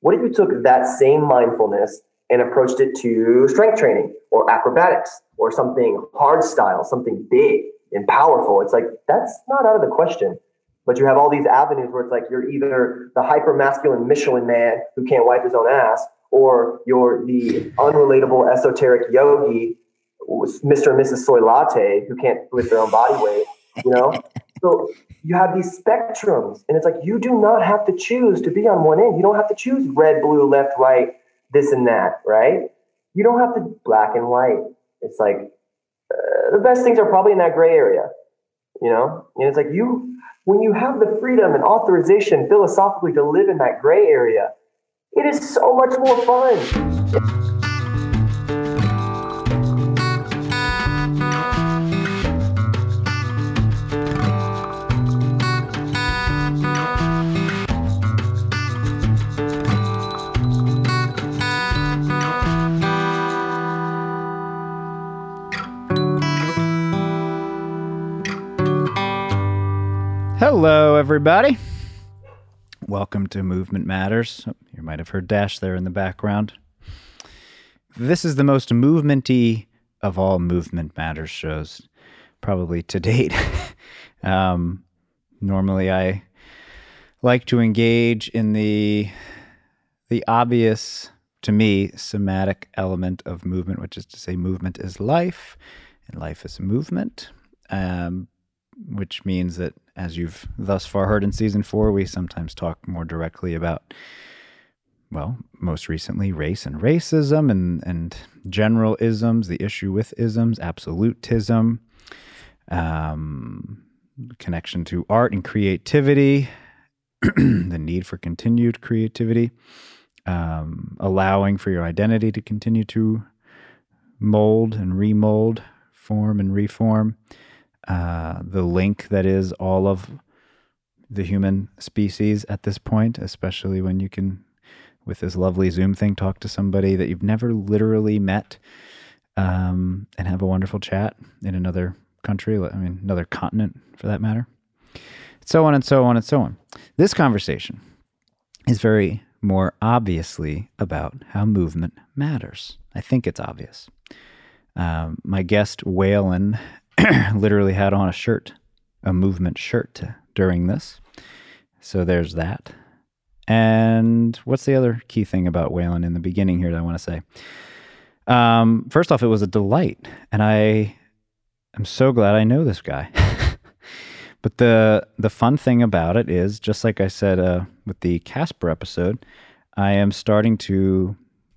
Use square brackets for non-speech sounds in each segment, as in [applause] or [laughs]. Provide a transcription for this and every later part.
What if you took that same mindfulness and approached it to strength training or acrobatics or something hard style, something big and powerful? It's like, that's not out of the question. But you have all these avenues where it's like you're either the hyper masculine Michelin man who can't wipe his own ass, or you're the unrelatable esoteric yogi, Mr. and Mrs. Soy Latte, who can't lift their own body weight, you know? So you have these spectrums, and it's like you do not have to choose to be on one end. You don't have to choose red, blue, left, right, this and that, right? You don't have to black and white. It's like uh, the best things are probably in that gray area, you know? And it's like you, when you have the freedom and authorization philosophically to live in that gray area, it is so much more fun. Everybody. Welcome to Movement Matters. You might have heard Dash there in the background. This is the most movementy of all Movement Matters shows, probably to date. [laughs] um, normally, I like to engage in the the obvious, to me, somatic element of movement, which is to say, movement is life, and life is movement. Um, which means that, as you've thus far heard in season four, we sometimes talk more directly about, well, most recently, race and racism and, and general isms, the issue with isms, absolutism, um, connection to art and creativity, [clears throat] the need for continued creativity, um, allowing for your identity to continue to mold and remold, form and reform. Uh, the link that is all of the human species at this point, especially when you can, with this lovely Zoom thing, talk to somebody that you've never literally met um, and have a wonderful chat in another country, I mean, another continent for that matter. So on and so on and so on. This conversation is very more obviously about how movement matters. I think it's obvious. Um, my guest, Waylon, [clears throat] literally had on a shirt, a movement shirt during this. So there's that. And what's the other key thing about Waylon in the beginning here that I want to say? Um, first off, it was a delight, and I am so glad I know this guy. [laughs] but the the fun thing about it is, just like I said uh, with the Casper episode, I am starting to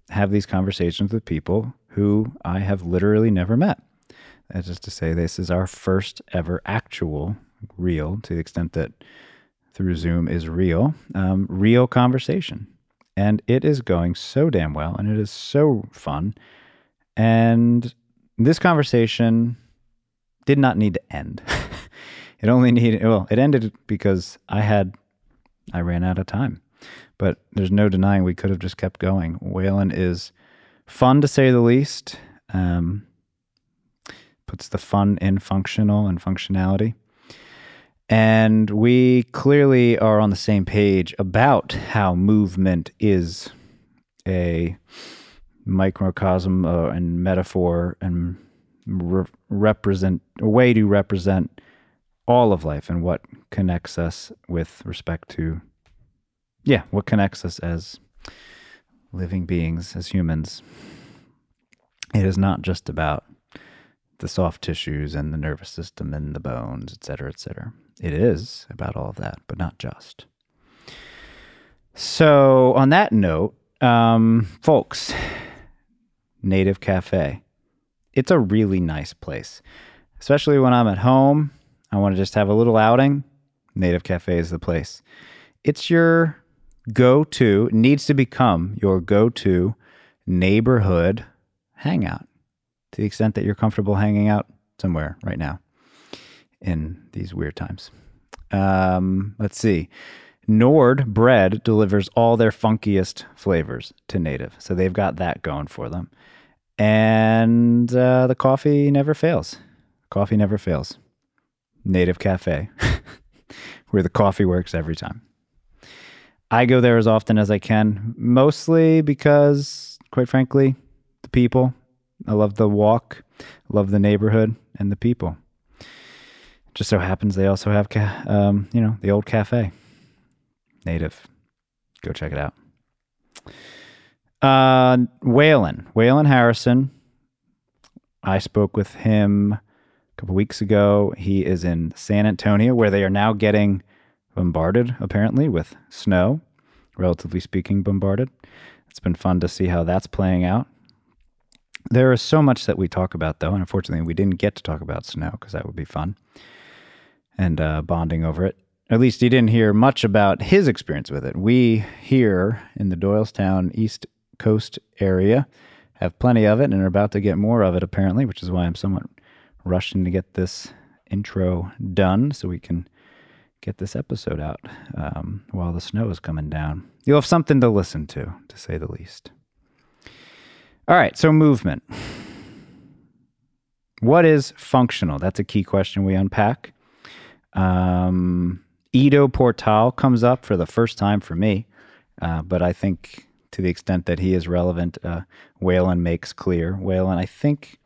have these conversations with people who I have literally never met. That's just to say, this is our first ever actual real, to the extent that through Zoom is real, um, real conversation. And it is going so damn well, and it is so fun. And this conversation did not need to end. [laughs] it only needed, well, it ended because I had, I ran out of time. But there's no denying we could have just kept going. Waylon is fun to say the least. Um, puts the fun in functional and functionality. And we clearly are on the same page about how movement is a microcosm uh, and metaphor and re- represent a way to represent all of life and what connects us with respect to yeah what connects us as living beings as humans it is not just about the soft tissues and the nervous system and the bones, et cetera, et cetera. It is about all of that, but not just. So, on that note, um, folks, Native Cafe. It's a really nice place, especially when I'm at home. I want to just have a little outing. Native Cafe is the place. It's your go to, needs to become your go to neighborhood hangout to the extent that you're comfortable hanging out somewhere right now in these weird times. Um, let's see. Nord Bread delivers all their funkiest flavors to native. So they've got that going for them. And uh, the coffee never fails. Coffee never fails. Native Cafe, [laughs] where the coffee works every time. I go there as often as I can, mostly because, quite frankly, the people. I love the walk, love the neighborhood, and the people. Just so happens they also have, um, you know, the old cafe. Native. Go check it out. Uh, Waylon, Waylon Harrison. I spoke with him a couple weeks ago. He is in San Antonio, where they are now getting bombarded, apparently, with snow, relatively speaking, bombarded. It's been fun to see how that's playing out. There is so much that we talk about, though, and unfortunately, we didn't get to talk about snow because that would be fun and uh, bonding over it. At least you didn't hear much about his experience with it. We here in the Doylestown East Coast area have plenty of it and are about to get more of it, apparently, which is why I'm somewhat rushing to get this intro done so we can get this episode out um, while the snow is coming down. You'll have something to listen to, to say the least. All right, so movement. What is functional? That's a key question we unpack. Um, Ido Portal comes up for the first time for me, uh, but I think to the extent that he is relevant, uh, Waylon makes clear. Waylon, I think,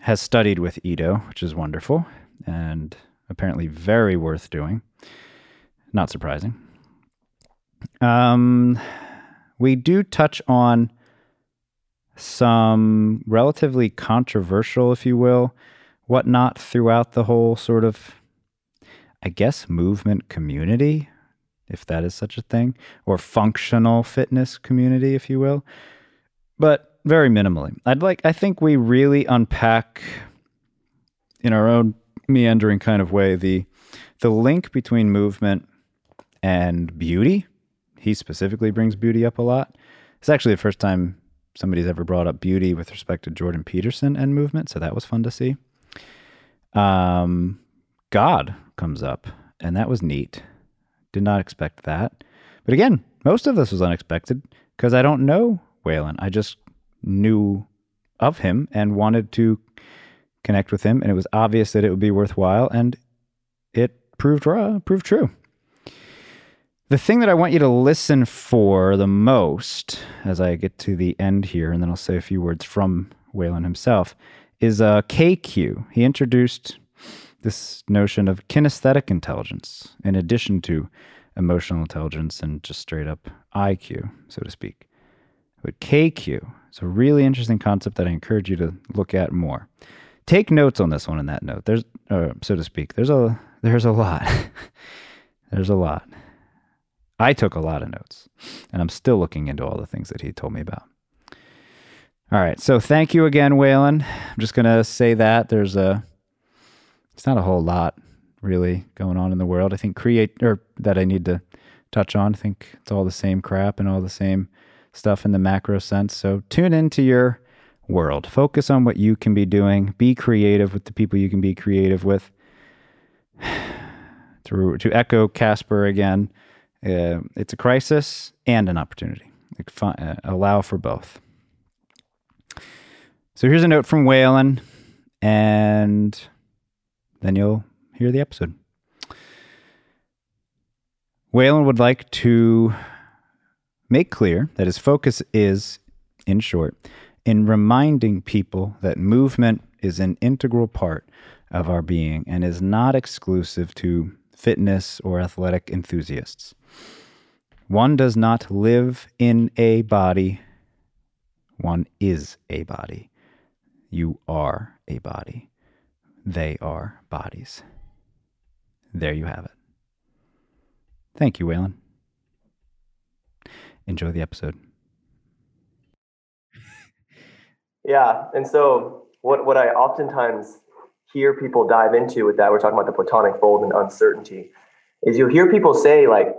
has studied with Ido, which is wonderful and apparently very worth doing. Not surprising. Um, we do touch on some relatively controversial, if you will, whatnot throughout the whole sort of, I guess, movement community, if that is such a thing, or functional fitness community, if you will, but very minimally. I'd like, I think we really unpack in our own meandering kind of way the the link between movement and beauty. He specifically brings beauty up a lot. It's actually the first time somebody's ever brought up beauty with respect to Jordan Peterson and movement, so that was fun to see. Um, God comes up, and that was neat. Did not expect that. But again, most of this was unexpected because I don't know Waylon. I just knew of him and wanted to connect with him, and it was obvious that it would be worthwhile, and it proved proved true. The thing that I want you to listen for the most, as I get to the end here, and then I'll say a few words from Waylon himself, is uh, KQ. He introduced this notion of kinesthetic intelligence in addition to emotional intelligence and just straight up IQ, so to speak. But KQ is a really interesting concept that I encourage you to look at more. Take notes on this one in that note. There's, uh, so to speak. There's a there's a lot. [laughs] there's a lot. I took a lot of notes, and I'm still looking into all the things that he told me about. All right, so thank you again, Waylon. I'm just gonna say that there's a it's not a whole lot really going on in the world. I think create or that I need to touch on. I think it's all the same crap and all the same stuff in the macro sense. So tune into your world. Focus on what you can be doing. Be creative with the people you can be creative with. [sighs] to to echo Casper again, uh, it's a crisis and an opportunity. Uh, allow for both. So here's a note from Waylon, and then you'll hear the episode. Waylon would like to make clear that his focus is, in short, in reminding people that movement is an integral part of our being and is not exclusive to fitness or athletic enthusiasts. One does not live in a body, one is a body. You are a body. They are bodies. There you have it. Thank you, Waylon. Enjoy the episode. [laughs] Yeah, and so what what I oftentimes hear people dive into with that, we're talking about the platonic fold and uncertainty, is you'll hear people say like,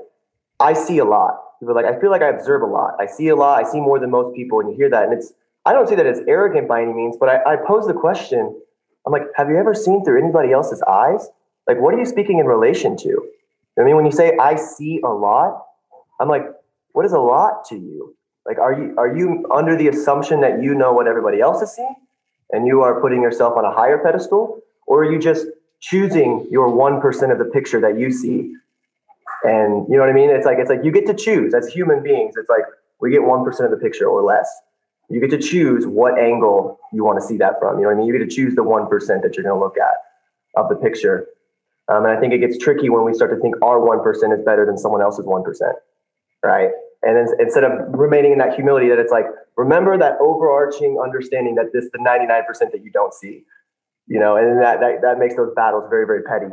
"I see a lot." People like, "I feel like I observe a lot. I see a lot. I see more than most people," and you hear that, and it's I don't see that as arrogant by any means, but I, I pose the question. I'm like, have you ever seen through anybody else's eyes? Like, what are you speaking in relation to? I mean, when you say I see a lot, I'm like, what is a lot to you? Like, are you are you under the assumption that you know what everybody else is seeing, and you are putting yourself on a higher pedestal, or are you just choosing your one percent of the picture that you see? And you know what I mean? It's like it's like you get to choose as human beings. It's like we get one percent of the picture or less. You get to choose what angle you want to see that from. You know what I mean? You get to choose the one percent that you're going to look at of the picture. Um, and I think it gets tricky when we start to think our one percent is better than someone else's one percent, right? And then instead of remaining in that humility, that it's like remember that overarching understanding that this the ninety nine percent that you don't see, you know, and that, that that makes those battles very very petty.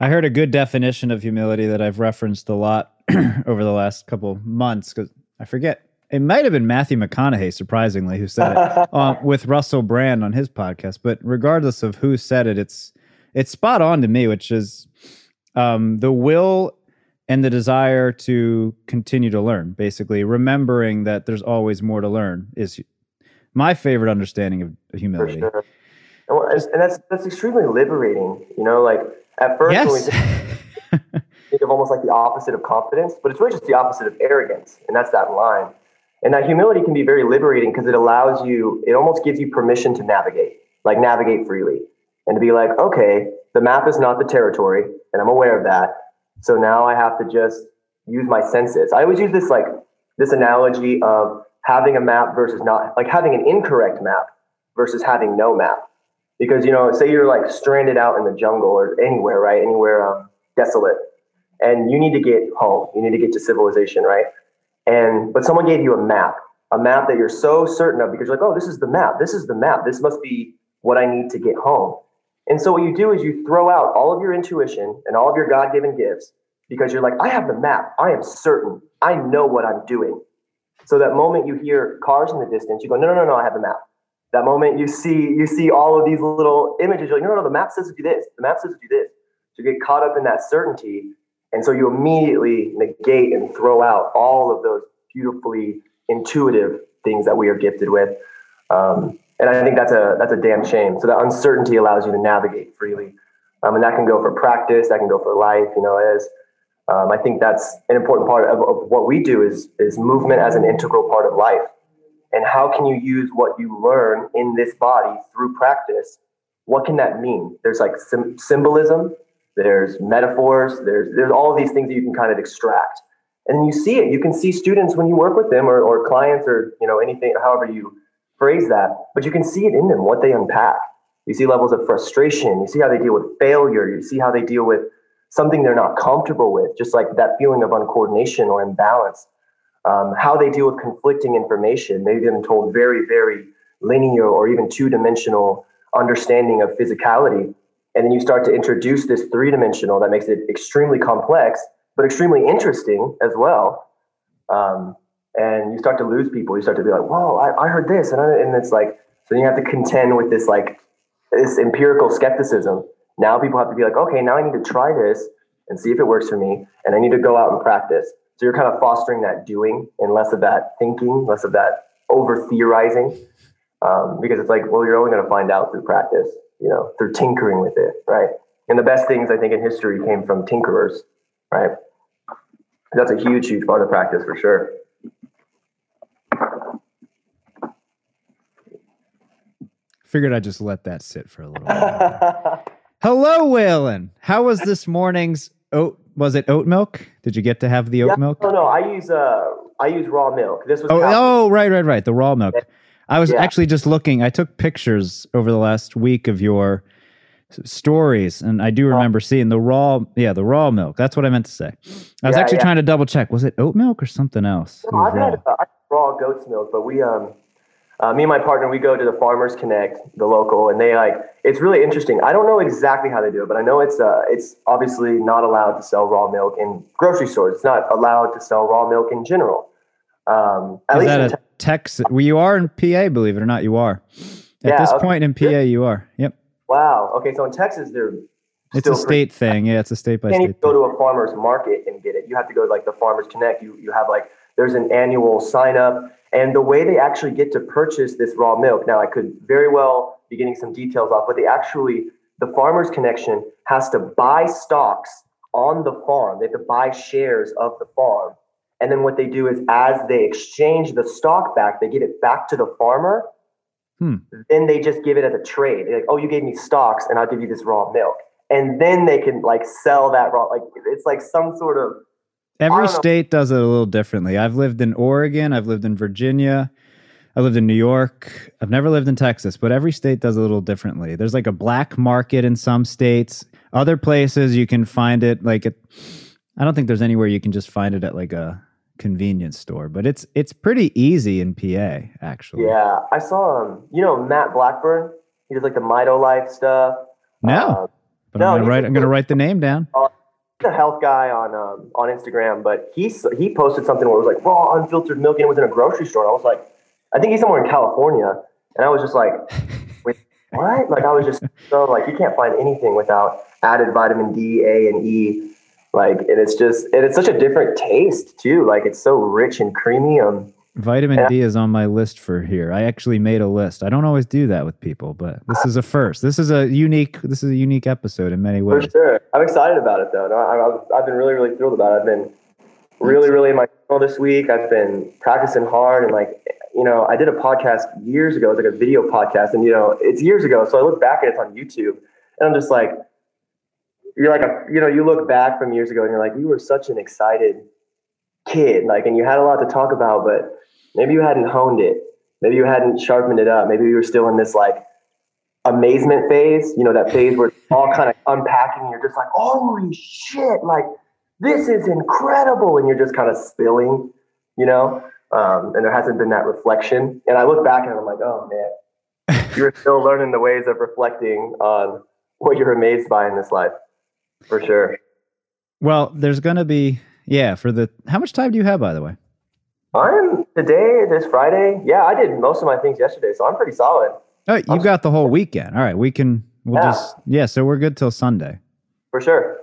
I heard a good definition of humility that I've referenced a lot [clears throat] over the last couple months because I forget. It might have been Matthew McConaughey, surprisingly, who said it [laughs] uh, with Russell Brand on his podcast. But regardless of who said it, it's it's spot on to me, which is um, the will and the desire to continue to learn. Basically, remembering that there's always more to learn is my favorite understanding of humility. Sure. And that's that's extremely liberating. You know, like at first, yes. think [laughs] of almost like the opposite of confidence, but it's really just the opposite of arrogance, and that's that line. And that humility can be very liberating because it allows you, it almost gives you permission to navigate, like navigate freely, and to be like, okay, the map is not the territory, and I'm aware of that. So now I have to just use my senses. I always use this like this analogy of having a map versus not, like having an incorrect map versus having no map because you know say you're like stranded out in the jungle or anywhere right? Anywhere um, desolate and you need to get home. You need to get to civilization right? And but someone gave you a map a map that you're so certain of because you're like oh this is the map. This is the map. This must be what i need to get home. And so what you do is you throw out all of your intuition and all of your god-given gifts because you're like i have the map. I am certain. I know what i'm doing. So that moment you hear cars in the distance you go no no no no i have the map that moment you see you see all of these little images you're like no no the map says to do this the map says to do this so get caught up in that certainty. And so you immediately negate and throw out all of those beautifully intuitive things that we are gifted with. Um, and i think that's a that's a damn shame. So that uncertainty allows you to navigate freely. Um, and that can go for practice that can go for life you know as um, i think that's an important part of, of what we do is is movement as an integral part of life and how can you use what you learn in this body through practice? What can that mean? There's like sim- symbolism there's metaphors there's there's all these things that you can kind of extract. And you see it. You can see students when you work with them or, or clients or you know anything however you phrase that but you can see it in them what they unpack. You see levels of frustration. You see how they deal with failure. You see how they deal with something they're not comfortable with just like that feeling of uncoordination or imbalance um, how they deal with conflicting information. Maybe them told very, very linear or even two dimensional understanding of physicality. And then you start to introduce this three dimensional that makes it extremely complex, but extremely interesting as well. Um, and you start to lose people. You start to be like, whoa, I, I heard this. And, I, and it's like, so you have to contend with this, like, this empirical skepticism. Now people have to be like, okay, now I need to try this and see if it works for me. And I need to go out and practice. So you're kind of fostering that doing and less of that thinking, less of that over theorizing, um, because it's like, well, you're only going to find out through practice, you know, through tinkering with it, right? And the best things I think in history came from tinkerers, right? That's a huge, huge part of practice for sure. Figured I'd just let that sit for a little while. [laughs] Hello, Waylon. How was this morning's oat was it oat milk? Did you get to have the oat yeah, milk? No, no. I use uh, I use raw milk. This was oh, oh, right, right, right. The raw milk. I was yeah. actually just looking. I took pictures over the last week of your stories, and I do remember seeing the raw. Yeah, the raw milk. That's what I meant to say. I was yeah, actually trying to double check. Was it oat milk or something else? No, I've raw? had uh, raw goat's milk, but we um uh, me and my partner, we go to the Farmers Connect, the local, and they like. It's really interesting. I don't know exactly how they do it, but I know it's uh, it's obviously not allowed to sell raw milk in grocery stores. It's not allowed to sell raw milk in general. Um, at Is least that a te- Texas? Well, you are in PA, believe it or not, you are. At yeah, this okay. point in PA, you are. Yep. Wow. Okay, so in Texas, they're it's a state thing. Yeah, it's a state by state. You can't go to a farmer's market and get it. You have to go to like the Farmers Connect. You you have like there's an annual sign up and the way they actually get to purchase this raw milk, now I could very well be getting some details off, but they actually, the farmer's connection has to buy stocks on the farm. They have to buy shares of the farm. And then what they do is as they exchange the stock back, they give it back to the farmer. Hmm. Then they just give it as a trade. They're like, oh, you gave me stocks and I'll give you this raw milk. and then they can like sell that raw. Like it's like some sort of Every state does it a little differently. I've lived in Oregon, I've lived in Virginia, I lived in New York. I've never lived in Texas, but every state does it a little differently. There's like a black market in some states. Other places you can find it like it I don't think there's anywhere you can just find it at like a convenience store, but it's it's pretty easy in PA actually. yeah. I saw um you know Matt Blackburn. He does like the Mito Life stuff. No, Uh, but no, I'm gonna write I'm gonna write the name down. A health guy on um, on Instagram, but he he posted something where it was like raw unfiltered milk, and it was in a grocery store. And I was like, I think he's somewhere in California, and I was just like, [laughs] wait, what? Like I was just so like you can't find anything without added vitamin D, A, and E. Like and it's just and it's such a different taste too. Like it's so rich and creamy. Um, Vitamin Yeah. D is on my list for here. I actually made a list. I don't always do that with people, but this is a first. This is a unique. This is a unique episode in many ways. For sure. I'm excited about it though. I, I've, I've been really, really thrilled about it. I've been really, really in my channel this week. I've been practicing hard and like, you know, I did a podcast years ago. It was like a video podcast and, you know, it's years ago. So I look back at it, it's on YouTube and I'm just like, you're like a, you know, you look back from years ago and you're like, you were such an excited kid. Like, and you had a lot to talk about, but maybe you hadn't honed it. Maybe you hadn't sharpened it up. Maybe you were still in this like amazement phase, you know, that phase where it's all kind of unpacking and you're just like, holy shit, like this is incredible. And you're just kind of spilling, you know, um, and there hasn't been that reflection. And I look back and I'm like, oh man, you're still learning the ways of reflecting on what you're amazed by in this life, for sure. Well, there's gonna be yeah. For the how much time do you have, by the way? I'm today, this Friday. Yeah, I did most of my things yesterday, so I'm pretty solid. Oh, you got the whole weekend. All right, we can. We'll Yeah. just yeah. So we're good till Sunday. For sure.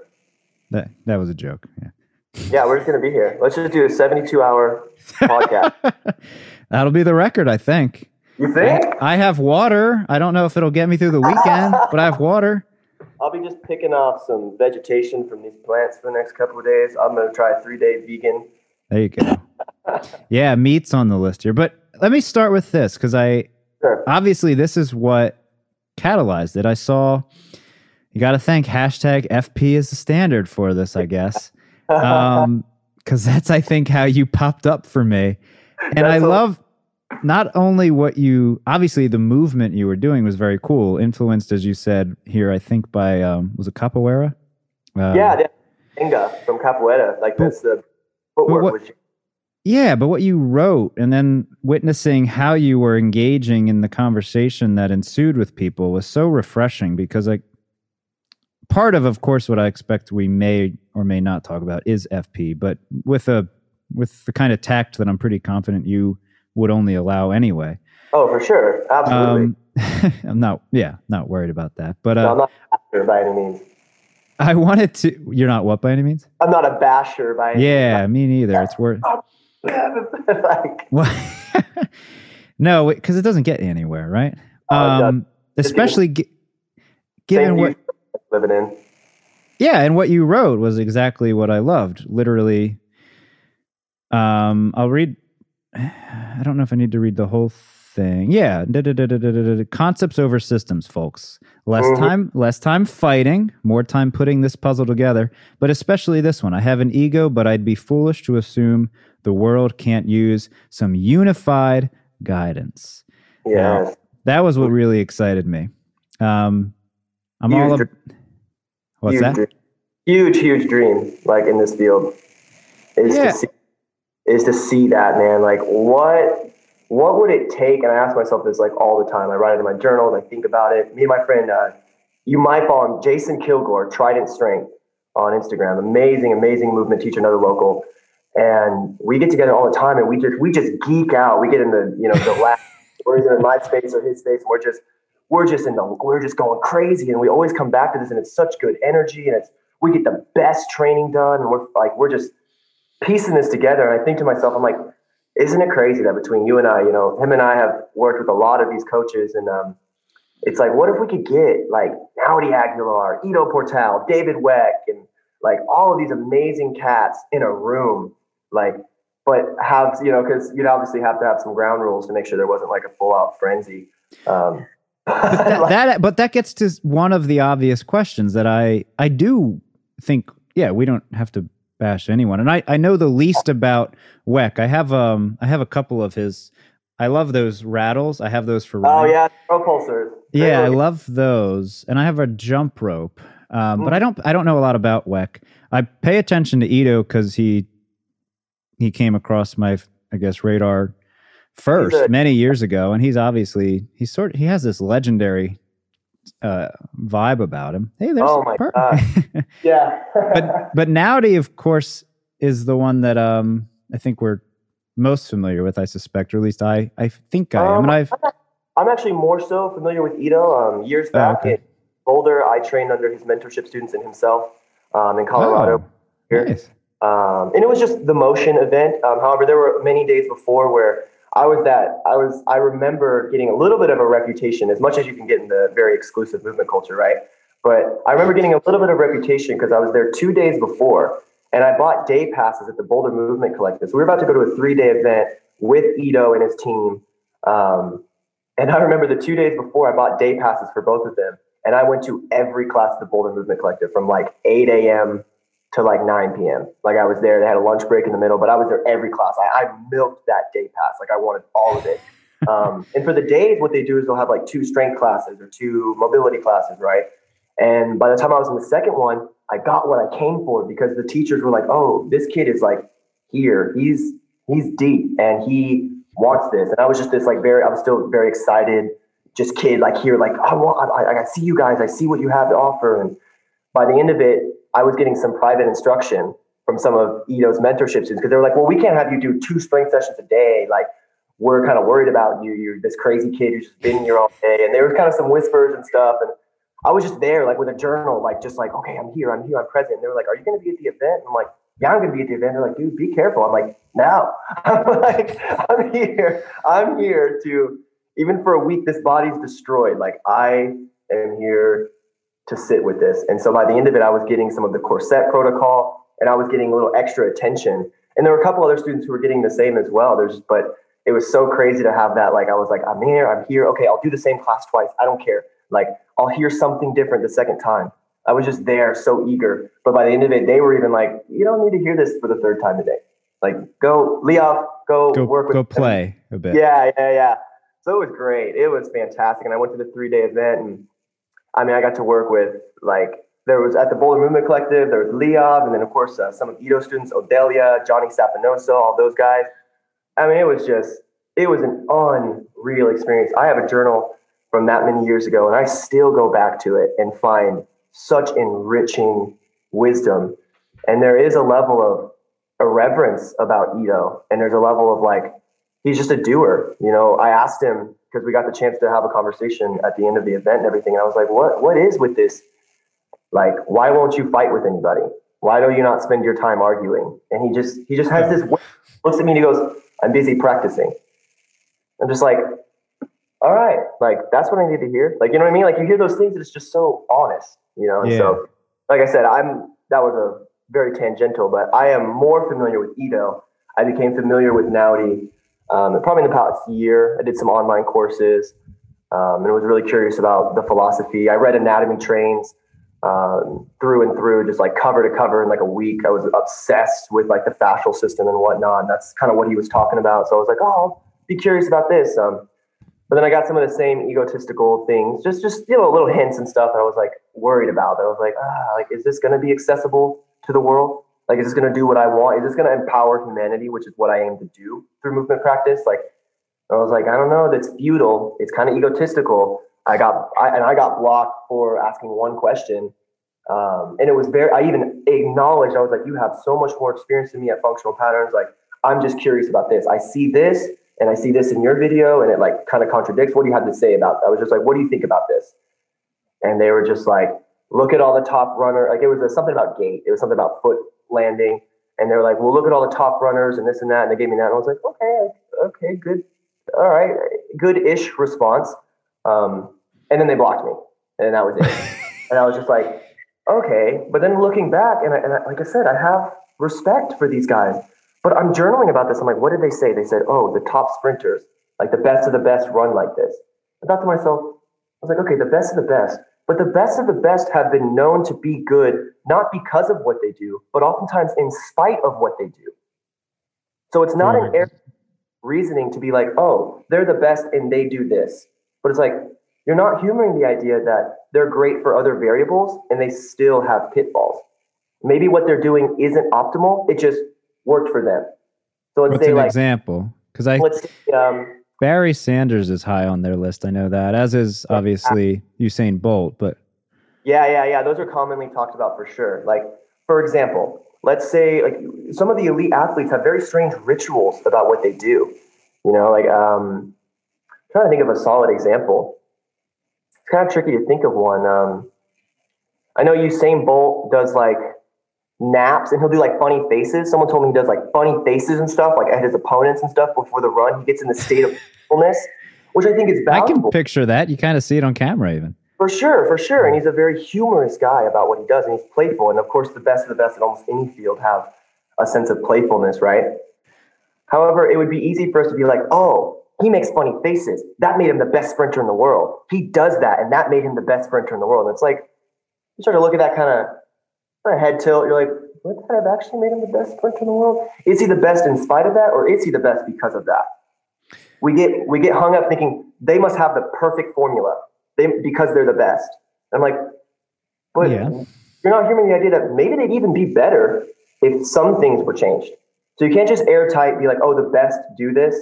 That that was a joke. Yeah. Yeah, we're just gonna be here. Let's just do a 72 hour [laughs] podcast. That'll be the record, I think. You think? I have water. I don't know if it'll get me through the weekend, but I have water. [laughs] I'll be just picking off some vegetation from these plants for the next couple of days. I'm gonna try a three day vegan. There you go. Yeah, meat's on the list here. But let me start with this because I Sure. obviously this is what catalyzed it. I saw you got to thank hashtag FP is the standard for this, I guess, [laughs] um, because that's I think how you popped up for me, and I That's a- love not only what you obviously the movement you were doing was very cool, influenced as you said here, I think by um, was it Capoeira? Uh, yeah, yeah. Ginga from Capoeira. Like that's the footwork what- Yeah, but what you wrote and then witnessing how you were engaging in the conversation that ensued with people was so refreshing because like part of of course what I expect we may or may not talk about is FP, but with a with the kind of tact that I'm pretty confident you would only allow anyway. Oh, for sure. Absolutely. Um [laughs] I'm not yeah, not worried about that. But no, uh I'm not a basher by any means. I wanted to you're not what by any means? I'm not a basher by any Yeah, me neither. It's worth means. [laughs] [laughs] like, [laughs] no, because it doesn't get you anywhere, right? Oh, um, especially gi- given what, living in. yeah, and what you wrote was exactly what I loved. Literally, um, I'll read. [sighs] I don't know if I need to read the whole thing. Yeah, concepts over systems, folks. Less Mhm. time, less time fighting, more time putting this puzzle together. But especially this one. I have an ego, but I'd be foolish to assume the world can't use some unified guidance. Yes. That was what really excited me. Um, I'm all. Huge Ab- What's huge that? Dream. Huge, huge dream, like in this field, is Yeah. to see is to see that man. Like what what would it take? And I ask myself this like all the time. I write it in my journal and I think about it. Me and my friend, uh, you might follow him, Jason Kilgore, Trident Strength on Instagram. Amazing, amazing movement teacher, another local. And we get together all the time and we just we just geek out. We get in the, you know, the [laughs] or either in my space or his space, and we're just we're just in the we're just going crazy. And we always come back to this and it's such good energy and it's we get the best training done and we're like we're just piecing this together. And I think to myself, I'm like, isn't it crazy that between you and I, you know, him and I have worked with a lot of these coaches, and um, it's like, what if we could get like Naudi Aguilar, Ido Portal, David Weck, and like all of these amazing cats in a room, like, but have you know, because you'd obviously have to have some ground rules to make sure there wasn't like a full out frenzy. Um, but [laughs] that, that, but that gets to one of the obvious questions that I I do think yeah we don't have to bash anyone. And I I know the least about Weck. I have um I have a couple of his I love those rattles. I have those for oh yeah propulsors yeah I love those. And I have a jump rope um, mm. but I don't I don't know a lot about Weck. I pay attention to Ido because he he came across my I guess radar first a, many years ago, and he's obviously he's sort of, he has this legendary uh, vibe about him. Hey, there's oh my per- god, [laughs] yeah. but but Naudi, of course, is the one that um I think we're most familiar with. I suspect, or at least I I think I am. and um, I've I'm actually more so familiar with Ido. Um, years oh, back oh, okay. in Boulder, I trained under his mentorship students and himself um, in Colorado. Oh, here. Nice. Um, and it was just the motion event. Um, however, there were many days before where I was that I was I remember getting a little bit of a reputation, as much as you can get in the very exclusive movement culture, right? But I remember getting a little bit of reputation because I was there two days before, and I bought day passes at the Boulder Movement Collective. So we were about to go to a three day event with Ido and his team. Um, and I remember the two days before, I bought day passes for both of them, and I went to every class at the Boulder Movement Collective from like 8 a.m to like 9 p.m. Like I was there. They had a lunch break in the middle, but I was there every class. I, I milked that day pass. Like I wanted all of it. [laughs] Um, and for the days, what they do is they'll have like two strength classes or two mobility classes, right? And by the time I was in the second one, I got what I came for because the teachers were like, "Oh, this kid is like here. He's he's deep and he wants this." And I was just this like very, I was still very excited, just kid like here, like I want, I, I see you guys. I see what you have to offer. And by the end of it, I was getting some private instruction from some of Ido's mentorship students because they were like, well, we can't have you do two strength sessions a day. Like, we're kind of worried about you. You're this crazy kid who's just been here all day. And there was kind of some whispers and stuff. And I was just there, like with a journal, like just like, okay, I'm here, I'm here, I'm present. And they were like, are you going to be at the event? And I'm like, yeah, I'm going to be at the event. They're like, dude, be careful. I'm like, no, [laughs] I'm like, I'm here. I'm here to, even for a week, this body's destroyed. Like, I am here to sit with this. And so by the end of it, I was getting some of the corset protocol and I was getting a little extra attention. And there were a couple other students who were getting the same as well. There's but it was so crazy to have that. Like I was like, I'm here, I'm here. Okay, I'll do the same class twice. I don't care. Like I'll hear something different the second time. I was just there, so eager. But by the end of it, they were even like, you don't need to hear this for the third time today. Like go, Leof, go, go work with go play them. a bit. Yeah, yeah, yeah. So it was great. It was fantastic. And I went to the three day event and I mean, I got to work with like there was at the Boulder Movement Collective, there was Leov, and then of course uh, some of Ido students, Odelia, Johnny Sapinoso, all those guys. I mean, it was just it was an unreal experience. I have a journal from that many years ago, and I still go back to it and find such enriching wisdom. And there is a level of irreverence about Ido, and there's a level of like he's just a doer. You know, I asked him because we got the chance to have a conversation at the end of the event and everything. And I was like, what what is with this? Like, why won't you fight with anybody? Why do you not spend your time arguing? And he just he just has this looks at me and he goes, I'm busy practicing. I'm just like, all right, like that's what I need to hear. Like, you know what I mean? Like you hear those things and it's just so honest, you know? And yeah. so like I said, I'm that was a very tangential, but I am more familiar with Ido. I became familiar with Naudi um, probably in the past year, I did some online courses um, and was really curious about the philosophy. I read Anatomy Trains um, through and through, just like cover to cover in like a week. I was obsessed with like the fascial system and whatnot. And that's kind of what he was talking about. So I was like, oh, I'll be curious about this. Um, but then I got some of the same egotistical things, just just you know little hints and stuff that I was like worried about. That I was like, ah, like is this going to be accessible to the world? Like, is this going to do what I want? Is this going to empower humanity, which is what I aim to do through movement practice? Like, I was like, I don't know. That's futile. It's kind of egotistical. I got, I, and I got blocked for asking one question. Um, and it was very, I even acknowledged, I was like, you have so much more experience than me at functional patterns. Like, I'm just curious about this. I see this and I see this in your video and it like kind of contradicts. What do you have to say about that? I was just like, what do you think about this? And they were just like, look at all the top runner. Like it was a, something about gait. It was something about foot landing. And they were like, well, look at all the top runners and this and that. And they gave me that. And I was like, okay, okay, good. All right, good ish response. Um, and then they blocked me. And that was it. [laughs] and I was just like, okay. But then looking back, and, I, and I, like I said, I have respect for these guys. But I'm journaling about this. I'm like, what did they say? They said, oh, the top sprinters, like the best of the best run like this. I thought to myself, I was like, okay, the best of the best. But the best of the best have been known to be good, not because of what they do, but oftentimes in spite of what they do. So it's not an air reasoning to be like, oh, they're the best and they do this. But it's like, you're not humoring the idea that they're great for other variables and they still have pitfalls. Maybe what they're doing isn't optimal, it just worked for them. So let's What's say, an like, example? Because I let's say, um, Barry Sanders is high on their list. I know that, as is obviously Usain Bolt. But yeah, yeah, yeah, those are commonly talked about for sure. Like, for example, let's say like some of the elite athletes have very strange rituals about what they do. You know, like um, I'm trying to think of a solid example. It's kind of tricky to think of one. Um, I know Usain Bolt does like naps and he'll do like funny faces. Someone told me he does like funny faces and stuff, like at his opponents and stuff before the run. He gets in the state of fullness, which I think is valuable. I can picture that. You kind of see it on camera even. For sure, for sure. And he's a very humorous guy about what he does, and he's playful. And of course, the best of the best in almost any field have a sense of playfulness, right? However, it would be easy for us to be like, oh, he makes funny faces. That made him the best sprinter in the world. He does that, and that made him the best sprinter in the world. And it's like, you start to look at that kind of a head tilt. You're like, would that have actually made him the best sprinter in the world? Is he the best in spite of that, or is he the best because of that? We get we get hung up thinking they must have the perfect formula. They because they're the best. I'm like, but yeah. you're not hearing the idea that maybe they'd even be better if some things were changed. So you can't just airtight be like, oh, the best do this,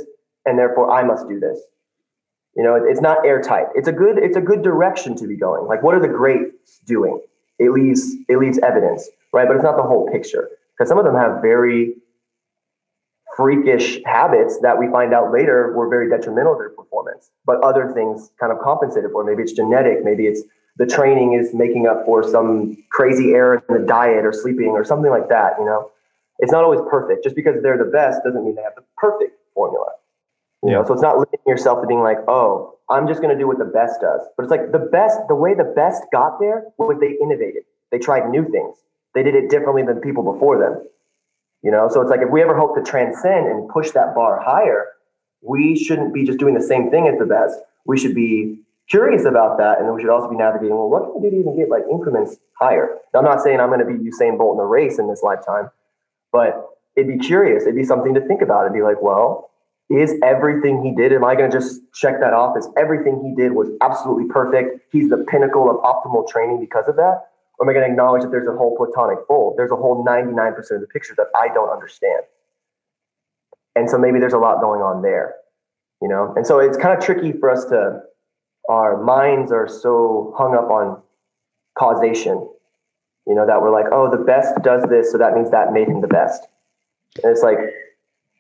and therefore I must do this. You know, it's not airtight. It's a good it's a good direction to be going. Like, what are the greats doing? It leaves it leaves evidence, right? But it's not the whole picture because some of them have very freakish habits that we find out later were very detrimental to their performance. But other things kind of compensated for. Maybe it's genetic. Maybe it's the training is making up for some crazy error in the diet or sleeping or something like that. You know, it's not always perfect. Just because they're the best doesn't mean they have the perfect formula. You know, so it's not limiting yourself to being like, oh, I'm just going to do what the best does. But it's like the best, the way the best got there was they innovated. They tried new things. They did it differently than people before them. You know, so it's like if we ever hope to transcend and push that bar higher, we shouldn't be just doing the same thing as the best. We should be curious about that, and then we should also be navigating. Well, what can we do to even get like increments higher? Now, I'm not saying I'm going to be Usain Bolt in a race in this lifetime, but it'd be curious. It'd be something to think about. It'd be like, well, is everything he did, am I going to just check that off as everything he did was absolutely perfect? He's the pinnacle of optimal training because of that? Or am I going to acknowledge that there's a whole platonic fold? There's a whole 99% of the picture that I don't understand. And so maybe there's a lot going on there, you know? And so it's kind of tricky for us to, our minds are so hung up on causation, you know, that we're like, oh, the best does this, so that means that made him the best. And it's like,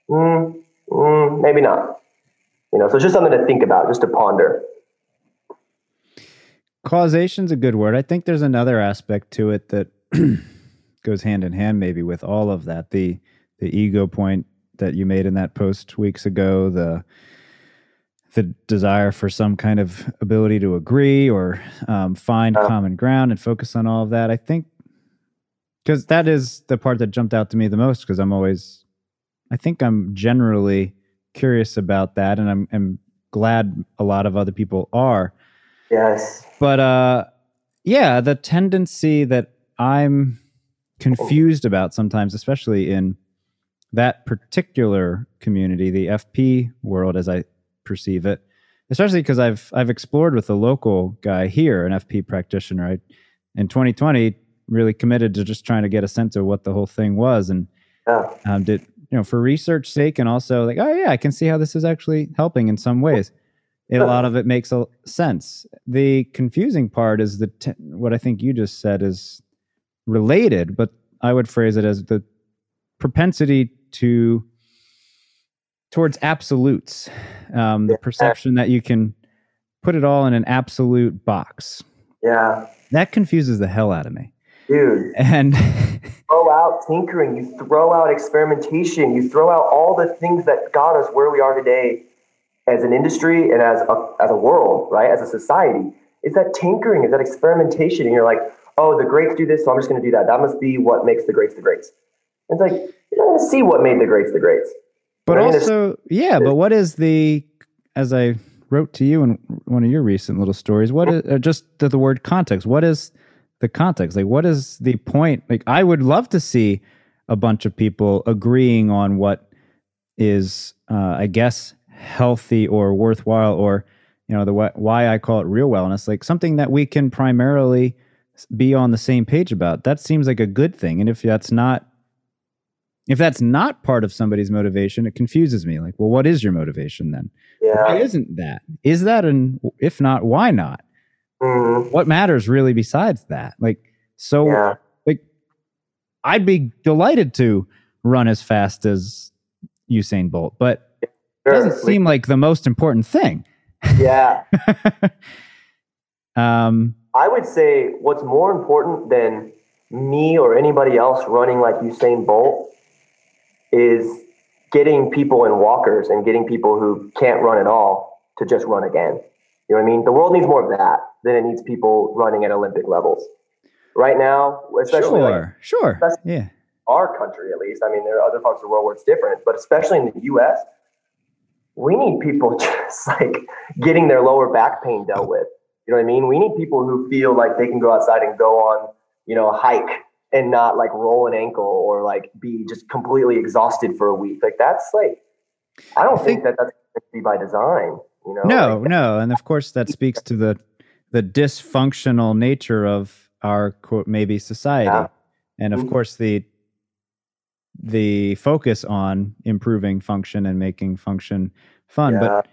hmm Mm, maybe not. You know, so it's just something to think about, just to ponder. Causation's a good word. I think there's another aspect to it that [clears throat] goes hand in hand, maybe with all of that. The the ego point that you made in that post weeks ago, the the desire for some kind of ability to agree or um, find uh, common ground and focus on all of that. I think because that is the part that jumped out to me the most because I'm always I think I'm generally curious about that, and I'm, I'm glad a lot of other people are. Yes. But uh, yeah, the tendency that I'm confused about sometimes, especially in that particular community, the FP world, as I perceive it, especially because I've I've explored with a local guy here, an FP practitioner. I, in 2020, really committed to just trying to get a sense of what the whole thing was, and yeah. um, did you know for research sake and also like oh yeah i can see how this is actually helping in some ways. A lot of it makes a sense. The confusing part is the t- what i think you just said is related but i would phrase it as the propensity to towards absolutes um, the perception that you can put it all in an absolute box. Yeah. That confuses the hell out of me dude and throw out tinkering, you throw out experimentation, you throw out all the things that got us where we are today as an industry and as a, as a world, right? As a society. Is that tinkering, is that experimentation. And you're like, oh, the greats do this, so I'm just going to do that. That must be what makes the greats the greats. And it's like, you're not going to see what made the greats the greats. But right? also, yeah, but what is the, as I wrote to you in one of your recent little stories. What is uh, just the, the word context? What is the context? Like, what is the point? Like, I would love to see a bunch of people agreeing on what is, uh, I guess, healthy or worthwhile, or you know, the why I call it real wellness, like something that we can primarily be on the same page about. That seems like a good thing, and if that's not if that's not part of somebody's motivation, it confuses me. Like, well, what is your motivation then? Yeah. Why isn't that? Is that and if not, why not? Mhm. What matters really besides that? Like, so Yeah. like I'd be delighted to run as fast as Usain Bolt, but it Sure. doesn't seem like the most important thing. yeah. [laughs] um, I would say what's more important than me or anybody else running like Usain Bolt is getting people in walkers and getting people who can't run at all to just run again. You know what I mean? The world needs more of that than it needs people running at Olympic levels. Right now, especially like sure, sure, yeah, our country at least. I mean, there are other parts of the world where it's different, but especially in the US, we need people [laughs] just like getting their lower back pain dealt with. You know what I mean? We need people who feel like they can go outside and go on, you know, a hike and not like roll an ankle or like be just completely exhausted for a week. Like that's like, I don't I think, think- that that's be by design. You know? no, Like, no, and of course that speaks to the the dysfunctional nature of our quote maybe society, Yeah. and of Mhm. course the the focus on improving function and making function fun. But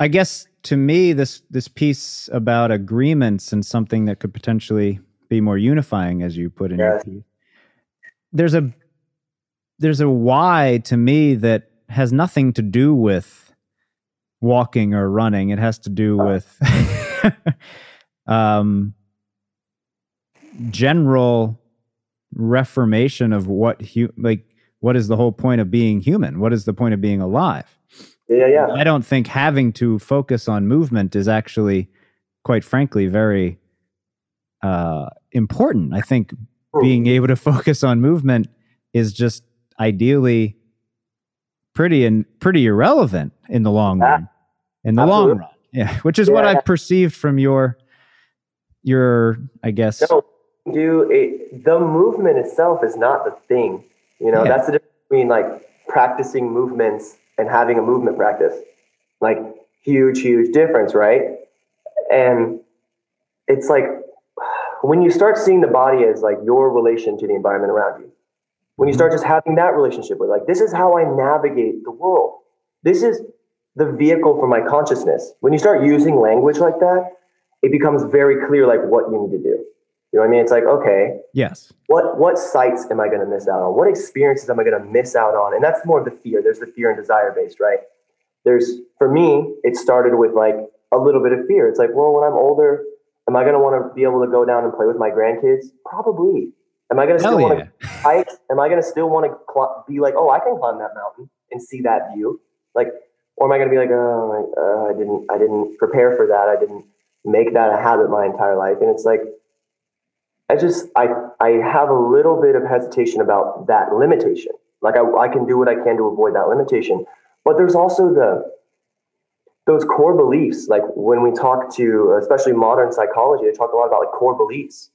I guess to me, this this piece about agreements and something that could potentially be more unifying, as you put in your piece, there's a there's a why to me that has nothing to do with walking or running. It has to do with [laughs] um, general reformation of what hu- like what is the whole point of being human? What is the point of being alive? yeah, yeah. I don't think having to focus on movement is actually, quite frankly, very uh, important. I think being able to [laughs] focus on movement is just ideally pretty and pretty irrelevant in the long Yeah. run. In the long run, yeah, [laughs] which is what I've perceived from your your, I guess, No, do it. The movement itself is not the thing. You know, Yeah. that's the difference between like practicing movements and having a movement practice. Like huge, huge difference, right? And it's like when you start seeing the body as like your relation to the environment around you, when you mm-hmm. start just having that relationship with like this is how I navigate the world. This is the vehicle for my consciousness. When you start using language like that, it becomes very clear like what you need to do. You know what I mean? It's like, okay, yes, what what sites am I going to miss out on? What experiences am I going to miss out on? And that's more of the fear. There's the fear and desire based, right? There's for me, it started with like a little bit of fear. It's like, well, when I'm older, am I going to want to be able to go down and play with my grandkids? Probably. Am I going to still want yeah, to [laughs] hike? Am I going to still want to cl- be like, oh, I can climb that mountain and see that view? Like, or am I going to be like, oh, uh, I didn't, I didn't prepare for that. I didn't make that a habit my entire life. And it's like, I just, I, I have a little bit of hesitation about that limitation. Like, I, I can do what I can to avoid that limitation, but there's also the those core beliefs. Like when we talk to, especially modern psychology, they talk a lot about like core beliefs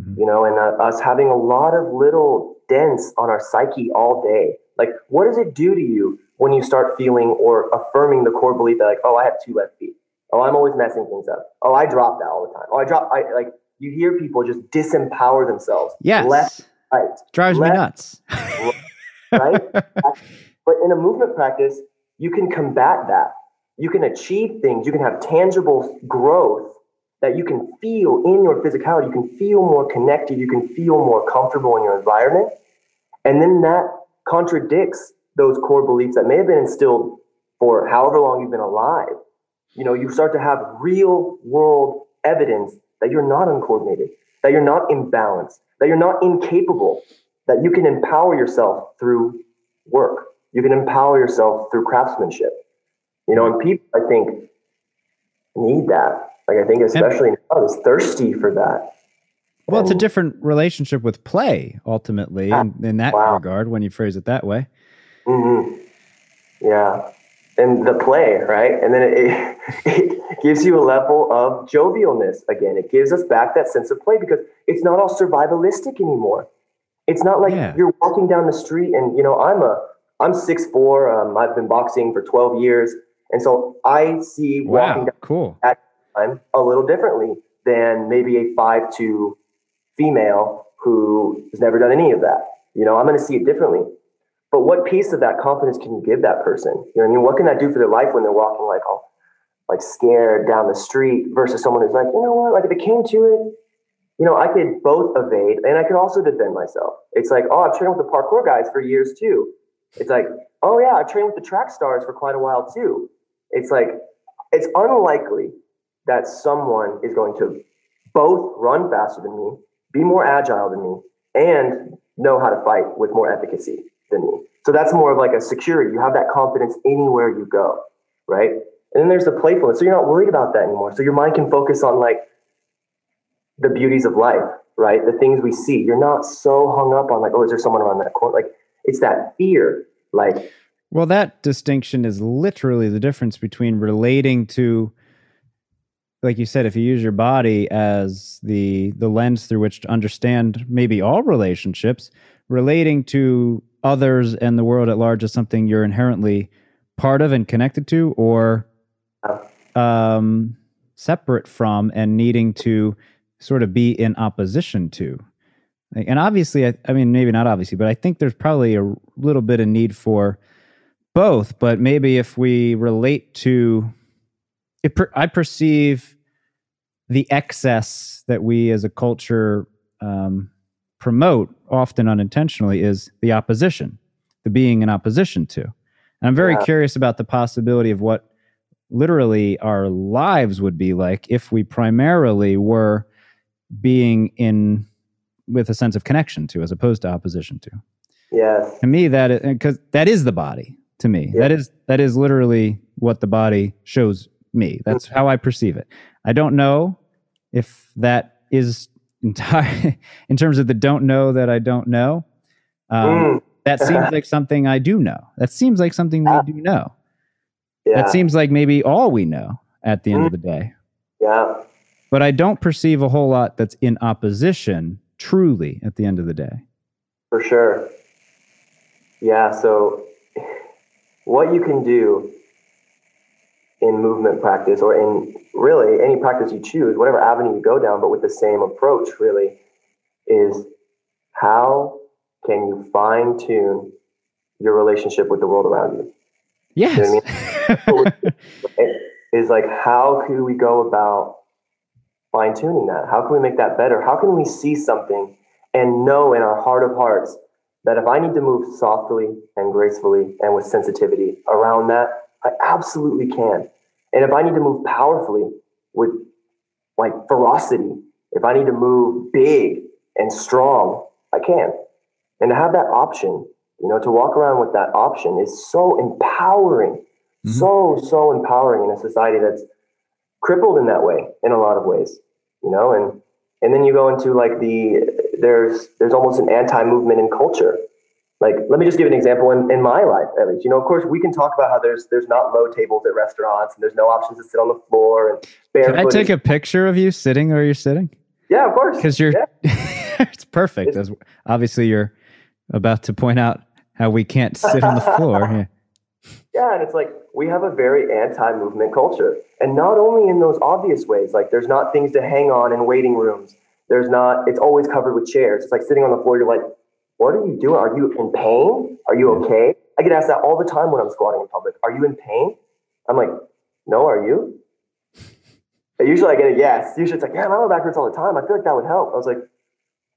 Mhm. you know, and uh, us having a lot of little dents on our psyche all day. Like, what does it do to you when you start feeling or affirming the core belief that, like, oh, I have two left feet. Oh, I'm always messing things up. Oh, I drop that all the time. Oh, I drop. I like. You hear people just disempower themselves. yes, Left, right, drives me nuts. [laughs] right. [laughs] but in a movement practice, you can combat that. You can achieve things. You can have tangible growth that you can feel in your physicality. You can feel more connected. You can feel more comfortable in your environment. And then that contradicts those core beliefs that may have been instilled for however long you've been alive. You know, you start to have real world evidence that you're not uncoordinated, that you're not imbalanced, that you're not incapable, that you can empower yourself through work. You can empower yourself through craftsmanship. You know, and people, I think, need that. Like, I think especially now is thirsty for that. Well, it's a different relationship with play, ultimately, Ah, in, in that wow. regard, when you phrase it that way. Mhm. Yeah. and the play, right? And then it, it, [laughs] it, gives you a level of jovialness again. It gives us back that sense of play because it's not all survivalistic anymore. It's not like yeah. you're walking down the street and you know I'm a I'm six four. Um, I've been boxing for twelve years, and so I see wow, walking down cool. at time a little differently than maybe a five two female who has never done any of that. You know, I'm going to see it differently. But what piece of that confidence can you give that person? You know, I mean, what can that do for their life when they're walking like all like scared down the street versus someone who's like, you know what, like if it came to it, you know, I could both evade and I could also defend myself. It's like, oh, I've trained with the parkour guys for years too. It's like, oh yeah, I've trained with the track stars for quite a while too. It's like, it's unlikely that someone is going to both run faster than me, be more agile than me, and know how to fight with more efficacy than me. So that's more of like a security. You have that confidence anywhere you go, right? And then there's the playfulness. So you're not worried about that anymore. So your mind can focus on like the beauties of life, right? The things we see. You're not so hung up on like, oh, is there someone around that corner? Like it's that fear. Like well, that distinction is literally the difference between relating to like you said, if you use your body as the the lens through which to understand maybe all relationships, relating to others and the world at large is something you're inherently part of and connected to, or um, separate from and needing to sort of be in opposition to. And obviously, I, I mean, maybe not obviously, but I think there's probably a little bit of need for both. But maybe if we relate to, per, I perceive the excess that we as a culture um, promote, often unintentionally, is the opposition, the being in opposition to. And I'm very yeah. curious about the possibility of what literally our lives would be like if we primarily were being in with a sense of connection to as opposed to opposition to. Yes. To me that because that is the body to me. Yeah. That is that is literally what the body shows me. That's mm-hmm. how I perceive it. I don't know if that is entire [laughs] in terms of the don't know that I don't know. Um, mm. that seems [laughs] like something I do know. That seems like something we do know. Yeah. That seems like maybe all we know at the end mm. of the day. Yeah. But I don't perceive a whole lot that's in opposition truly at the end of the day. For sure. Yeah. So, [sighs] what you can do in movement practice or in really any practice you choose, whatever avenue you go down, but with the same approach, really, is how can you fine tune your relationship with the world around you? Yes. You know I mean? [laughs] is like, how can we go about fine tuning that? How can we make that better? How can we see something and know in our heart of hearts that if I need to move softly and gracefully and with sensitivity around that, I absolutely can. And if I need to move powerfully with like ferocity, if I need to move big and strong, I can. And to have that option, you know, to walk around with that option is so empowering, mm-hmm. so, so empowering in a society that's crippled in that way in a lot of ways, you know, and and then you go into like the there's there's almost an anti-movement in culture like let me just give an example in, in my life at least. You know of course we can talk about how there's there's not low tables at restaurants and there's no options to sit on the floor and can i take a picture of you sitting where you're sitting? Yeah of course. Because you're yeah. [laughs] it's perfect. It's, as obviously you're about to point out how we can't sit on the floor yeah. [laughs] [laughs] yeah and it's like we have a very anti-movement culture. And not only in those obvious ways like there's not things to hang on in waiting rooms. There's not it's always covered with chairs. It's like sitting on the floor you're like what are you doing? Are you in pain? Are you okay? I get asked that all the time when I'm squatting in public. Are you in pain? I'm like, no, are you? And usually I get a yes. Usually it's like, yeah, my lower back hurts all the time. I feel like that would help. I was like,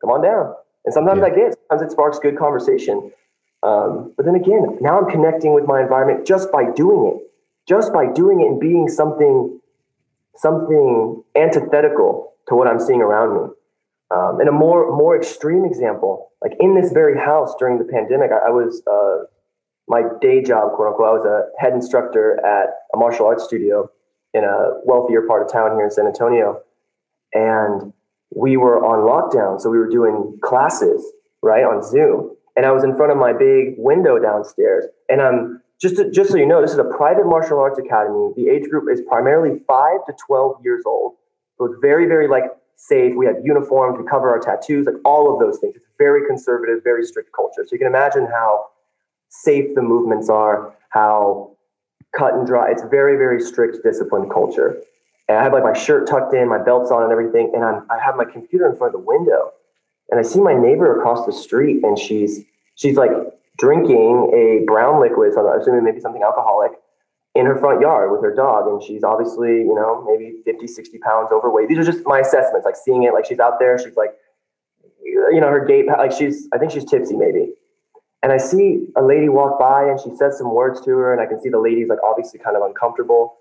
come on down. And sometimes yeah. I get, sometimes it sparks good conversation. Um, but then again, now I'm connecting with my environment just by doing it, just by doing it and being something, something antithetical to what I'm seeing around me. Um, and a more more extreme example, like in this very house during the pandemic, I, I was uh, my day job, quote unquote. I was a head instructor at a martial arts studio in a wealthier part of town here in San Antonio, and we were on lockdown, so we were doing classes right on Zoom. And I was in front of my big window downstairs, and I'm just to, just so you know, this is a private martial arts academy. The age group is primarily five to twelve years old, so it's very very like safe. We have uniforms, we cover our tattoos, like all of those things. It's very conservative, very strict culture. So you can imagine how safe the movements are, how cut and dry. It's very very strict, disciplined culture. And I have like my shirt tucked in, my belts on, and everything, and I'm I have my computer in front of the window, and I see my neighbor across the street, and she's she's like drinking a brown liquid, so I'm assuming maybe something alcoholic, in her front yard with her dog. And she's obviously, you know, maybe 50, 60 pounds overweight. These are just my assessments, like seeing it, like she's out there, she's like, you know, her gait, like she's, I think she's tipsy maybe. And I see a lady walk by and she says some words to her, and I can see the lady's like obviously kind of uncomfortable.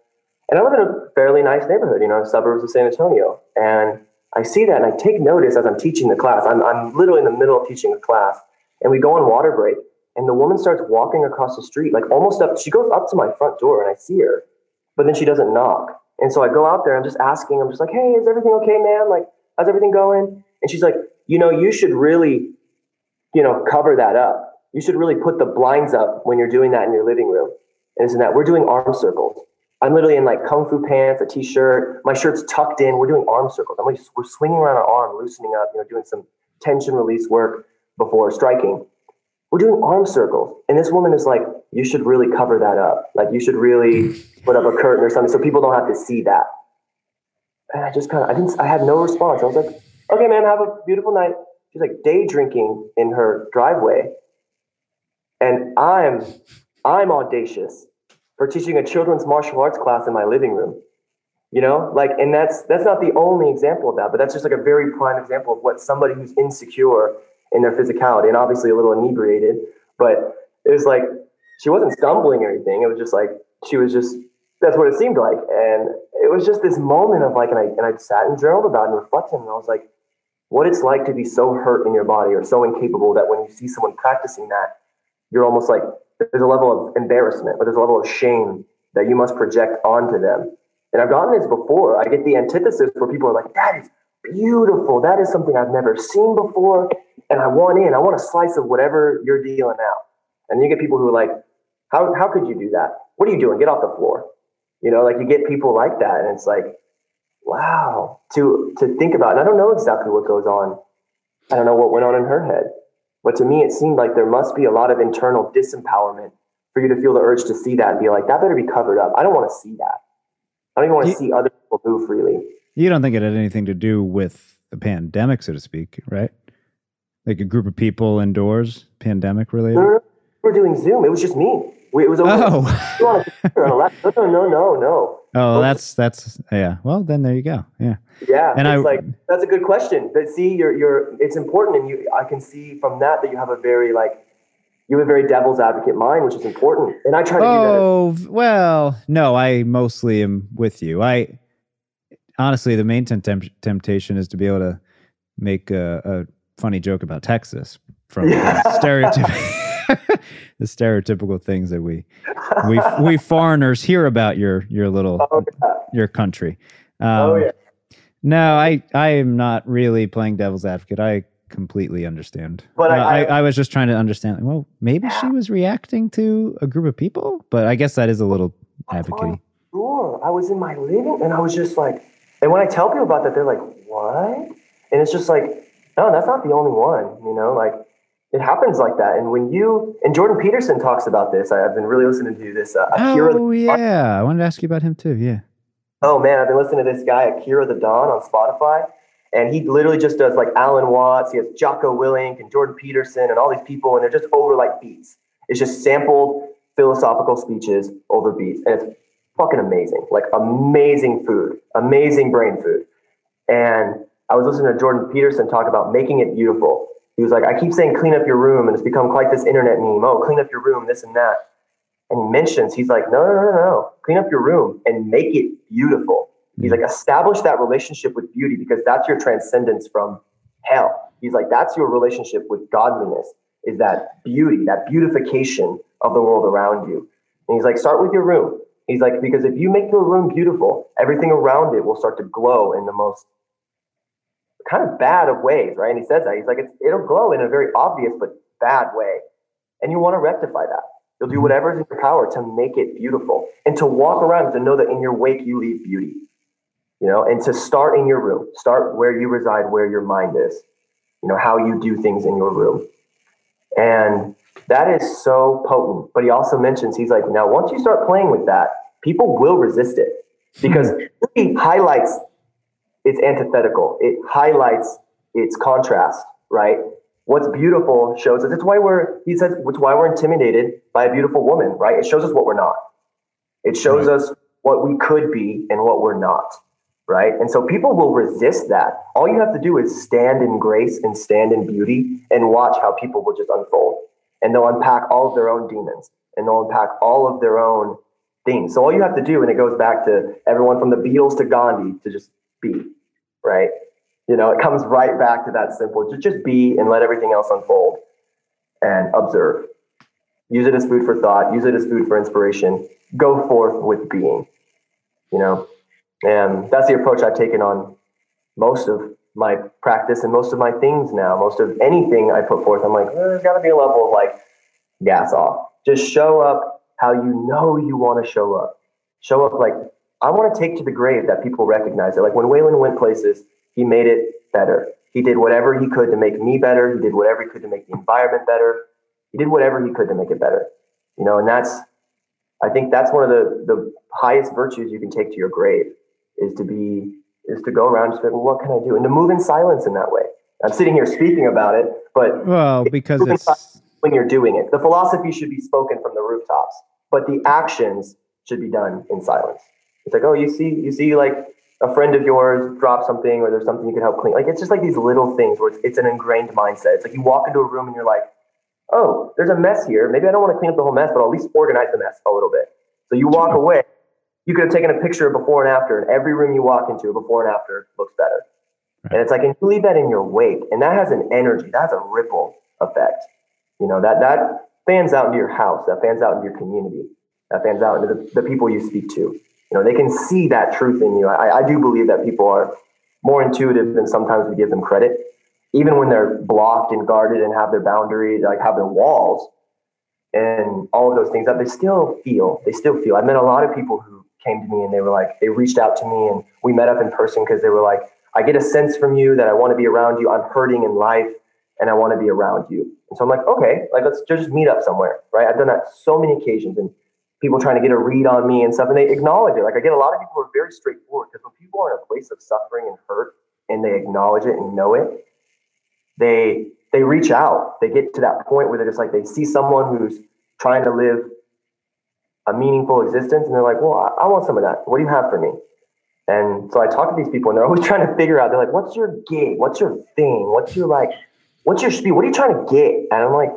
And I live in a fairly nice neighborhood, you know, suburbs of San Antonio. And I see that and I take notice as I'm teaching the class. I'm, I'm literally in the middle of teaching a class, and we go on water break. And the woman starts walking across the street, like almost up. She goes up to my front door and I see her, but then she doesn't knock. And so I go out there. I'm just asking. I'm just like, "Hey, is everything okay, man? Like, how's everything going?" And she's like, "You know, you should really, you know, cover that up. You should really put the blinds up when you're doing that in your living room." And isn't that we're doing arm circles. I'm literally in like kung fu pants, a t-shirt. My shirt's tucked in. We're doing arm circles. I'm like, we're swinging around our arm, loosening up, you know, doing some tension release work before striking we're doing arm circles. And this woman is like, you should really cover that up. Like you should really put up a curtain or something so people don't have to see that. And I just kind of, I didn't, I had no response. I was like, okay, man, have a beautiful night. She's like day drinking in her driveway. And I'm, I'm audacious for teaching a children's martial arts class in my living room. You know, like, and that's, that's not the only example of that, but that's just like a very prime example of what somebody who's insecure in their physicality and obviously a little inebriated. But it was like she wasn't stumbling or anything. It was just like she was just that's what it seemed like. And it was just this moment of like, and I and I sat and journaled about it and reflected, and I was like, what it's like to be so hurt in your body or so incapable that when you see someone practicing that, you're almost like there's a level of embarrassment or there's a level of shame that you must project onto them. And I've gotten this before. I get the antithesis where people are like, that is beautiful. That is something I've never seen before and I want in, I want a slice of whatever you're dealing out. And you get people who are like, how, how could you do that? What are you doing? Get off the floor. You know, like you get people like that. And it's like, wow, to, to think about. And I don't know exactly what goes on. I don't know what went on in her head. But to me, it seemed like there must be a lot of internal disempowerment for you to feel the urge to see that and be like, that better be covered up. I don't want to see that. I don't even want to you, see other people move freely. You don't think it had anything to do with the pandemic, so to speak, right? Like a group of people indoors, pandemic related? No, no, no. We are doing Zoom. It was just me. We, it was over. Oh. [laughs] no, no, no, no. Oh, that's that's yeah. Well, then there you go. Yeah. Yeah, and I like that's a good question. But see, you're you're it's important, and you I can see from that that you have a very like you have a very devil's advocate mind, which is important. And I try to oh. Oh well, no, I mostly am with you. I honestly, the main temp- temptation is to be able to make a, a funny joke about Texas from yeah. [laughs] the, stereotyp- [laughs] the stereotypical things that we we we [laughs] foreigners hear about your your little oh, yeah. your country. Um, oh yeah. No, I I am not really playing devil's advocate. I completely understand. But uh, I, I, I, was just trying to understand. Well, maybe she was reacting to a group of people, but I guess that is a little advocate. Sure, I was in my living, and I was just like, and when I tell people about that, they're like, "What?" And it's just like no, that's not the only one. You know, like it happens like that. And when you and Jordan Peterson talks about this, I, have been really listening to this. Uh, Akira oh yeah, I wanted to ask you about him too. Yeah. Oh man, I've been listening to this guy Akira the Don on Spotify, and he literally just does like Alan Watts. He has Jocko Willink and Jordan Peterson and all these people, and they're just over like beats. It's just sampled philosophical speeches over beats, and it's fucking amazing. Like amazing food, amazing brain food, and I was listening to Jordan Peterson talk about making it beautiful. He was like, I keep saying clean up your room, and it's become quite this internet meme. Oh, clean up your room, this and that. And he mentions, he's like, no, no, no, no, no. clean up your room and make it beautiful. He's like, establish that relationship with beauty because that's your transcendence from hell. He's like, that's your relationship with godliness, is that beauty, that beautification of the world around you. And he's like, start with your room. He's like, because if you make your room beautiful, everything around it will start to glow in the most kind of bad of ways, right? And he says that he's like, it'll glow in a very obvious but bad way, and you want to rectify that. You'll do whatever is in your power to make it beautiful and to walk around to know that in your wake you leave beauty. You know, and to start in your room, start where you reside, where your mind is, you know, how you do things in your room. And that is so potent. But he also mentions, he's like, now once you start playing with that, people will resist it because [laughs] he highlights its antithetical, it highlights its contrast, right? What's beautiful shows us. It's why we're, he says, it's why we're intimidated by a beautiful woman, right? It shows us what we're not. It shows right. us what we could be and what we're not, right? And so people will resist that. All you have to do is stand in grace and stand in beauty and watch how people will just unfold. And they'll unpack all of their own demons and they'll unpack all of their own things. So all you have to do, and it goes back to everyone from the Beatles to Gandhi to just be, right? You know, it comes right back to that simple. Just just be and let everything else unfold and observe. Use it as food for thought, use it as food for inspiration. Go forth with being. You know, and that's the approach I've taken on most of my practice and most of my things now. Most of anything I put forth, I'm like, there's got to be a level of like gas off. Just show up how you know you want to show up. Show up like I want to take to the grave that people recognize it. Like when Waylon went places, he made it better. He did whatever he could to make me better. He did whatever he could to make the environment better. He did whatever he could to make it better. You know, and that's I think that's one of the the highest virtues you can take to your grave is to be is to go around and say, well, what can I do? And to move in silence in that way. I'm sitting here speaking about it, but well, because it's when you're doing it. The philosophy should be spoken from the rooftops, but the actions should be done in silence. It's like, oh, you see, you see, like a friend of yours drop something or there's something you can help clean. Like it's just like these little things where it's, it's an ingrained mindset. It's like you walk into a room and you're like, oh, there's a mess here. Maybe I don't want to clean up the whole mess, but I'll at least organize the mess a little bit. So you walk away. You could have taken a picture of before and after, and every room you walk into, before and after looks better. Right. And it's like, and you leave that in your wake, and that has an energy, that has a ripple effect. You know, that that fans out into your house, that fans out into your community, that fans out into the, the people you speak to you know they can see that truth in you. I, I do believe that people are more intuitive than sometimes we give them credit. Even when they're blocked and guarded and have their boundaries like have their walls and all of those things that they still feel they still feel. I've met a lot of people who came to me and they were like they reached out to me and we met up in person because they were like i get a sense from you that i want to be around you. I'm hurting in life and i want to be around you. And so i'm like okay like let's just meet up somewhere right? I've done that so many occasions and people trying to get a read on me and stuff, and they acknowledge it. Like I get a lot of people who are very straightforward because when people are in a place of suffering and hurt and they acknowledge it and know it, they they reach out. They get to that point where they're just like they see someone who's trying to live a meaningful existence, and they're like, "Well, I, I want some of that. What do you have for me?" And so I talk to these people, and they're always [laughs] trying to figure out. They're like, "What's your gig? What's your thing? What's your like? What's your speed? What are you trying to get?" And I'm like,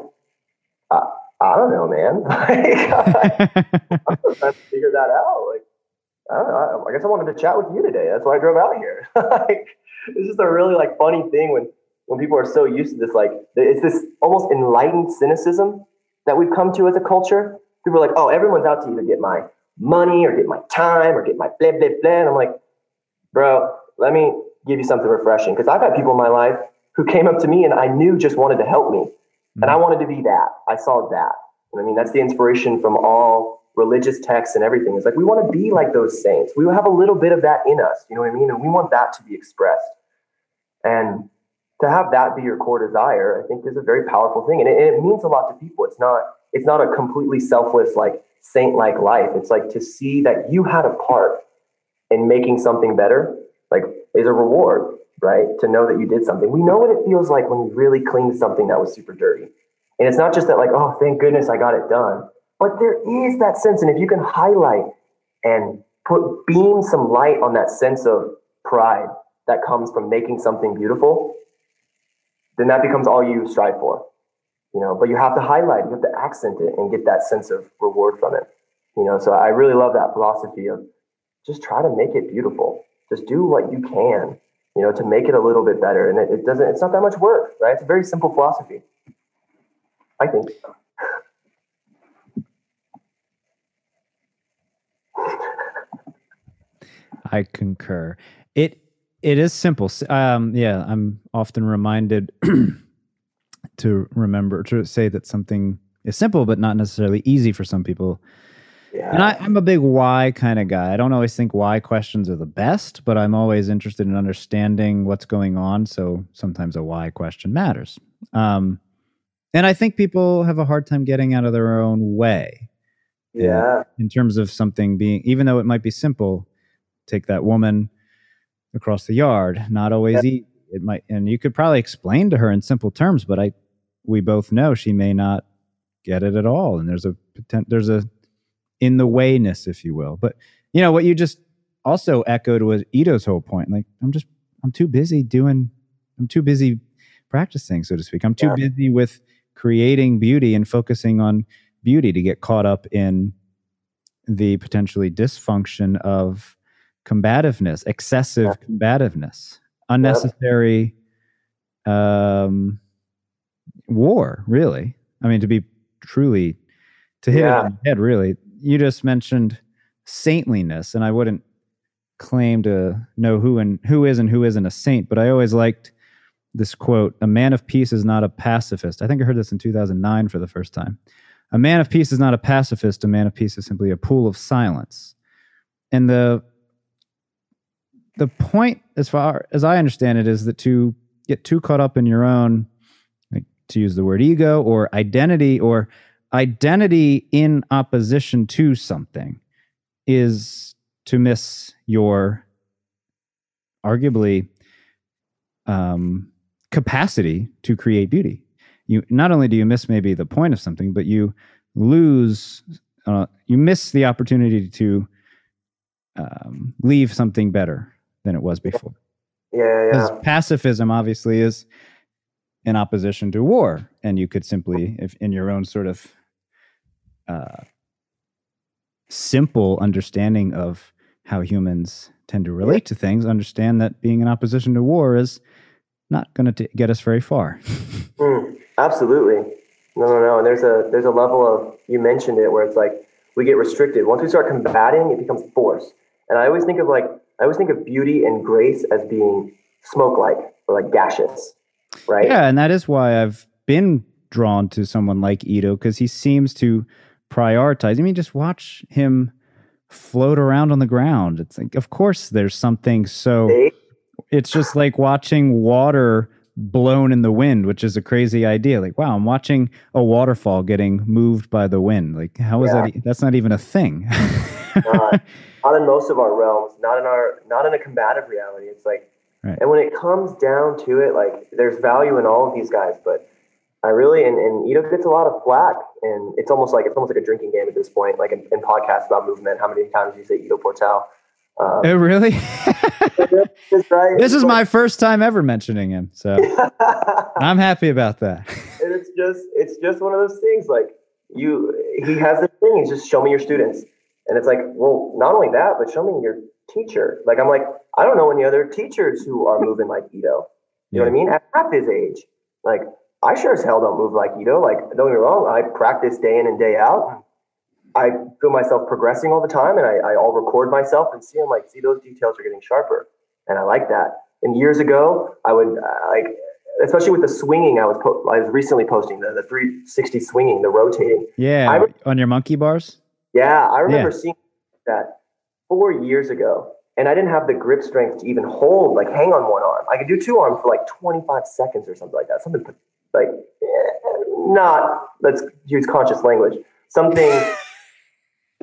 I don't know, man. [laughs] I'm trying to figure that out. Like, I don't know. I guess I wanted to chat with you today. That's why I drove out here. [laughs] like, it's just a really like funny thing when when people are so used to this. Like, it's this almost enlightened cynicism that we've come to as a culture. People are like, "Oh, everyone's out to either get my money or get my time or get my blah blah blah." And I'm like, bro, let me give you something refreshing because I've had people in my life who came up to me and I knew just wanted to help me and I mm-hmm. wanted to be that. I saw that. And I mean, that's the inspiration from all religious texts and everything. It's like we want to be like those saints. We have a little bit of that in us, you know what I mean? And we want that to be expressed. And to have that be your core desire, I think is a very powerful thing. And it, it means a lot to people. It's not, it's not a completely selfless, like saint-like life. It's like to see that you had a part in making something better, like is a reward right? To know that you did something. We know what it feels like when you really clean something that was super dirty. And it's not just that, like, oh, thank goodness I got it done. But there is that sense. And if you can highlight and put beam some light on that sense of pride that comes from making something beautiful, then that becomes all you strive for. You know, but you have to highlight, you have to accent it and get that sense of reward from it. You know, so I really love that philosophy of just try to make it beautiful. Just do what you can you know, to make it a little bit better. And it, it doesn't, it's not that much work, right? It's a very simple philosophy. I think. I concur. It it is simple. Um, yeah, I'm often reminded [clears throat] to remember to say that something is simple, but not necessarily easy for some people. Yeah. And I, I'm a big why kind of guy. I don't always think why questions are the best, but I'm always interested in understanding what's going on. So sometimes a why question matters. Um, and I think people have a hard time getting out of their own way yeah. in terms of something being, even though it might be simple, take that woman across the yard, not always Yeah. easy. It might, and you could probably explain to her in simple terms, but I, we both know she may not get it at all. And there's a potent, there's a in the wayness, if you will. But you know what you just also echoed was Ido's whole point. Like I'm just, I'm too busy doing, I'm too busy practicing, so to speak. I'm too Yeah. busy with creating beauty and focusing on beauty to get caught up in the potentially dysfunction of combativeness, excessive combativeness, unnecessary um, war. Really, I mean, to be truly to hit it on the head. Really, you just mentioned saintliness, and I wouldn't claim to know who and who is and who isn't a saint, but I always liked this quote: "A man of peace is not a pacifist." I think I heard this in 2009 for the first time. A man of peace is not a pacifist. A man of peace is simply a pool of silence. And the the point, as far as I understand it, is that to get too caught up in your own, like to use the word ego or identity or identity in opposition to something, is to miss your arguably um, capacity to create beauty. You not only do you miss maybe the point of something, but you lose, uh, you miss the opportunity to um, leave something better than it was before. Yeah. Yeah. Because pacifism obviously is in opposition to war, and you could simply, if in your own sort of uh, simple understanding of how humans tend to relate to things, understand that being in opposition to war is not going to get us very far. [laughs] Mm, absolutely. No, no, no. And there's a there's a level of you mentioned it where it's like we get restricted. Once we start combating, it becomes force. And I always think of like I always think of beauty and grace as being smoke like or like gaseous, right? Yeah, and that is why I've been drawn to someone like Ido because he seems to prioritize. I mean, just watch him float around on the ground. It's like, of course, there's something so. They- It's just like watching water blown in the wind, which is a crazy idea. Like, wow, I'm watching a waterfall getting moved by the wind. Like, how is Yeah. that? That's not even a thing. not, not in most of our realms, not in our not in a combative reality. It's like Right. and when it comes down to it, like there's value in all of these guys, but I really and, and Ido gets a lot of flack and it's almost like it's almost like a drinking game at this point, like in, in podcasts about movement, how many times do you say Ido Portal. Um, oh, really? [laughs] this, right? this is my first time ever mentioning him, so [laughs] I'm happy about that. [laughs] and it's just it's just one of those things like you he has this thing he's just show me your students. And it's like well not only that but show me your teacher. Like i'm like i don't know any other teachers who are moving like Ido you know what i mean? At half his age. Like i sure as hell don't move like Ido like don't get me wrong i practice day in and day out i feel myself progressing all the time and i, I all record myself and see i'm like see those details are getting sharper and i like that and years ago i would uh, like especially with the swinging I was po- I was recently posting the, the 360 swinging, the rotating. Yeah, re- on your monkey bars. Yeah, I remember Yeah. seeing that four years ago, and I didn't have the grip strength to even hold, like hang on one arm. I could do two arms for like 25 seconds or something like that. Something like eh, not let's use conscious language. Something,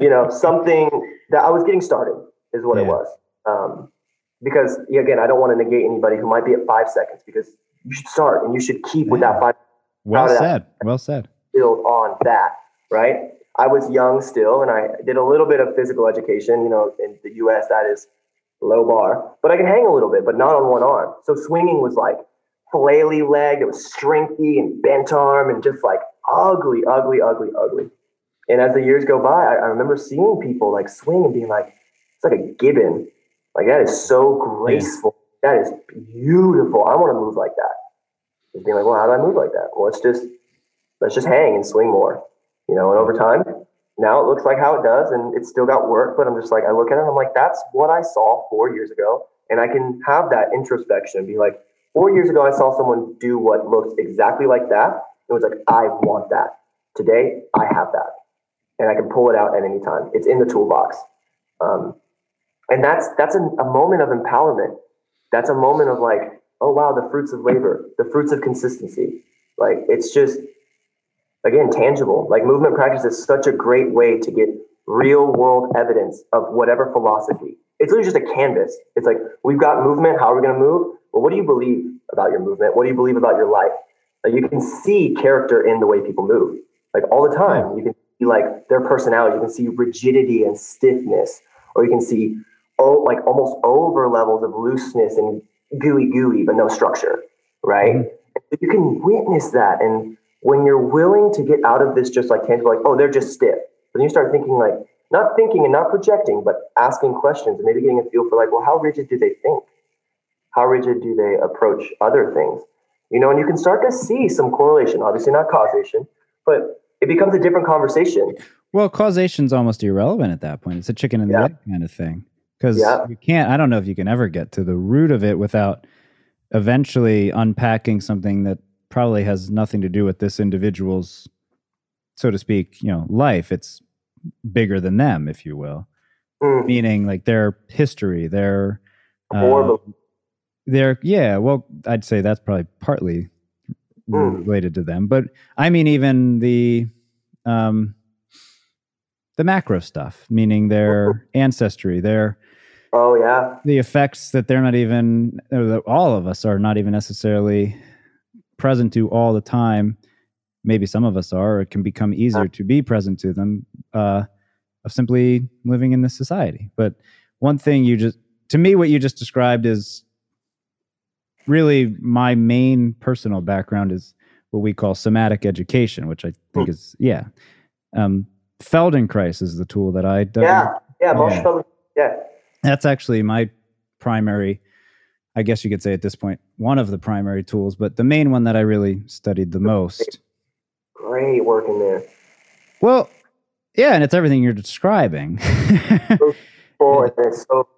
you know, something that I was getting started is what it was. Um, because again, I don't want to negate anybody who might be at five seconds because you should start and you should keep with that five Well said. Well said. build on that, right? I was young still, and I did a little bit of physical education. You know, in the U.S., that is low bar, but I can hang a little bit, but not on one arm. So swinging was like flaily leg. It was strengthy and bent arm, and just like ugly, ugly, ugly, ugly. And as the years go by, I, I remember seeing people like swing and being like, "It's like a gibbon. Like that is so graceful. That is beautiful. I want to move like that." Just being like, "Well, how do I move like that?" Well, let's just let's just hang and swing more, you know. And over time, now it looks like how it does, and it's still got work. But I'm just like, I look at it, and I'm like, that's what I saw four years ago, and I can have that introspection and be like, four years ago, I saw someone do what looks exactly like that. It was like, I want that. Today, I have that, and I can pull it out at any time. It's in the toolbox, um, and that's that's a, a moment of empowerment. That's a moment of like, oh wow, the fruits of labor, the fruits of consistency. Like it's just again tangible. Like movement practice is such a great way to get real world evidence of whatever philosophy. It's really just a canvas. It's like we've got movement. How are we going to move? Well, what do you believe about your movement? What do you believe about your life? Like you can see character in the way people move, like all the time. You can like their personality. You can see rigidity and stiffness, or you can see oh like almost over levels of looseness and gooey gooey, but no structure, right? Mm-hmm. You can witness that, and when you're willing to get out of this just like tangible, like oh they're just stiff, but then you start thinking like not thinking and not projecting, but asking questions and maybe getting a feel for like well how rigid do they think? How rigid do they approach other things? You know, and you can start to see some correlation, obviously not causation, but it becomes a different conversation. Well, causation's almost irrelevant at that point. It's a chicken and the egg kind of thing. Because yeah. you can't, I don't know if you can ever get to the root of it without eventually unpacking something that probably has nothing to do with this individual's, so to speak, you know, life. It's bigger than them, if you will. Mm. Meaning like their history, their uh, there, yeah. Well, I'd say that's probably partly mm. related to them, but I mean, even the um, the macro stuff, meaning their ancestry, their oh yeah, the effects that they're not even that all of us are not even necessarily present to all the time. Maybe some of us are. It can become easier to be present to them uh, of simply living in this society. But one thing you just to me, what you just described is really my main personal background is what we call somatic education, which I think hmm. is yeah. Um, Feldenkrais is the tool that I yeah yeah yeah. yeah. That's actually my primary. I guess you could say at this point one of the primary tools, but the main one that I really studied the most. Great work in there. Well, yeah, and it's everything you're describing. [laughs] it's so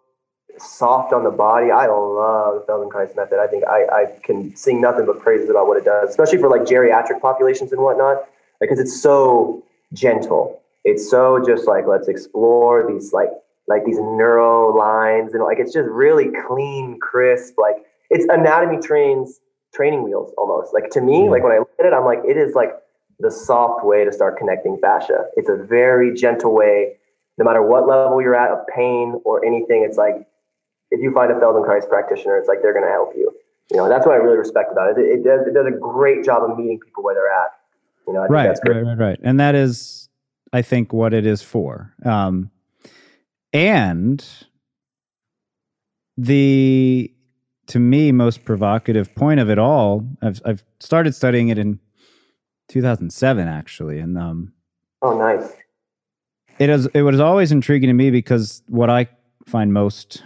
soft on the body. I love the Feldenkrais method. I think I, I can sing nothing but praises about what it does, especially for like geriatric populations and whatnot, because it's so gentle. It's so just like let's explore these like like these neuro lines and like it's just really clean, crisp. Like it's anatomy trains training wheels almost. Like to me, like when I look at it, I'm like it is like the soft way to start connecting fascia. It's a very gentle way no matter what level you're at of pain or anything, it's like if you find a Feldenkrais practitioner, it's like they're going to help you. You know, that's what I really respect about it. It, it, does, it does a great job of meeting people where they're at. You know, right, right, right, right. And that is, I think, what it is for. Um, and the, to me, most provocative point of it all, I've, I've started studying it in 2007, actually. And, um, oh, nice. It is, it was always intriguing to me because what I find most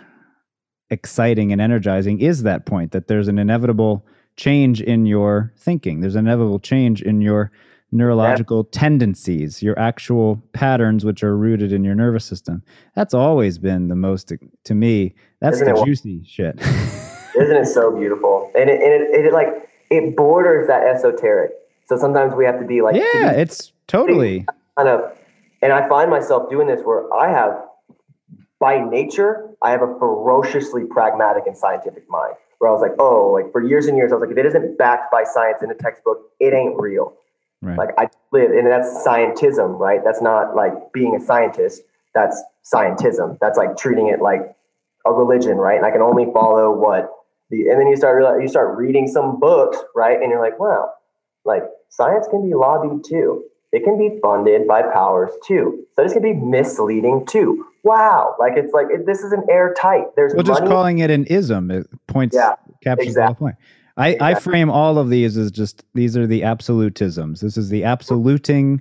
exciting and energizing is that point that there's an inevitable change in your thinking. There's an inevitable change in your neurological yeah. tendencies, your actual patterns, which are rooted in your nervous system. That's always been the most, to me, that's Isn't the juicy shit. [laughs] Isn't it so beautiful? And it, and it, it, like, it borders that esoteric. So sometimes we have to be like, yeah, be, it's totally kind of, and I find myself doing this where I have by nature, I have a ferociously pragmatic and scientific mind where I was like, oh, like for years and years, I was like, if it isn't backed by science in a textbook, it ain't real. Right. Like I live, and that's scientism, right? That's not like being a scientist. That's scientism. That's like treating it like a religion, right? And I can only follow what the, and then you start you start reading some books, right? And you're like, wow, like science can be lobbied too. It can be funded by powers too. So this can be misleading too. Wow. Like it's like it, this is an airtight. There's well, just calling it an ism. It points yeah, captures exactly. the point. I, exactly. I frame all of these as just these are the absolutisms. This is the absoluting.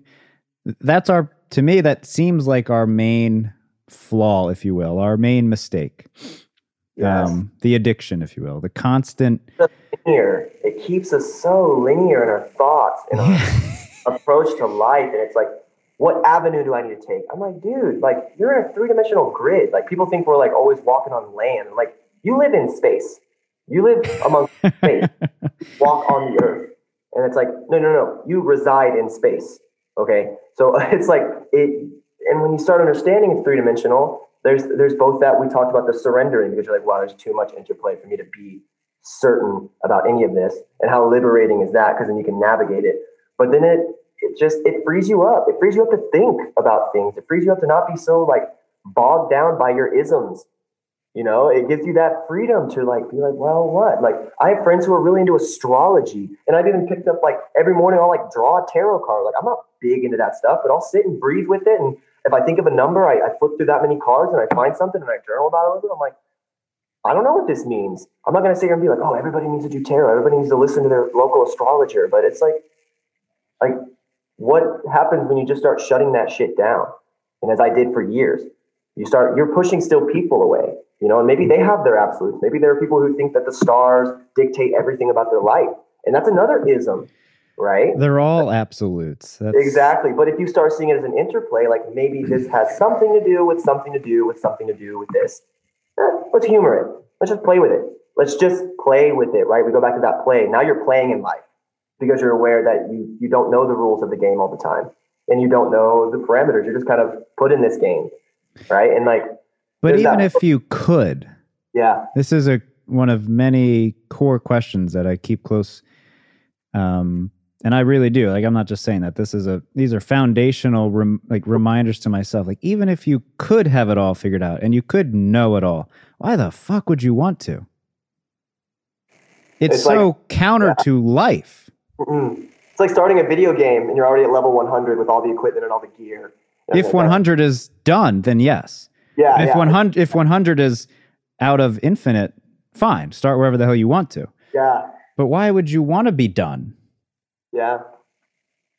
That's our to me that seems like our main flaw, if you will, our main mistake. Yes. Um, the addiction, if you will, the constant. linear. It keeps us so linear in our thoughts and our [laughs] approach to life. And it's like, what avenue do I need to take? I'm like, dude, like you're in a three dimensional grid. Like people think we're like always walking on land. Like you live in space. You live among [laughs] space. Walk on the earth. And it's like, no, no, no. You reside in space. Okay, so [laughs] it's like it, and when you start understanding it's three dimensional, there's there's both that we talked about the surrendering because you're like, wow, there's too much interplay for me to be certain about any of this, and how liberating is that? Because then you can navigate it. But then it it just it frees you up. It frees you up to think about things. It frees you up to not be so like bogged down by your isms you know, it gives you that freedom to like be like, well, what? Like, I have friends who are really into astrology, and I've even picked up like every morning I'll like draw a tarot card. Like, I'm not big into that stuff, but I'll sit and breathe with it. And if I think of a number, I, I flip through that many cards and I find something and I journal about it a little bit. I'm like, I don't know what this means. I'm not going to sit here and be like, oh, everybody needs to do tarot. Everybody needs to listen to their local astrologer. But it's like, like, what happens when you just start shutting that shit down? And as I did for years, you start, you're pushing still people away you know, and maybe they have their absolutes. Maybe there are people who think that the stars dictate everything about their life. And that's another ism, right? They're all absolutes. That's... Exactly. But if you start seeing it as an interplay, like maybe this has something to do with something to do with something to do with this, eh, let's humor it. Let's just play with it. Let's just play with it, right? We go back to that play. Now you're playing in life because you're aware that you, you don't know the rules of the game all the time and you don't know the parameters. You're just kind of put in this game, right? And like but even that. if you could, yeah, this is a one of many core questions that I keep close. Um, and I really do. Like, I'm not just saying that. This is a these are foundational rem, like reminders to myself. Like, even if you could have it all figured out and you could know it all, why the fuck would you want to? It's, it's so like, counter yeah. to life. Mm-hmm. It's like starting a video game and you're already at level 100 with all the equipment and all the gear. If 100 that. is done, then yes. Yeah. If yeah. 100 if 100 is out of infinite, fine. Start wherever the hell you want to. Yeah. But why would you want to be done? Yeah.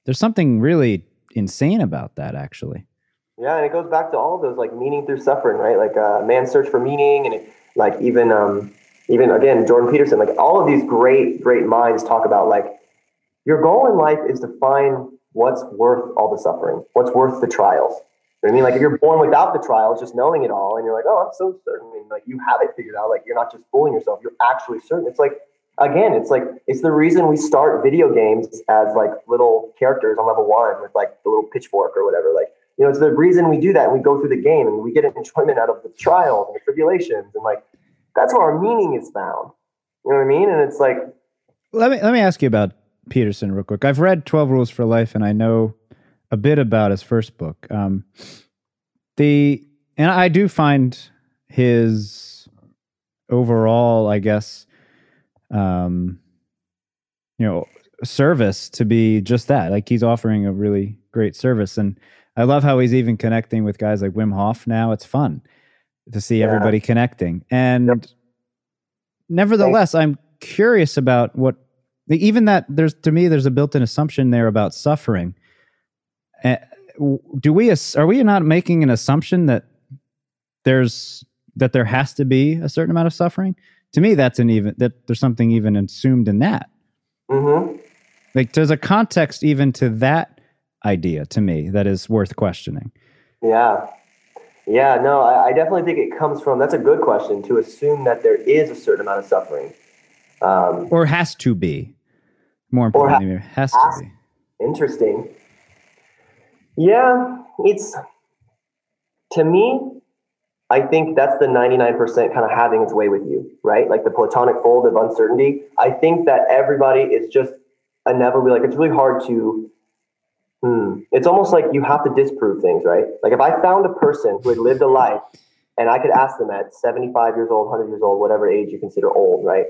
There's something really insane about that actually. Yeah, and it goes back to all of those like meaning through suffering, right? Like uh, man's search for meaning, and it, like even um, even again Jordan Peterson, like all of these great great minds talk about like your goal in life is to find what's worth all the suffering, what's worth the trials, You know I mean, like if you're born without the trials, just knowing it all, and you're like, oh, I'm so certain. Mean, like you have it figured out. Like you're not just fooling yourself. You're actually certain. It's like again, it's like it's the reason we start video games as like little characters on level one with like the little pitchfork or whatever. Like you know, it's the reason we do that. And we go through the game and we get an enjoyment out of the trials and the tribulations, and like that's where our meaning is found. You know what I mean? And it's like, let me let me ask you about Peterson real quick. I've read Twelve Rules for Life, and I know a bit about his first book. Um, the and I do find his overall, I guess, um, you know, service to be just that. Like he's offering a really great service, and I love how he's even connecting with guys like Wim Hof. Now it's fun to see yeah. everybody connecting, and yep. nevertheless, I'm curious about what even that there's to me there's a built-in assumption there about suffering do we are we not making an assumption that there's that there has to be a certain amount of suffering? To me, that's an even that there's something even assumed in that. Mm-hmm. Like there's a context even to that idea to me that is worth questioning. Yeah. Yeah, no, I, I, definitely think it comes from that's a good question to assume that there is a certain amount of suffering. Um, or has to be. More importantly, ha- has, has to be. Interesting. Yeah, it's to me, I think that's the 99% kind of having its way with you, right? Like the platonic fold of uncertainty. I think that everybody is just inevitably like it's really hard to hmm, it's almost like you have to disprove things, right? Like if I found a person who had lived a life and I could ask them at 75 years old, 100 years old, whatever age you consider old, right?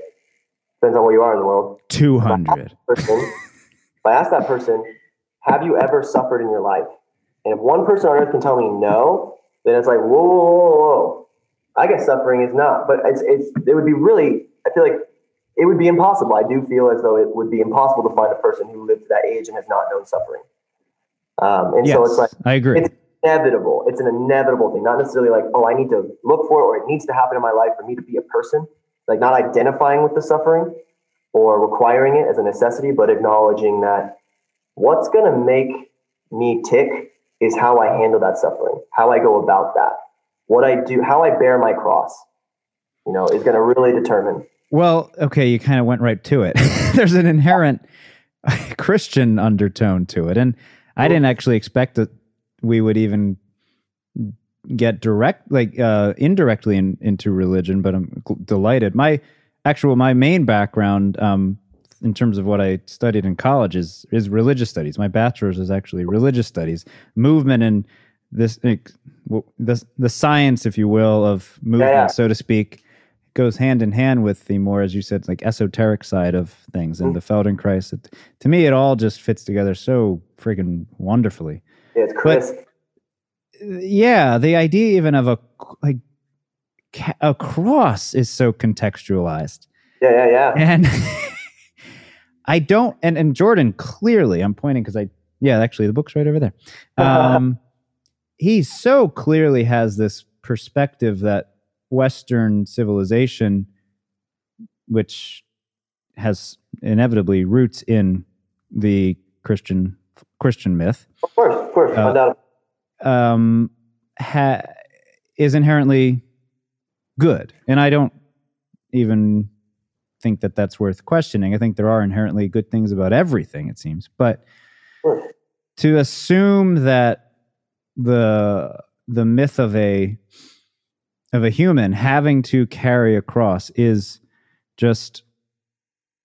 Depends on where you are in the world. 200. If if I ask that person, have you ever suffered in your life? And if one person on earth can tell me no, then it's like, whoa, whoa, whoa, whoa. I guess suffering is not. But it's, it's, it would be really, I feel like it would be impossible. I do feel as though it would be impossible to find a person who lived to that age and has not known suffering. Um, and yes, so it's like, I agree. It's inevitable. It's an inevitable thing, not necessarily like, oh, I need to look for it or it needs to happen in my life for me to be a person. Like not identifying with the suffering or requiring it as a necessity, but acknowledging that what's going to make me tick is how I handle that suffering, how I go about that, what I do, how I bear my cross, you know, is going to really determine. Well, okay, you kind of went right to it. [laughs] There's an inherent [laughs] Christian undertone to it. And I didn't actually expect that we would even get direct, like uh, indirectly in, into religion, but I'm delighted. My actual, my main background um, in terms of what I studied in college is is religious studies. My bachelor's is actually religious studies, movement and this the the science, if you will, of movement, yeah, so to speak, goes hand in hand with the more, as you said, like esoteric side of things and mm. the Feldenkrais. It, to me, it all just fits together so freaking wonderfully. Yeah, it's crisp. But, yeah, the idea even of a like a cross is so contextualized. Yeah, yeah, yeah. And [laughs] I don't, and, and Jordan clearly, I'm pointing because I, yeah, actually the book's right over there. [laughs] Um, he so clearly has this perspective that Western civilization, which has inevitably roots in the Christian Christian myth, of course, of course, uh, um, ha- is inherently good, and I don't even think that that's worth questioning. I think there are inherently good things about everything, it seems. But to assume that the the myth of a of a human having to carry a cross is just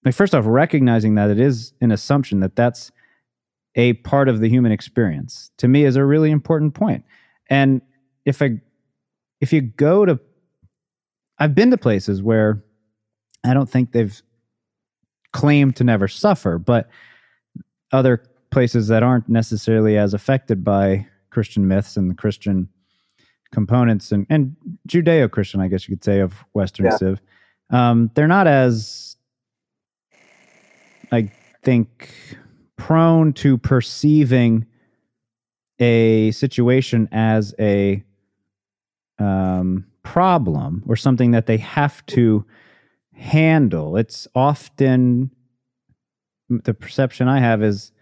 like first off recognizing that it is an assumption that that's a part of the human experience to me is a really important point and if i if you go to i've been to places where I don't think they've claimed to never suffer, but other places that aren't necessarily as affected by Christian myths and the Christian components and, and Judeo Christian, I guess you could say, of Western yeah. Civ, um, they're not as, I think, prone to perceiving a situation as a um, problem or something that they have to handle. It's often the perception I have is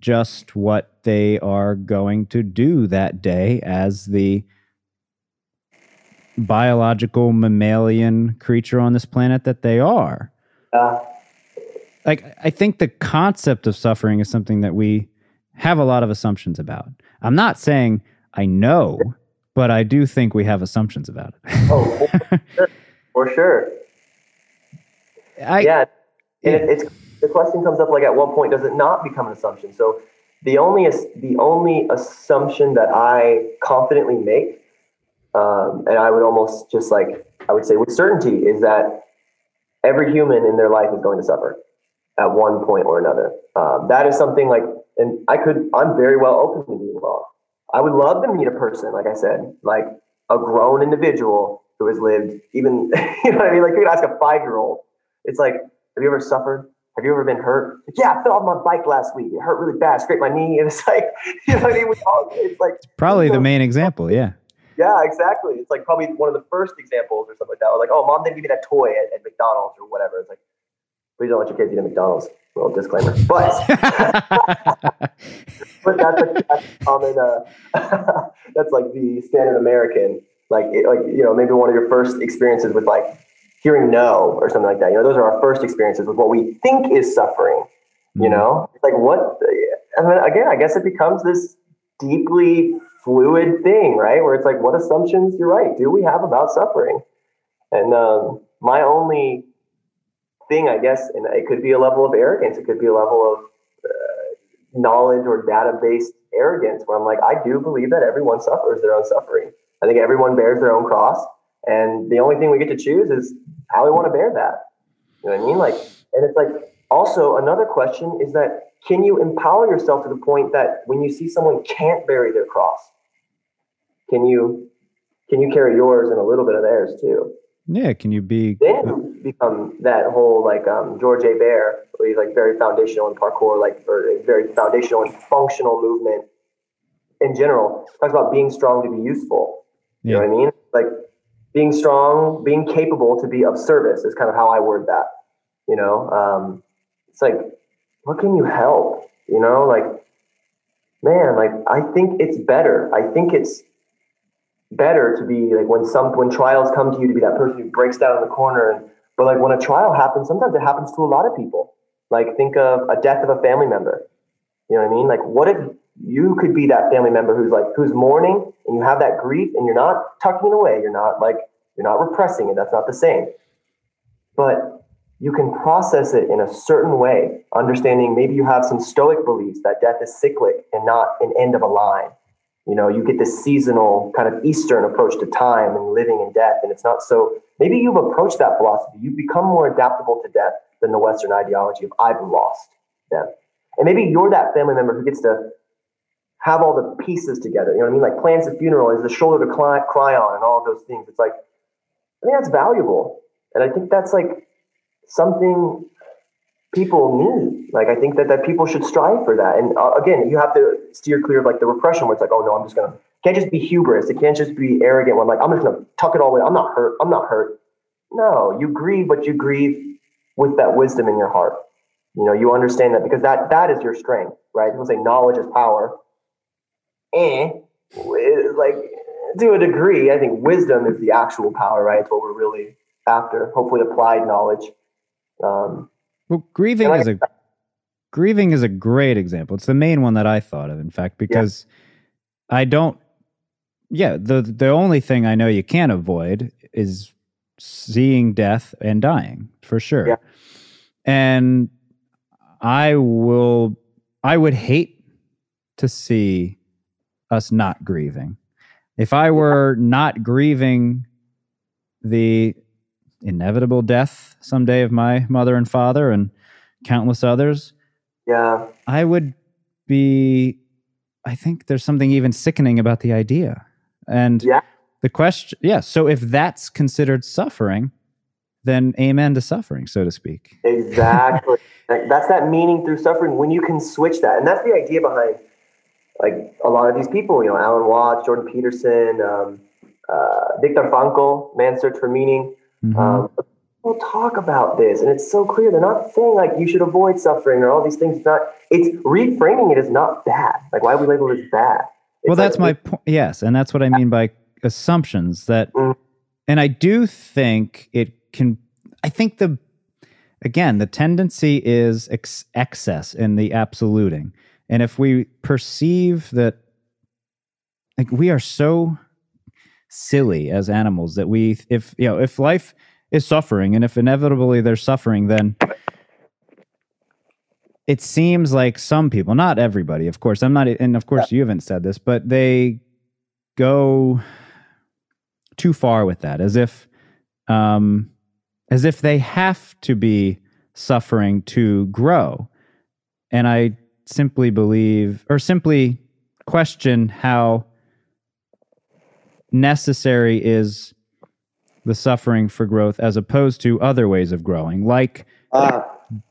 just what they are going to do that day as the biological mammalian creature on this planet that they are. Uh, like I think the concept of suffering is something that we have a lot of assumptions about. I'm not saying I know, but I do think we have assumptions about it. oh, for sure. For sure. I, yeah, and it, it's the question comes up like at what point does it not become an assumption? So the only the only assumption that I confidently make, um, and I would almost just like I would say with certainty, is that every human in their life is going to suffer at one point or another. Um, that is something like, and I could, I'm very well open to being wrong. I would love to meet a person, like I said, like a grown individual who has lived even, [laughs] you know what I mean? Like you could ask a five year old it's like, have you ever suffered? Have you ever been hurt? Like, yeah, I fell off my bike last week. It hurt really bad. Scraped my knee. [laughs] And it's like, you know what I mean? We all, it's like probably you know, the main example. Yeah. Yeah, exactly. It's like probably one of the first examples or something like that. Or like, oh, mom didn't give me that toy at, at McDonald's or whatever. It's like, please don't let your kids eat at McDonald's. Little disclaimer. But, [laughs] but that's a, that's common. Uh, [laughs] that's like the standard American. Like, it, like you know, maybe one of your first experiences with like hearing no or something like that. You know, those are our first experiences with what we think is suffering. You mm-hmm. know, it's like what? I mean, again, I guess it becomes this deeply fluid thing, right? Where it's like, what assumptions? You're right. Do we have about suffering? And um, my only thing, I guess, and it could be a level of arrogance. It could be a level of uh, knowledge or data-based arrogance, where I'm like, I do believe that everyone suffers their own suffering. I think everyone bears their own cross. And the only thing we get to choose is how we want to bear that. You know what I mean? Like, and it's like also another question is that can you empower yourself to the point that when you see someone can't bury their cross, can you can you carry yours and a little bit of theirs too? Yeah, can you be then become that whole like um, George Hebert, where he's like very foundational in parkour, like or very foundational and functional movement in general. Talks about being strong to be useful. You know what I mean? Like being strong, being capable to be of service is kind of how I word that. You know, um, it's like, what can you help? You know, like, man, like I think it's better. I think it's better to be like when some when trials come to you to be that person who breaks down in the corner. And but like when a trial happens, sometimes it happens to a lot of people. Like think of a death of a family member. You know what I mean? Like, what if you could be that family member who's like, who's mourning and you have that grief and you're not tucking it away. You're not like, you're not repressing it. That's not the same. But you can process it in a certain way, understanding maybe you have some stoic beliefs that death is cyclic and not an end of a line. You know, you get this seasonal kind of Eastern approach to time and living and death, and it's not so. Maybe you've approached that philosophy. You've become more adaptable to death than the Western ideology of I've lost them. And maybe you're that family member who gets to have all the pieces together. You know what I mean? Like plans a funeral is the shoulder to cry, cry on and all those things. It's like, I think that's valuable. And I think that's like something people need. Like, I think that, that people should strive for that. And uh, again, you have to steer clear of like the repression where it's like, oh no, I'm just to, can't just be hubris. It can't just be arrogant when like, I'm just to tuck it all away. I'm not hurt. I'm not hurt. No, you grieve, but you grieve with that wisdom in your heart. You know, you understand that because that that is your strength, right? People say knowledge is power eh, like to a degree, I think wisdom is the actual power, right? It's what we're really after. Hopefully, applied knowledge. Um, well, grieving is a grieving is a great example. It's the main one that I thought of, in fact, because yeah. I don't. Yeah, the the only thing I know you can't avoid is seeing death and dying for sure. Yeah. And I will. I would hate to see us not grieving. If I were not grieving the inevitable death someday of my mother and father and countless others, yeah, I would be. I think there's something even sickening about the idea. And yeah. the question, yeah. So if that's considered suffering, then amen to suffering, so to speak. Exactly. [laughs] that's that meaning through suffering when you can switch that. And that's the idea behind like a lot of these people, you know, Alan Watts, Jordan Peterson, um, uh, Viktor Frankl, Man's Search for Meaning. Mm-hmm. Um, people talk about this, and it's so clear. They're not saying like you should avoid suffering or all these things. It's not. It's reframing it as not bad. Like why we label it as bad? It's well, that's like, my point. Yes, and that's what I mean by assumptions. That, mm-hmm. and I do think it can. I think the again the tendency is ex- excess in the absoluting and if we perceive that, like, we are so silly as animals that we, if, you know, if life is suffering and if inevitably there's suffering, then it seems like some people, not everybody, of course, I'm not, and of course, you haven't said this, but they go too far with that as if, um, as if they have to be suffering to grow. And I simply believe or simply question how necessary is the suffering for growth as opposed to other ways of growing like uh,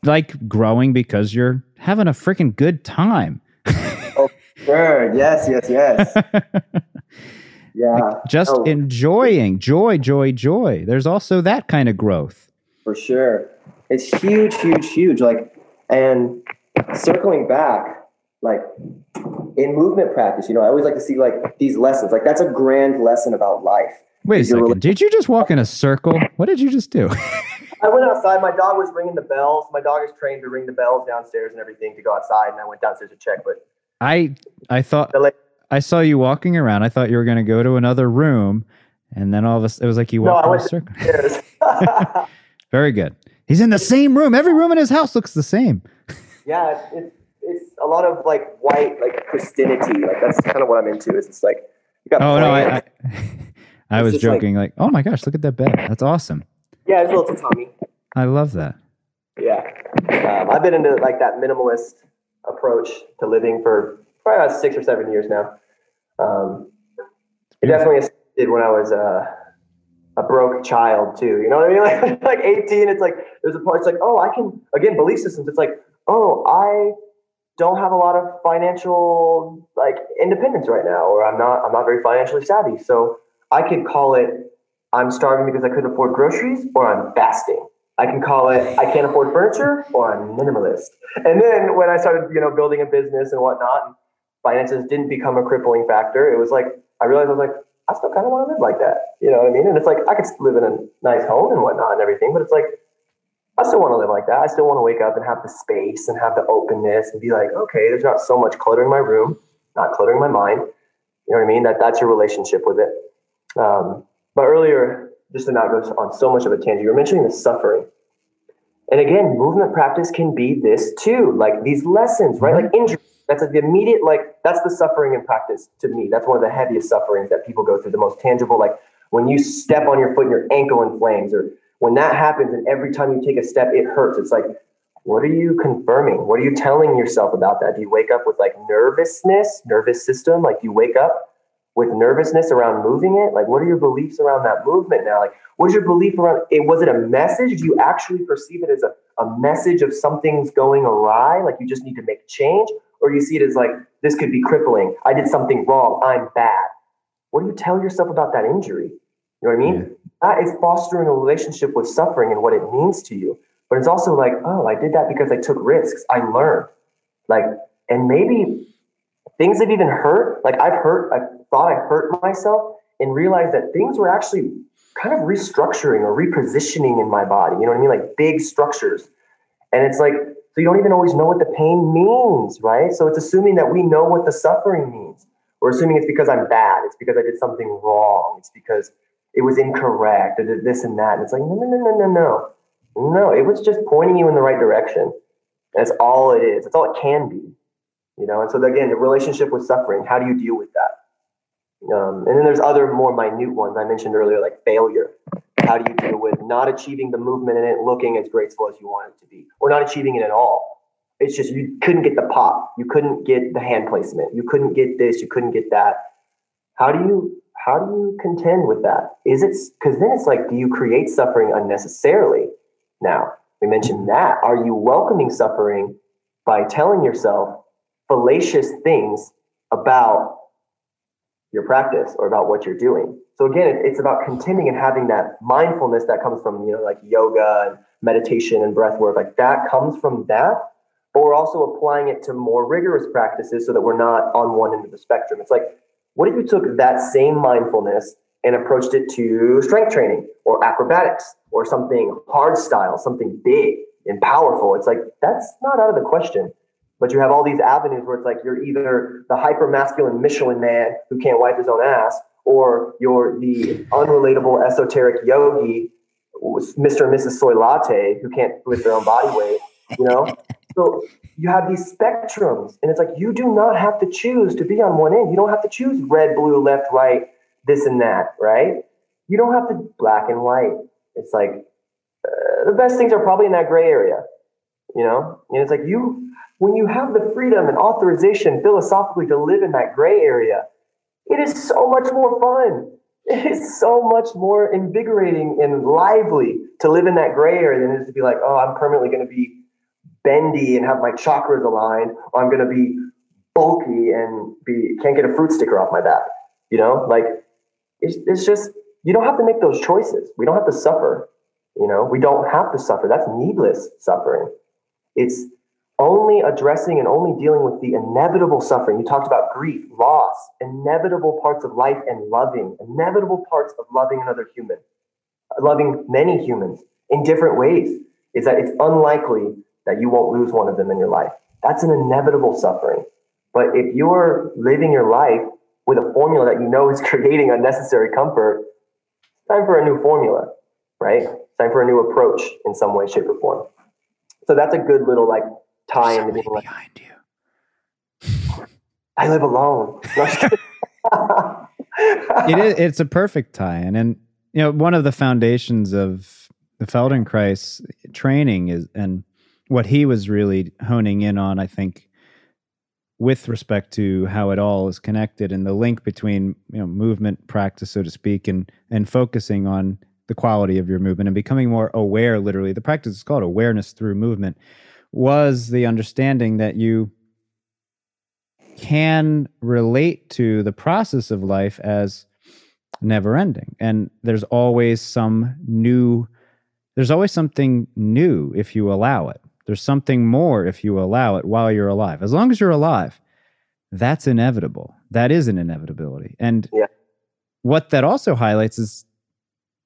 like growing because you're having a freaking good time. Oh sure. Yes yes yes. [laughs] Yeah. like just oh. enjoying. Joy joy joy. There's also that kind of growth. For sure. It's huge huge huge. Like and circling back, like in movement practice, you know, I always like to see like these lessons. Like that's a grand lesson about life. Wait a second. Really- did you just walk in a circle? What did you just do? [laughs] I went outside. My dog was ringing the bells. My dog is trained to ring the bells downstairs and everything to go outside. And I went downstairs to check. But I, I thought I saw you walking around. I thought you were going to go to another room, and then all of a it was like you walked no, in a circle. [laughs] [laughs] Very good. He's in the same room. Every room in his house looks the same yeah, it's, it's a lot of like white, like pristinity. Like that's kind of what I'm into. Is it's like you got. Oh no, I, I, [laughs] I was joking. Like, like, oh my gosh, look at that bed. That's awesome. Yeah, it's a little tatami. I love that. Yeah, um, I've been into like that minimalist approach to living for probably about six or seven years now. Um, it definitely assisted when I was uh, a broke child too. You know what I mean? [laughs] Like, like 18, it's like there's a part. It's like, oh, I can again belief systems. It's like, oh, I don't have a lot of financial like independence right now, or I'm not I'm not very financially savvy. So I could call it I'm starving because I couldn't afford groceries, or I'm fasting. I can call it I can't afford furniture, or I'm minimalist. And then when I started, you know, building a business and whatnot, finances didn't become a crippling factor. It was like I realized I was like, I still kind of want to live like that. You know what I mean? And it's like I could live in a nice home and whatnot and everything, but it's like I still want to live like that. I still want to wake up and have the space and have the openness and be like, okay, there's not so much clutter in my room, not cluttering my mind. You know what I mean? That that's your relationship with it. Um, but earlier, just to not go on so much of a tangent, you were mentioning the suffering. And again, movement practice can be this too, like these lessons, right? Like injury. That's the immediate, like that's the suffering in practice to me. That's one of the heaviest sufferings that people go through. The most tangible, like when you step on your foot and your ankle inflames, or when that happens, and every time you take a step, it hurts. It's like, what are you confirming? What are you telling yourself about that? Do you wake up with like nervousness, nervous system? Like, do you wake up with nervousness around moving it? Like, what are your beliefs around that movement now? Like, what is your belief around it? Was it a message? Do you actually perceive it as a, a message of something's going awry? Like, you just need to make change? Or you see it as like, this could be crippling. I did something wrong. I'm bad. What do you tell yourself about that injury? You know what I mean? Yeah. That is fostering a relationship with suffering and what it means to you. But it's also like, oh, I did that because I took risks. I learned. Like, and maybe things have even hurt. Like I've hurt, I thought I hurt myself and realized that things were actually kind of restructuring or repositioning in my body. You know what I mean? Like big structures. And it's like, so you don't even always know what the pain means, right? So it's assuming that we know what the suffering means. We're assuming it's because I'm bad. It's because I did something wrong. It's because it was incorrect. Did this and that. And it's like, no, no, no, no, no, no. No, it was just pointing you in the right direction. That's all it is. That's all it can be. You know, and so again, the relationship with suffering, how do you deal with that? Um, and then there's other more minute ones I mentioned earlier, like failure. How do you deal with not achieving the movement and it looking as graceful as you want it to be, or not achieving it at all? It's just you couldn't get the pop, you couldn't get the hand placement, you couldn't get this, you couldn't get that. How do you how do you contend with that? Is it because then it's like, do you create suffering unnecessarily? Now, we mentioned that. Are you welcoming suffering by telling yourself fallacious things about your practice or about what you're doing? So again, it's about contending and having that mindfulness that comes from, you know, like yoga and meditation and breath work. Like that comes from that. But we're also applying it to more rigorous practices so that we're not on one end of the spectrum. It's like what if you took that same mindfulness and approached it to strength training or acrobatics or something hard style, something big and powerful? It's like, that's not out of the question. But you have all these avenues where it's like you're either the hyper masculine Michelin man who can't wipe his own ass, or you're the unrelatable esoteric yogi, Mr. and Mrs. Soy Latte, who can't lift their own body weight, you know? [laughs] So you have these spectrums, and it's like you do not have to choose to be on one end. You don't have to choose red, blue, left, right, this and that, right? You don't have to black and white. It's like uh, the best things are probably in that gray area, you know? And it's like you, when you have the freedom and authorization philosophically to live in that gray area, it is so much more fun. It is so much more invigorating and lively to live in that gray area than it is to be like, oh, I'm permanently going to be bendy and have my chakras aligned, or I'm going to be bulky and be can't get a fruit sticker off my back. You know, like it's, it's just you don't have to make those choices. We don't have to suffer. You know, we don't have to suffer. That's needless suffering. It's only addressing and only dealing with the inevitable suffering. You talked about grief, loss, inevitable parts of life, and loving, inevitable parts of loving another human, loving many humans in different ways. Is that it's unlikely that you won't lose one of them in your life. That's an inevitable suffering. But if you're living your life with a formula that you know is [laughs] creating unnecessary comfort, it's time for a new formula, right? It's Time for a new approach in some way, shape, or form. So that's a good little like tie into being like behind you. I live alone. [laughs] it is it's a perfect tie-in. And you know, one of the foundations of the Feldenkrais training is and what he was really honing in on, I think, with respect to how it all is connected and the link between you know movement practice, so to speak, and and focusing on the quality of your movement and becoming more aware. Literally, the practice is called awareness through movement. Was the understanding that you can relate to the process of life as never ending and there's always some new there's always something new if you allow it there's something more if you allow it while you're alive. As long as you're alive, that's inevitable. That is an inevitability. And yeah. what that also highlights is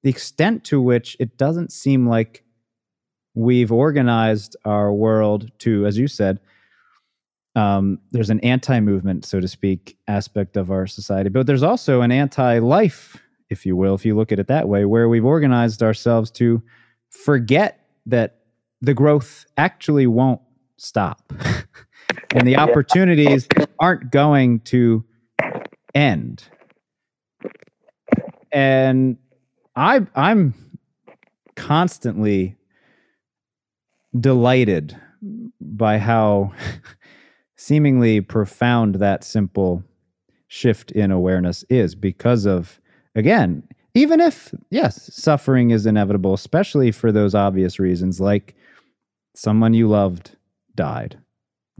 the extent to which it doesn't seem like we've organized our world to, as you said, um, there's an anti-movement, so to speak, aspect of our society, but there's also an anti-life, if you will, if you look at it that way, where we've organized ourselves to forget that the growth actually won't stop, [laughs] and the opportunities aren't going to end. And I, I'm constantly delighted by how [laughs] seemingly profound that simple shift in awareness is because of again even if yes suffering is inevitable especially for those obvious reasons like someone you loved died.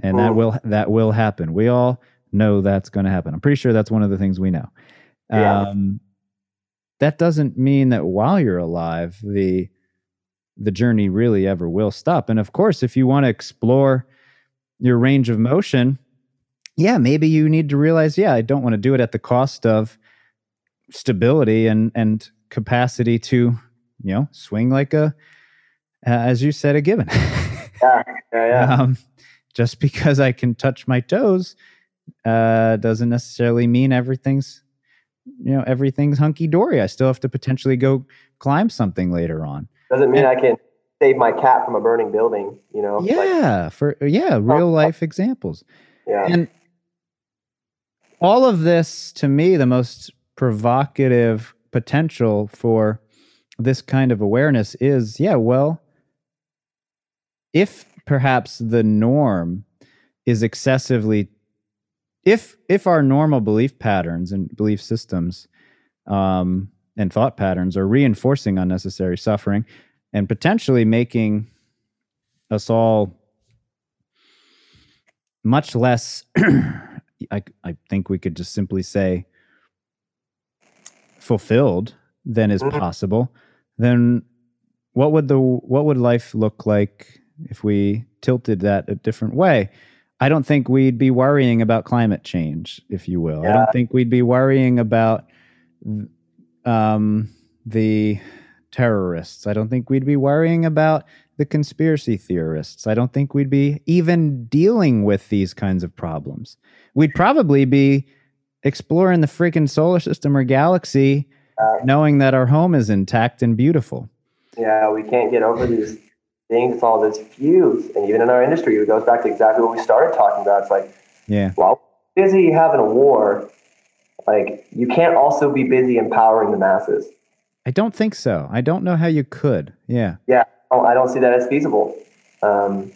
And that will that will happen. We all know that's going to happen. I'm pretty sure that's one of the things we know. Yeah. um, that doesn't mean that while you're alive the the journey really ever will stop. And of course if you want to explore your range of motion, yeah, maybe you need to realize, yeah, I don't want to do it at the cost of stability and and capacity to, you know, swing like a, uh, as you said, a given. [laughs] yeah, yeah, yeah. Um, just because I can touch my toes uh, doesn't necessarily mean everything's, you know, everything's hunky dory. I still have to potentially go climb something later on. Doesn't mean and, I can save my cat from a burning building, you know? Yeah, like, for yeah, real life examples. Yeah. And all of this to me the most provocative potential for this kind of awareness is yeah, well, if perhaps the norm is excessively if if our normal belief patterns and belief systems um, and thought patterns are reinforcing unnecessary suffering and potentially making us all much less [clears throat] I, I think we could just simply say fulfilled than is mm-hmm. possible then what would the what would life look like if we tilted that a different way i don't think we'd be worrying about climate change if you will yeah. i don't think we'd be worrying about um, the terrorists. I don't think we'd be worrying about the conspiracy theorists. I don't think we'd be even dealing with these kinds of problems. We'd probably be exploring the freaking solar system or galaxy uh, knowing that our home is intact and beautiful. Yeah, we can't get over these things, all this fuse. And even in our industry, it goes back to exactly what we started talking about. It's like, yeah, while busy having a war, like you can't also be busy empowering the masses. I don't think so. I don't know how you could. Yeah. Yeah. I don't see that as feasible. Um,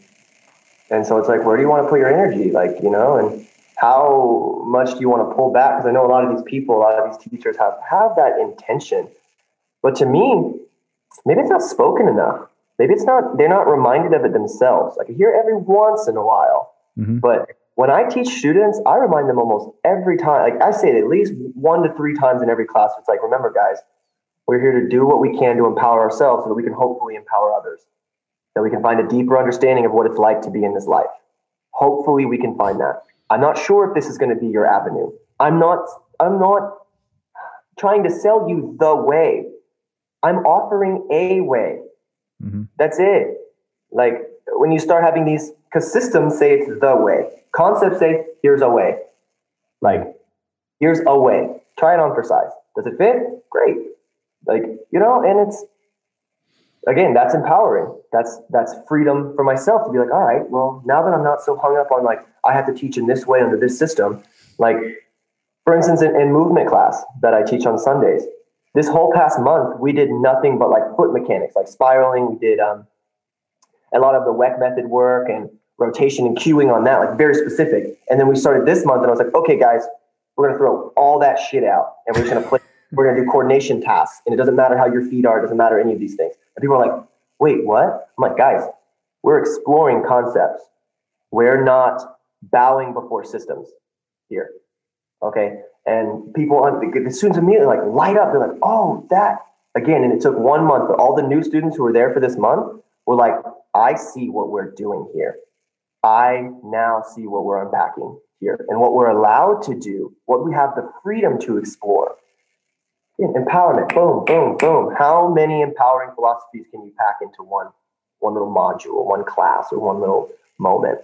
and so it's like, where do you want to put your energy? Like, you know, and how much do you want to pull back? Because I know a lot of these people, a lot of these teachers have have that intention, but to me, maybe it's not spoken enough. Maybe it's not. They're not reminded of it themselves. Like I hear every once in a while, mm-hmm. but when I teach students, I remind them almost every time. Like I say it at least one to three times in every class. It's like, remember, guys, we're here to do what we can to empower ourselves so that we can hopefully empower others, that we can find a deeper understanding of what it's like to be in this life. Hopefully, we can find that. I'm not sure if this is going to be your avenue. I'm not. I'm not trying to sell you the way. I'm offering a way. Mm-hmm. That's it. Like when you start having these, because systems say it's the way, concepts say here's a way. Like here's a way. Try it on for size. Does it fit? Great. Like, you know, and it's again, that's empowering. That's that's freedom for myself to be like, all right, well, now that I'm not so hung up on like I have to teach in this way under this system, like for instance, in, in movement class that I teach on Sundays, this whole past month we did nothing but like foot mechanics, like spiraling. We did um, a lot of the Weck method work and rotation and cueing on that, like very specific. And then we started this month, and I was like, okay, guys, we're gonna throw all that shit out, and we're just gonna play [laughs] we're to do coordination tasks. And it doesn't matter how your feet are, it doesn't matter any of these things. And people are like, wait, what? I'm like, guys, we're exploring concepts. We're not bowing before systems here. Okay. And people, the students immediately like light up. They're like, oh, that again. And it took one month, but all the new students who were there for this month were like, I see what we're doing here. I now see what we're unpacking here and what we're allowed to do, what we have the freedom to explore empowerment. Boom, boom, boom. How many empowering philosophies can you pack into one one little module, one class, or one little moment.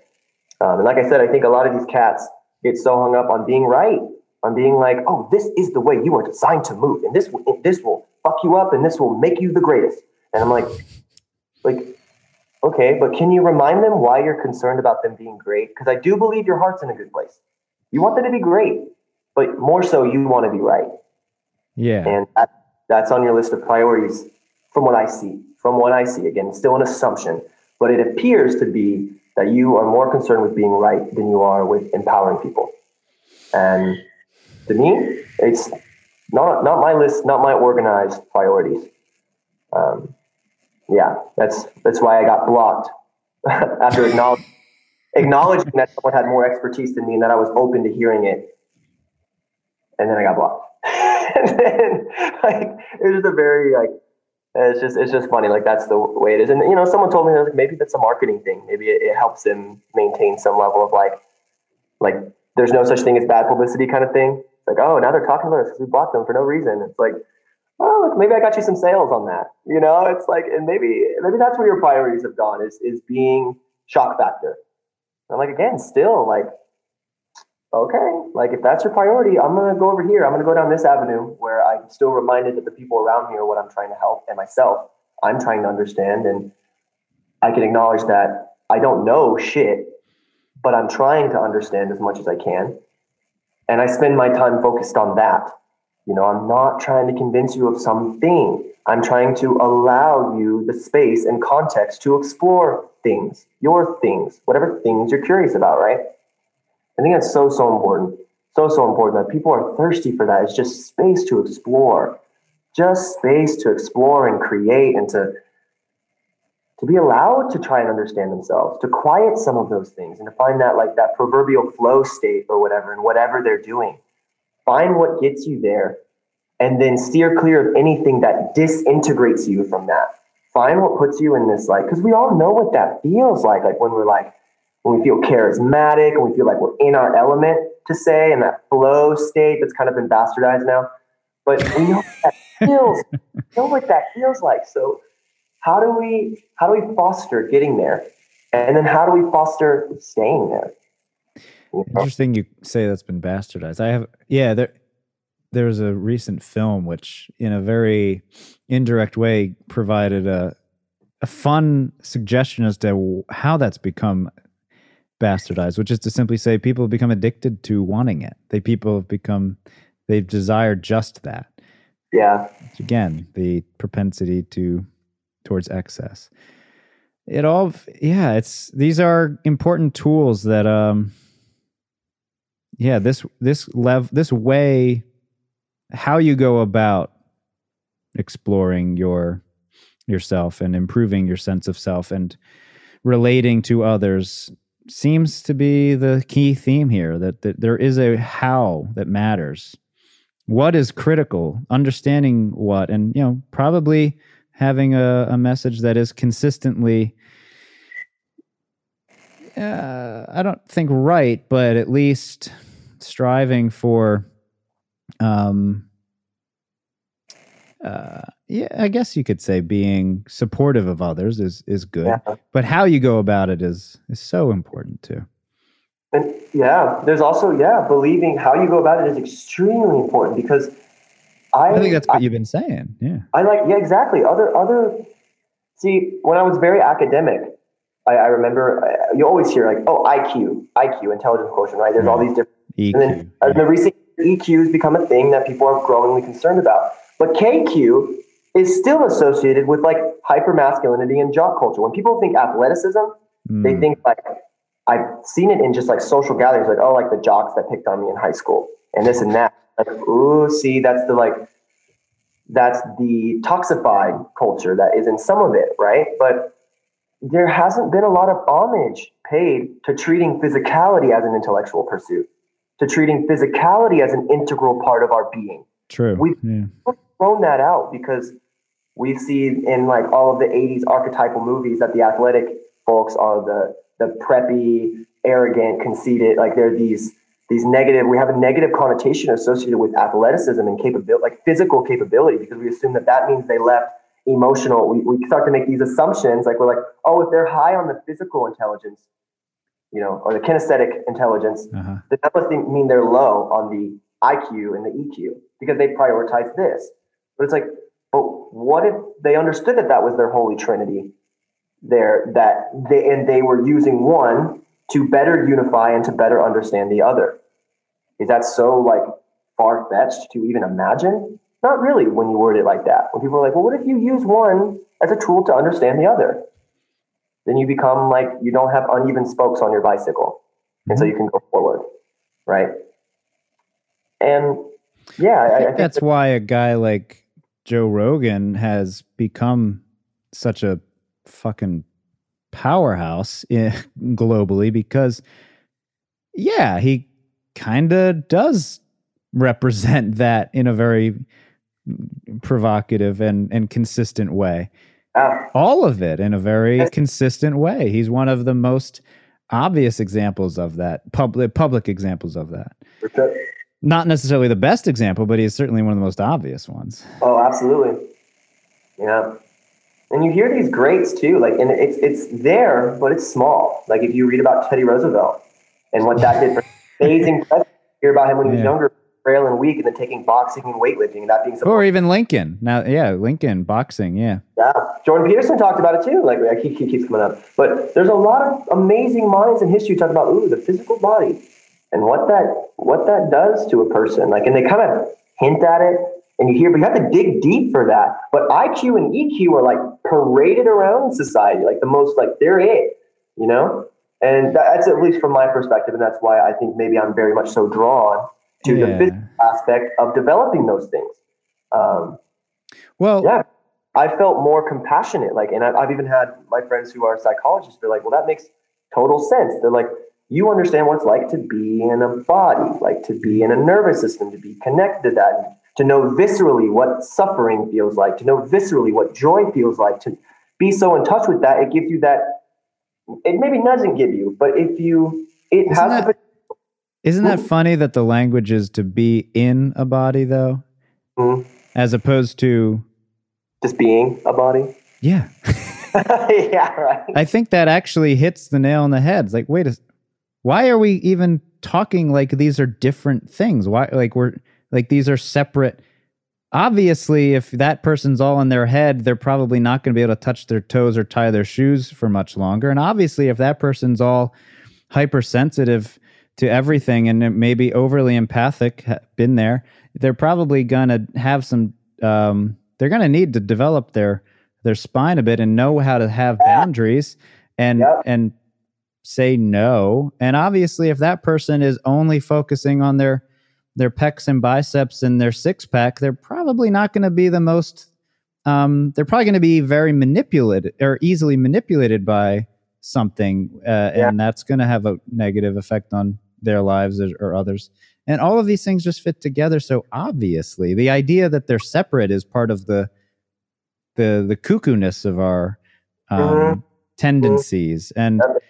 Um, and like I said, I think a lot of these cats get so hung up on being right, on being like, oh, this is the way you are designed to move, and this will, this will fuck you up, and this will make you the greatest. And I'm like, like, okay, but can you remind them why you're concerned about them being great? Because I do believe your heart's in a good place. You want them to be great, but more so, you want to be right. Yeah. And that, that's on your list of priorities from what I see. From what I see, again, still an assumption, but it appears to be that you are more concerned with being right than you are with empowering people. And to me, it's not not my list, not my organized priorities. Um, yeah, that's that's why I got blocked [laughs] after acknowledging acknowledging that someone had more expertise than me and that I was open to hearing it, and then I got blocked. [laughs] and then like it was just a very like it's just it's just funny like that's the way it is and you know someone told me like maybe that's a marketing thing maybe it, it helps them maintain some level of like like there's no such thing as bad publicity kind of thing it's like oh now they're talking about us because we blocked them for no reason it's like oh look, maybe i got you some sales on that you know it's like and maybe maybe that's where your priorities have gone is is being shock factor i'm like again still like okay, like if that's your priority, I'm gonna go over here. I'm gonna go down this avenue where I'm still reminded that the people around me are what I'm trying to help and myself I'm trying to understand. And I can acknowledge that I don't know shit, but I'm trying to understand as much as I can. And I spend my time focused on that. You know, I'm not trying to convince you of something. I'm trying to allow you the space and context to explore things, your things, whatever things you're curious about, right? I think that's so, so important. So, so important that people are thirsty for that. It's just space to explore, just space to explore and create and to, to be allowed to try and understand themselves, to quiet some of those things and to find that like that proverbial flow state or whatever and whatever they're doing. Find what gets you there and then steer clear of anything that disintegrates you from that. Find what puts you in this like, because we all know what that feels like, like when we're like, when we feel charismatic and we feel like we're in our element to say and that flow state that's kind of been bastardized now. But we know what that [laughs] feels, know what that feels like. So how do we how do we foster getting there? And then how do we foster staying there? You know? Interesting you say that's been bastardized. I have yeah, there there's a recent film which in a very indirect way provided a a fun suggestion as to how that's become bastardized, which is to simply say people have become addicted to wanting it. They people have become they've desired just that. Yeah. Which again, the propensity to towards excess. It all yeah, it's these are important tools that um yeah, this this lev this way how you go about exploring your yourself and improving your sense of self and relating to others seems to be the key theme here that, that there is a how that matters what is critical understanding what and you know probably having a, a message that is consistently uh, i don't think right but at least striving for um uh, yeah, I guess you could say being supportive of others is is good, yeah. but how you go about it is is so important too. And yeah, there's also yeah, believing how you go about it is extremely important because I, I think that's what I, you've been saying. Yeah, I like yeah exactly. Other other see when I was very academic, I, I remember uh, you always hear like oh IQ, IQ, intelligence quotient, right? There's all these different. EQ, and then yeah. in the recent EQ has become a thing that people are growingly concerned about. But KQ is still associated with like hypermasculinity and jock culture. When people think athleticism, mm. they think like I've seen it in just like social gatherings, like, oh, like the jocks that picked on me in high school and this and that. Like, ooh, see, that's the like that's the toxified culture that is in some of it, right? But there hasn't been a lot of homage paid to treating physicality as an intellectual pursuit, to treating physicality as an integral part of our being. True. We've yeah. thrown that out because we see in like all of the 80s archetypal movies that the athletic folks are the the preppy, arrogant, conceited, like they're these these negative, we have a negative connotation associated with athleticism and capability, like physical capability, because we assume that that means they left emotional. We, we start to make these assumptions, like we're like, oh, if they're high on the physical intelligence, you know, or the kinesthetic intelligence, Uh-huh. then that must mean they're low on the IQ and the EQ because they prioritize this. But it's like, but what if they understood that that was their holy trinity? There, that they and they were using one to better unify and to better understand the other. Is that so like far fetched to even imagine? Not really when you word it like that. When people are like, well, what if you use one as a tool to understand the other? Then you become like you don't have uneven spokes on your bicycle. And so mm-hmm. you can go forward. Right. And yeah, I, I think That's why a guy like Joe Rogan has become such a fucking powerhouse i- [laughs] globally because, yeah, he kind of does represent that in a very provocative and, and consistent way. ah, All of it in a very consistent way. He's one of the most obvious examples of that, public public examples of that. sure. Not necessarily the best example, but he's certainly one of the most obvious ones. Oh, absolutely. Yeah. And you hear these greats too, like, and it's it's there, but it's small. Like if you read about Teddy Roosevelt and what that did for [laughs] amazing hear about him when he was Yeah. younger, frail and weak, and then taking boxing and weightlifting, and that being so. Or even Lincoln. Now, yeah, Lincoln boxing. Yeah, Yeah, Jordan Peterson talked about it too. Like he, he keeps coming up, but there's a lot of amazing minds in history talk about ooh the physical body and what that what that does to a person. Like, and they kind of hint at it, and you hear, but you have to dig deep for that. But IQ and EQ are like paraded around in society, like the most like they're it, you know. And that's at least from my perspective, and that's why I think maybe I'm very much so drawn to the physical aspect of developing those things. Um, Well, yeah i felt more compassionate like and I've, I've even had my friends who are psychologists they're like well that makes total sense they're like you understand what it's like to be in a body like to be in a nervous system to be connected to that to know viscerally what suffering feels like to know viscerally what joy feels like to be so in touch with that it gives you that it maybe doesn't give you but if you it Isn't has that- isn't that funny that the language is to be in a body, though, Mhm. as opposed to just being a body [laughs] yeah. yeah right I think that actually hits the nail on the head. It's like, wait a, why are we even talking like these are different things? Why, like we're like these are separate. Obviously, if that person's all in their head, they're probably not going to be able to touch their toes or tie their shoes for much longer. And obviously, if that person's all hypersensitive to everything and maybe overly empathic, been there, they're probably going to have some. Um, they're going to need to develop their their spine a bit and know how to have boundaries and Yep. and say no. And obviously, if that person is only focusing on their their pecs and biceps and their six pack, they're probably not going to be the most. Um, they're probably going to be very manipulated or easily manipulated by something, uh, Yeah. and that's going to have a negative effect on their lives or, or others. And all of these things just fit together so obviously. The idea that they're separate is part of the the the cuckoo-ness of our um, Mhm. tendencies. And Yep.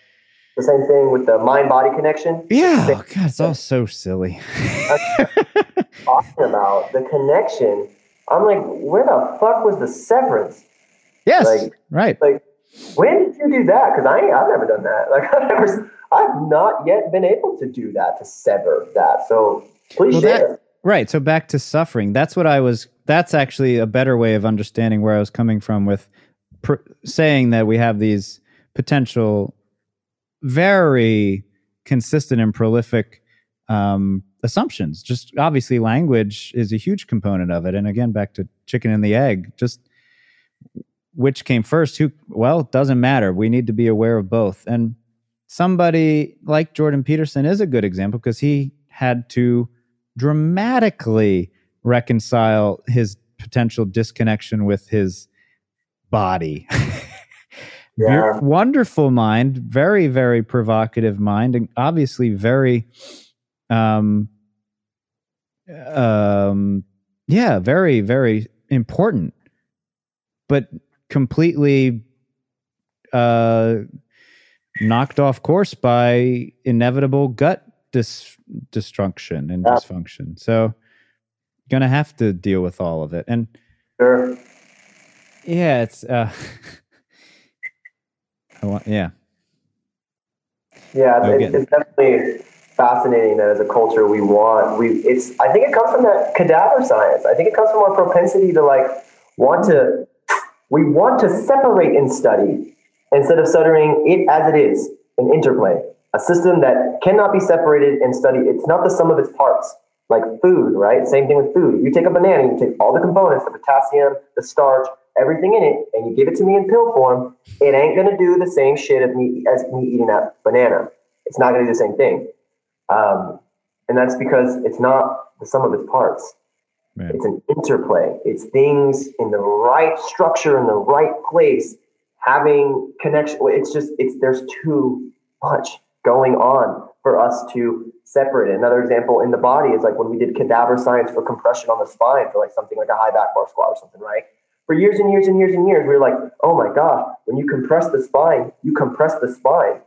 The same thing with the mind body connection yeah, oh God, it's all so silly. [laughs] talking about the connection. I'm like, where the fuck was the severance? yes, Like- right. Like, when did you do that? Because I ain't, I've never done that. [laughs] Like, I've never, I've not yet been able to do that to sever that. So please Well, share. that- Right. So back to suffering. That's what I was. That's actually a better way of understanding where I was coming from with pr- saying that we have these potential, very consistent and prolific um, assumptions. Just obviously, language is a huge component of it. And again, back to chicken and the egg. Just which came first? Who? Well, it doesn't matter. We need to be aware of both. And somebody like Jordan Peterson is a good example because he had to dramatically reconcile his potential disconnection with his body. [laughs] Yeah. Wonderful mind, very, very provocative mind, and obviously very, um, um, yeah, very, very important, but completely uh, knocked off course by inevitable gut dis- destruction and Yeah. dysfunction. So, gonna have to deal with all of it. And Sure. Yeah, it's uh [laughs] Oh, uh, yeah. Yeah, No it's, it's definitely fascinating that as a culture we want we it's I think it comes from that cadaver science. I think it comes from our propensity to like want to we want to separate and study instead of studying it as it is, an interplay, a system that cannot be separated and studied. It's not the sum of its parts. Like food, right? Same thing with food. You take a banana, you take all the components, the potassium, the starch, everything in it, and you give it to me in pill form, it ain't gonna do the same shit as me as me eating that banana. It's not gonna do the same thing. Um, and that's because it's not the sum of its parts. Man. It's an interplay. It's things in the right structure in the right place, having connection. It's just it's there's too much going on for us to separate it. Another example in the body is like when we did cadaver science for compression on the spine for like something like a high back bar squat or something, right? For years and years and years and years, we were like, oh my gosh, when you compress the spine, you compress the spine.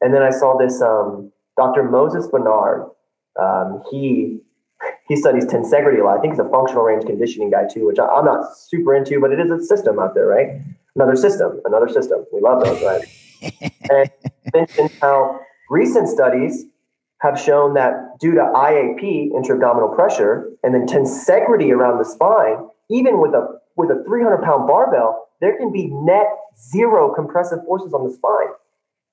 And then I saw this um, Dr. Moses Bernard. Um, he he studies tensegrity a lot. I think he's a functional range conditioning guy too, which I, I'm not super into, but it is a system out there, right? Another system, another system. We love those, right? [laughs] and mentioned how recent studies have shown that due to IAP, intra-abdominal pressure, and then tensegrity around the spine, even with a with a 300 pound barbell, there can be net zero compressive forces on the spine.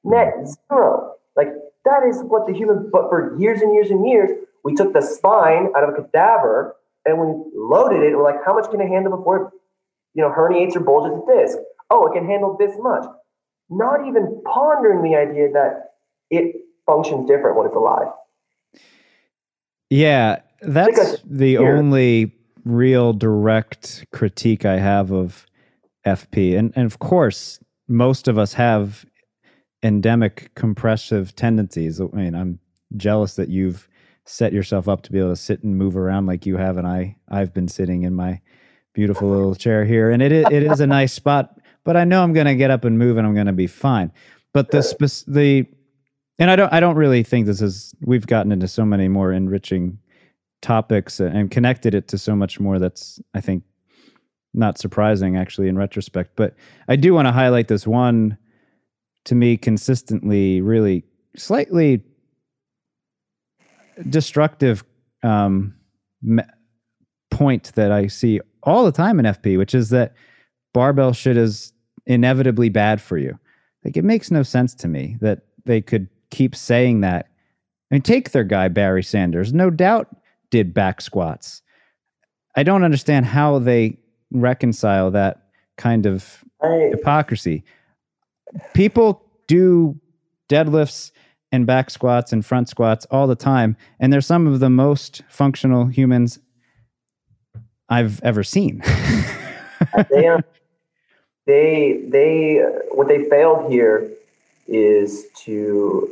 Net zero. Like that is what the human. But for years and years and years, we took the spine out of a cadaver and we loaded it. We're like, how much can it handle before it, you know, herniates or bulges a disc? Oh, it can handle this much. Not even pondering the idea that it functions different when it's alive. Yeah, that's the only real direct critique I have of FP. And and of course, most of us have endemic compressive tendencies. I mean, I'm jealous that you've set yourself up to be able to sit and move around like you have and I I've been sitting in my beautiful little chair here and it is, it is a nice spot, but I know I'm going to get up and move and I'm going to be fine. But the spec- the and I don't I don't really think this is we've gotten into so many more enriching topics and connected it to so much more that's I think not surprising actually in retrospect. But I do want to highlight this one to me consistently really slightly destructive um, me- point that I see all the time in FP, which is that barbell shit is inevitably bad for you. Like it makes no sense to me that they could keep saying that. I mean, take their guy Barry Sanders, no doubt did back squats. I don't understand how they reconcile that kind of I, hypocrisy. People do deadlifts and back squats and front squats all the time, and they're some of the most functional humans I've ever seen. [laughs] they, um, they, they, what they failed here is to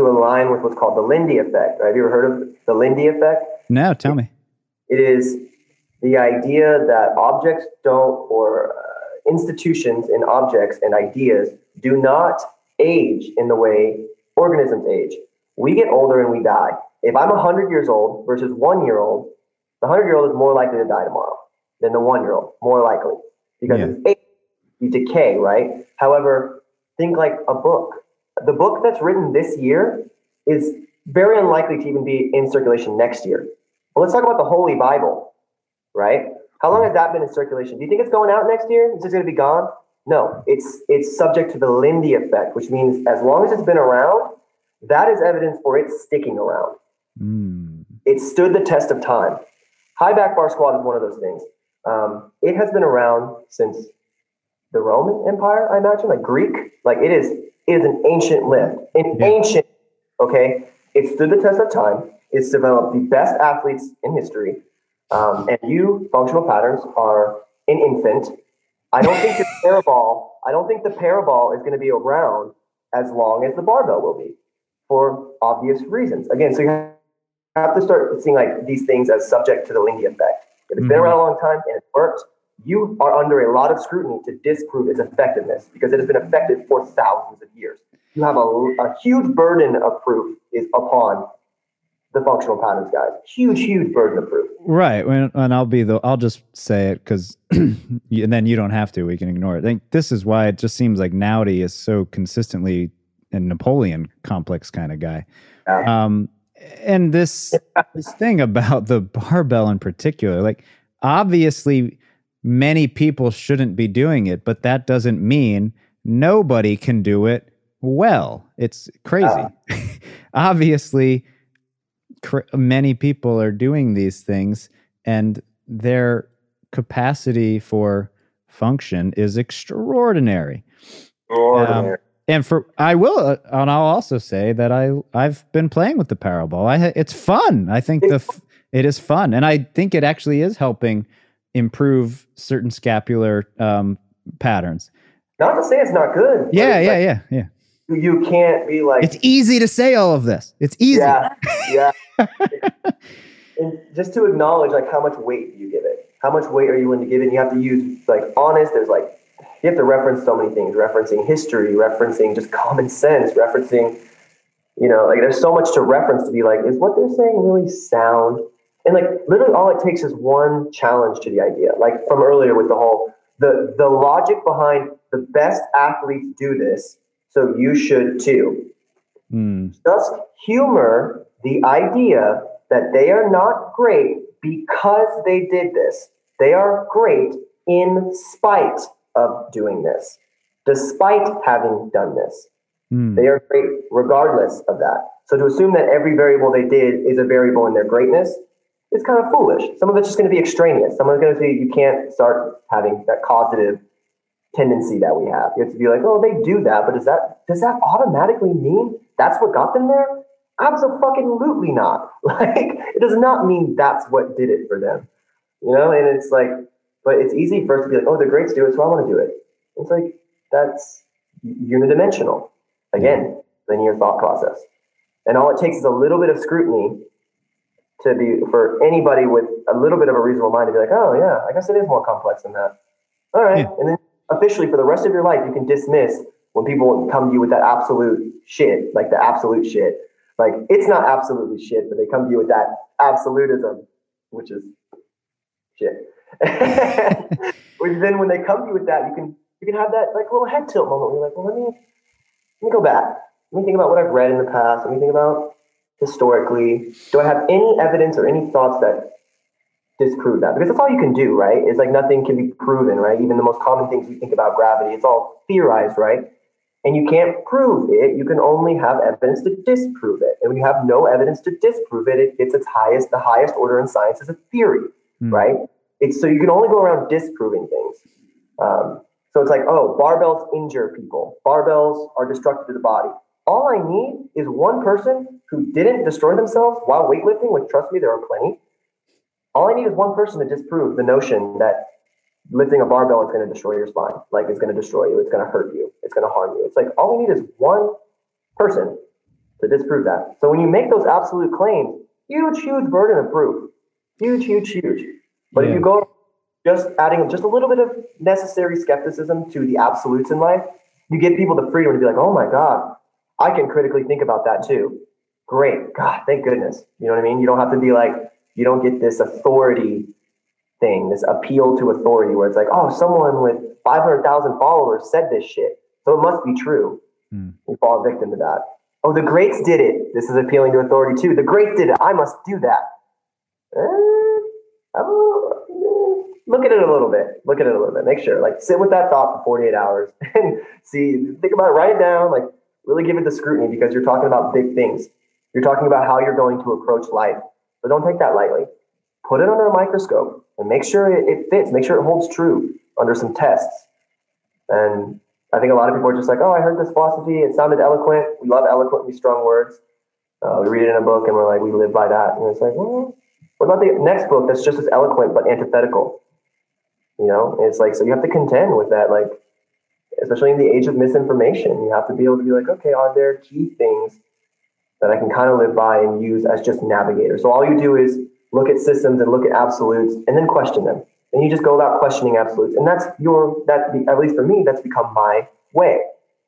to align with what's called the Lindy effect. Have you ever heard of the Lindy effect? no, tell me. It is the idea that objects don't, or uh, institutions and objects and ideas do not age in the way organisms age. We get older and we die. If I'm 100 years old versus one year old, the 100 year old is more likely to die tomorrow than the one year old, more likely. Because Yeah. age, you decay, right? However, think like a book. The book that's written this year is very unlikely to even be in circulation next year. But let's talk about the Holy Bible, right? How long has that been in circulation? Do you think it's going out next year? Is it going to be gone? No, it's it's subject to the Lindy effect, which means as long as it's been around, that is evidence for it sticking around. Mm. It stood the test of time. High back bar squat is one of those things. Um, it has been around since the Roman Empire, I imagine, like Greek. Like it is, is an ancient lift, an Yeah. ancient. Okay, it stood the test of time. It's developed the best athletes in history, um, and you functional patterns are an infant. I don't think the [laughs] Paraball. I don't think the Paraball is going to be around as long as the barbell will be, for obvious reasons. Again, so you have to start seeing like these things as subject to the Lindy effect. If it's been Mhm. around a long time and it worked, you are under a lot of scrutiny to disprove its effectiveness because it has been effective for thousands of years. You have a, a huge burden of proof is upon the functional patterns guys. Huge, huge burden of proof. Right. And, and I'll be the, I'll just say it because, [clears throat] and then you don't have to, we can ignore it. I think this is why it just seems like Naudi is so consistently a Napoleon complex kind of guy. Yeah. Um, and this, this thing about the barbell in particular, like obviously many people shouldn't be doing it, but that doesn't mean nobody can do it well. It's crazy. [laughs] obviously, cr- many people are doing these things and their capacity for function is extraordinary. Extraordinary. And for I will, uh, and I'll also say that I I've been playing with the Paraball. I it's fun. I think the f- it is fun, and I think it actually is helping improve certain scapular um, patterns. not to say it's not good. Yeah, yeah, like yeah, yeah. You can't be like, It's easy to say all of this. It's easy. yeah, yeah. [laughs] and just to acknowledge like how much weight do you give it? How much weight are you willing to give it? And you have to use like honest. There's like you have to reference so many things, referencing history, referencing just common sense, referencing, you know, like there's so much to reference to be like, is what they're saying really sound? And like literally all it takes is one challenge to the idea. Like from earlier with the whole the the logic behind the best athletes do this, so you should too Mm, just humor the idea that they are not great because they did this. They are great in spite of doing this, despite having done this. mm. They are great regardless of that. So to assume that every variable they did is a variable in their greatness is kind of foolish. Some of it's just going to be extraneous. Some of it's going to be you can't start having that causative tendency that we have. You have to be like, oh, they do that, but does that does that automatically mean that's what got them there? Absolutely not. [laughs] Like it does not mean that's what did it for them. You know, and it's like, but it's easy for us to be like, oh, the greats do it, so I want to do it. It's like that's unidimensional. Again, linear thought process. And all it takes is a little bit of scrutiny to be for anybody with a little bit of a reasonable mind to be like, oh yeah, I guess it is more complex than that. All right. Yeah. And then officially for the rest of your life, you can dismiss when people come to you with that absolute shit, like the absolute shit. Like it's not absolutely shit, but they come to you with that absolutism, which is shit. [laughs] Which then when they come to you with that, you can you can have that like little head tilt moment where you're like, well, let me let me go back. Let me think about what I've read in the past. Let me think about historically. Do I have any evidence or any thoughts that disprove that? Because that's all you can do, right? It's like nothing can be proven, right? Even the most common things we think about gravity, it's all theorized, right? And you can't prove it. You can only have evidence to disprove it. And when you have no evidence to disprove it, it gets its highest, the highest order in science is a theory, Hmm. right? It's so you can only go around disproving things. Um, so it's like, oh, barbells injure people. Barbells are destructive to the body. All I need is one person who didn't destroy themselves while weightlifting, which trust me, there are plenty. All I need is one person to disprove the notion that lifting a barbell is going to destroy your spine, like it's going to destroy you, it's going to hurt you, it's going to harm you. It's like all we need is one person to disprove that. So when you make those absolute claims, huge, huge burden of proof, huge, huge, huge. But if you go just adding just a little bit of necessary skepticism to the absolutes in life, you give people the freedom to be like, oh my God, I can critically think about that too. Great. God, thank goodness. You know what I mean? You don't have to be like, you don't get this authority thing, this appeal to authority where it's like, oh, someone with 500,000 followers said this shit. So it must be true. Hmm. We fall victim to that. Oh, the greats did it. This is appealing to authority too. The greats did it. I must do that. Eh, eh, look at it a little bit. Look at it a little bit. Make sure, like, sit with that thought for 48 hours [laughs] and see, think about it, write it down, like, really give it the scrutiny because you're talking about big things. You're talking about how you're going to approach life. But don't take that lightly. Put it under a microscope and make sure it, it fits, make sure it holds true under some tests. And I think a lot of people are just like, oh, I heard this philosophy. It sounded eloquent. We love eloquent, eloquently strong words. Uh, we read it in a book and we're like, we live by that. And it's like, well, what about the next book that's just as eloquent but antithetical? You know, it's like, so you have to contend with that, like, especially in the age of misinformation. You have to be able to be like, okay, are there key things that I can kind of live by and use as just navigators? So all you do is look at systems and look at absolutes and then question them. And you just go about questioning absolutes. And that's your, that, at least for me, that's become my way,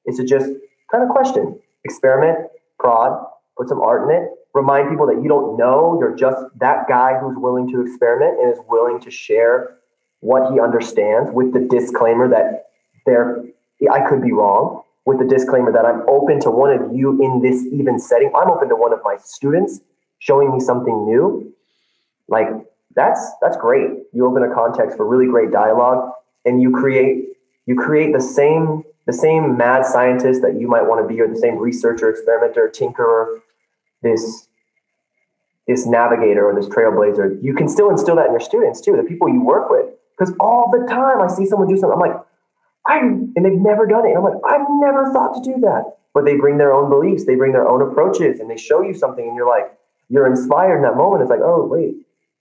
is to just kind of question, experiment, prod, put some art in it, remind people that you don't know. You're just that guy who's willing to experiment and is willing to share what he understands with the disclaimer that there I could be wrong, with the disclaimer that I'm open to one of you in this even setting. I'm open to one of my students showing me something new. Like that's that's great. You open a context for really great dialogue and you create you create the same the same mad scientist that you might want to be or the same researcher, experimenter, tinkerer, this this navigator or this trailblazer, you can still instill that in your students too, the people you work with. Because all the time I see someone do something, I'm like, I and they've never done it. And I'm like, I've never thought to do that. But they bring their own beliefs, they bring their own approaches, and they show you something, and you're like, you're inspired in that moment. It's like, oh wait,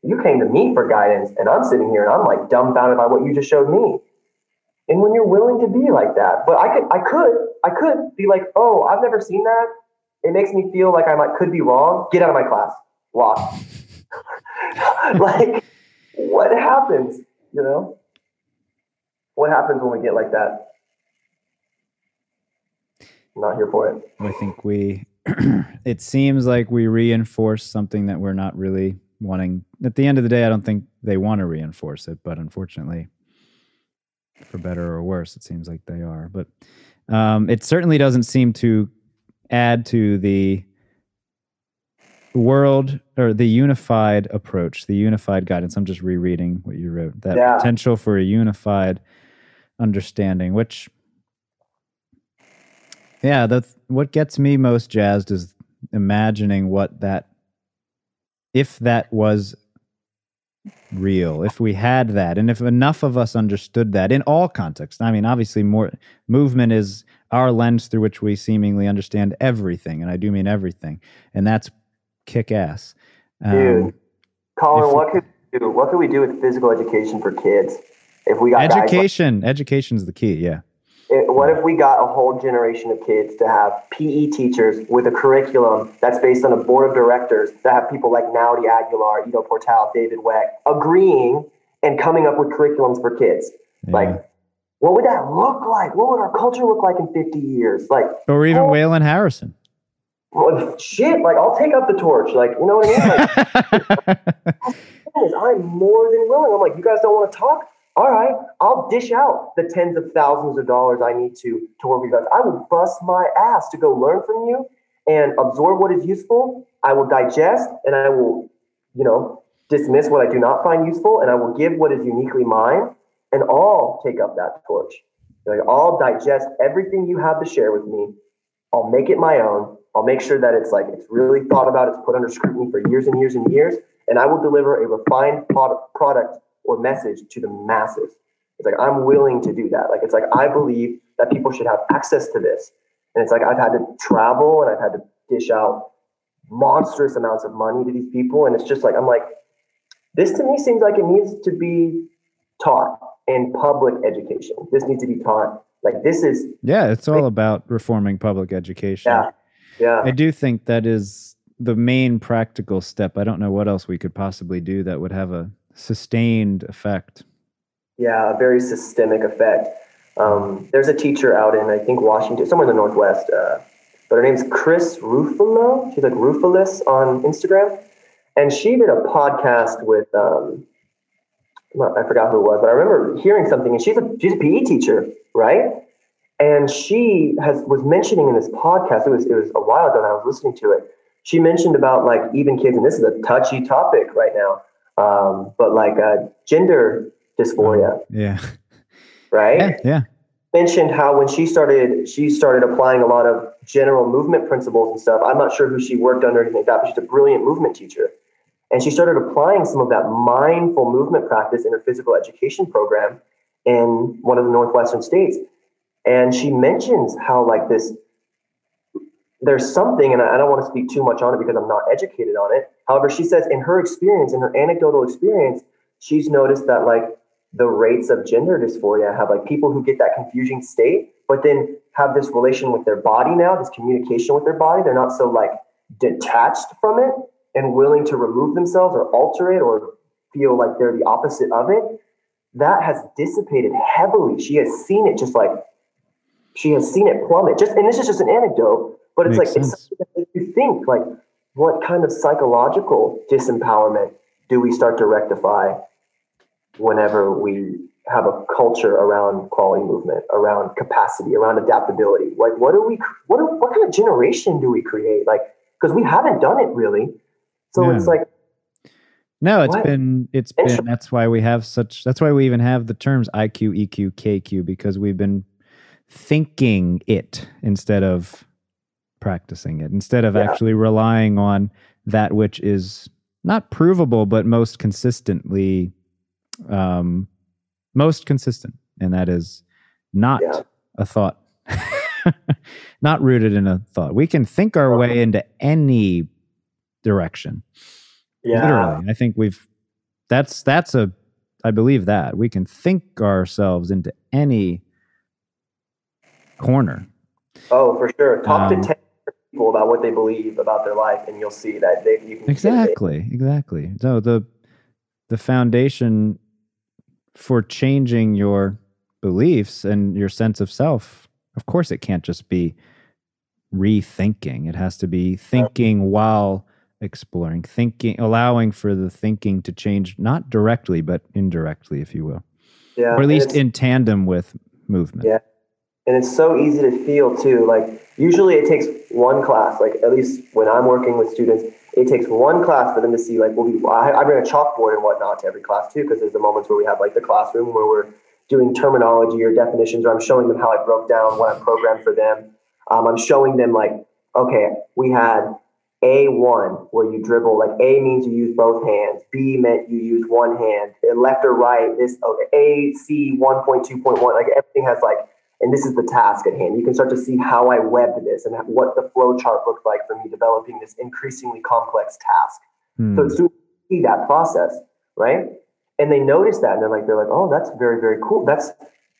you came to me for guidance, and I'm sitting here and I'm like dumbfounded by what you just showed me. And when you're willing to be like that, but I could, I could, I could be like, oh, I've never seen that. It makes me feel like I might could be wrong. Get out of my class. Lock. [laughs] like, what happens? You know, what happens when we get like that? I'm not here for it. I think we. [clears throat] it seems like we reinforce something that we're not really wanting. At the end of the day, I don't think they want to reinforce it, but unfortunately, for better or worse, it seems like they are. But um, it certainly doesn't seem to add to the world or the unified approach, the unified guidance. I'm just rereading what you wrote. That yeah. potential for a unified understanding, which, yeah, that's what gets me most jazzed is imagining what that, if that was real if we had that and if enough of us understood that in all contexts. I mean obviously more movement is our lens through which we seemingly understand everything and i do mean everything and that's kick ass um, dude colin what could we do what could we do with physical education for kids if we got education education is the key yeah it, what if we got a whole generation of kids to have PE teachers with a curriculum that's based on a board of directors that have people like Naudi Aguilar, Ido Portal, David Weck agreeing and coming up with curriculums for kids? Yeah. Like, what would that look like? What would our culture look like in 50 years? Like, or even oh, Waylon Harrison. Well, shit, like I'll take up the torch. Like, you know what I mean? Like, [laughs] I'm more than willing. I'm like, you guys don't want to talk? All right, I'll dish out the tens of thousands of dollars I need to to work with you guys. I will bust my ass to go learn from you and absorb what is useful. I will digest and I will, you know, dismiss what I do not find useful, and I will give what is uniquely mine, and I'll take up that torch. Like I'll digest everything you have to share with me. I'll make it my own. I'll make sure that it's like it's really thought about. It's put under scrutiny for years and years and years, and I will deliver a refined product or message to the masses. It's like I'm willing to do that. Like it's like I believe that people should have access to this. And it's like I've had to travel and I've had to dish out monstrous amounts of money to these people. And it's just like I'm like, this to me seems like it needs to be taught in public education. This needs to be taught. Like this is Yeah, it's all about reforming public education. Yeah. Yeah. I do think that is the main practical step. I don't know what else we could possibly do that would have a sustained effect. Yeah, a very systemic effect. Um, there's a teacher out in I think Washington, somewhere in the Northwest, uh, but her name's Chris Ruffalo. She's like Rufalis on Instagram, and she did a podcast with um, I forgot who it was, but I remember hearing something. And she's a she's a PE teacher, right? And she has was mentioning in this podcast. It was it was a while ago, and I was listening to it. She mentioned about like even kids, and this is a touchy topic right now um, but like uh, gender dysphoria. Oh, yeah. Right. Yeah, yeah. Mentioned how when she started, she started applying a lot of general movement principles and stuff. I'm not sure who she worked under or anything like that, but she's a brilliant movement teacher. And she started applying some of that mindful movement practice in her physical education program in one of the Northwestern states. And she mentions how like this there's something, and I don't want to speak too much on it because I'm not educated on it. However, she says in her experience, in her anecdotal experience, she's noticed that like the rates of gender dysphoria have like people who get that confusing state, but then have this relation with their body now, this communication with their body. They're not so like detached from it and willing to remove themselves or alter it or feel like they're the opposite of it. That has dissipated heavily. She has seen it just like she has seen it plummet. Just and this is just an anecdote, but it's Makes like sense. it's you think like what kind of psychological disempowerment do we start to rectify whenever we have a culture around quality movement, around capacity, around adaptability? Like, what do we, what, do, what kind of generation do we create? Like, because we haven't done it really. So Yeah. it's like, No, it's What? been it's been that's why we have such that's why we even have the terms IQ, EQ, KQ because we've been thinking it instead of practicing it, instead of Yeah. actually relying on that which is not provable but most consistently um most consistent and that is not Yeah. a thought. [laughs] not rooted in a thought. We can think our way into any direction yeah, literally i think we've that's that's a i believe that we can think ourselves into any corner oh, for sure. Talk Um, to 10 people about what they believe about their life, and you'll see that they, you can exactly exactly so the the foundation for changing your beliefs and your sense of self of course it can't just be rethinking it has to be thinking while exploring thinking allowing for the thinking to change not directly but indirectly if you will Yeah, or at least in tandem with movement. Yeah. And it's so easy to feel too. Like usually it takes one class. Like at least when I'm working with students, it takes one class for them to see. Like we'll I, I bring a chalkboard and whatnot to every class too, because there's the moments where we have like the classroom where we're doing terminology or definitions, or I'm showing them how I broke down what I programmed for them. Um, I'm showing them like, okay, we had A1 where you dribble, like A means you use both hands, B meant you use one hand, and left or right, this, okay, A, C 1.2.1, like everything has like, and this is the task at hand. You can start to see how I webbed this and what the flow chart looked like for me developing this increasingly complex task. Hmm. So students see that process, right? And they notice that and they're like, they're like, oh, that's very, very cool. That's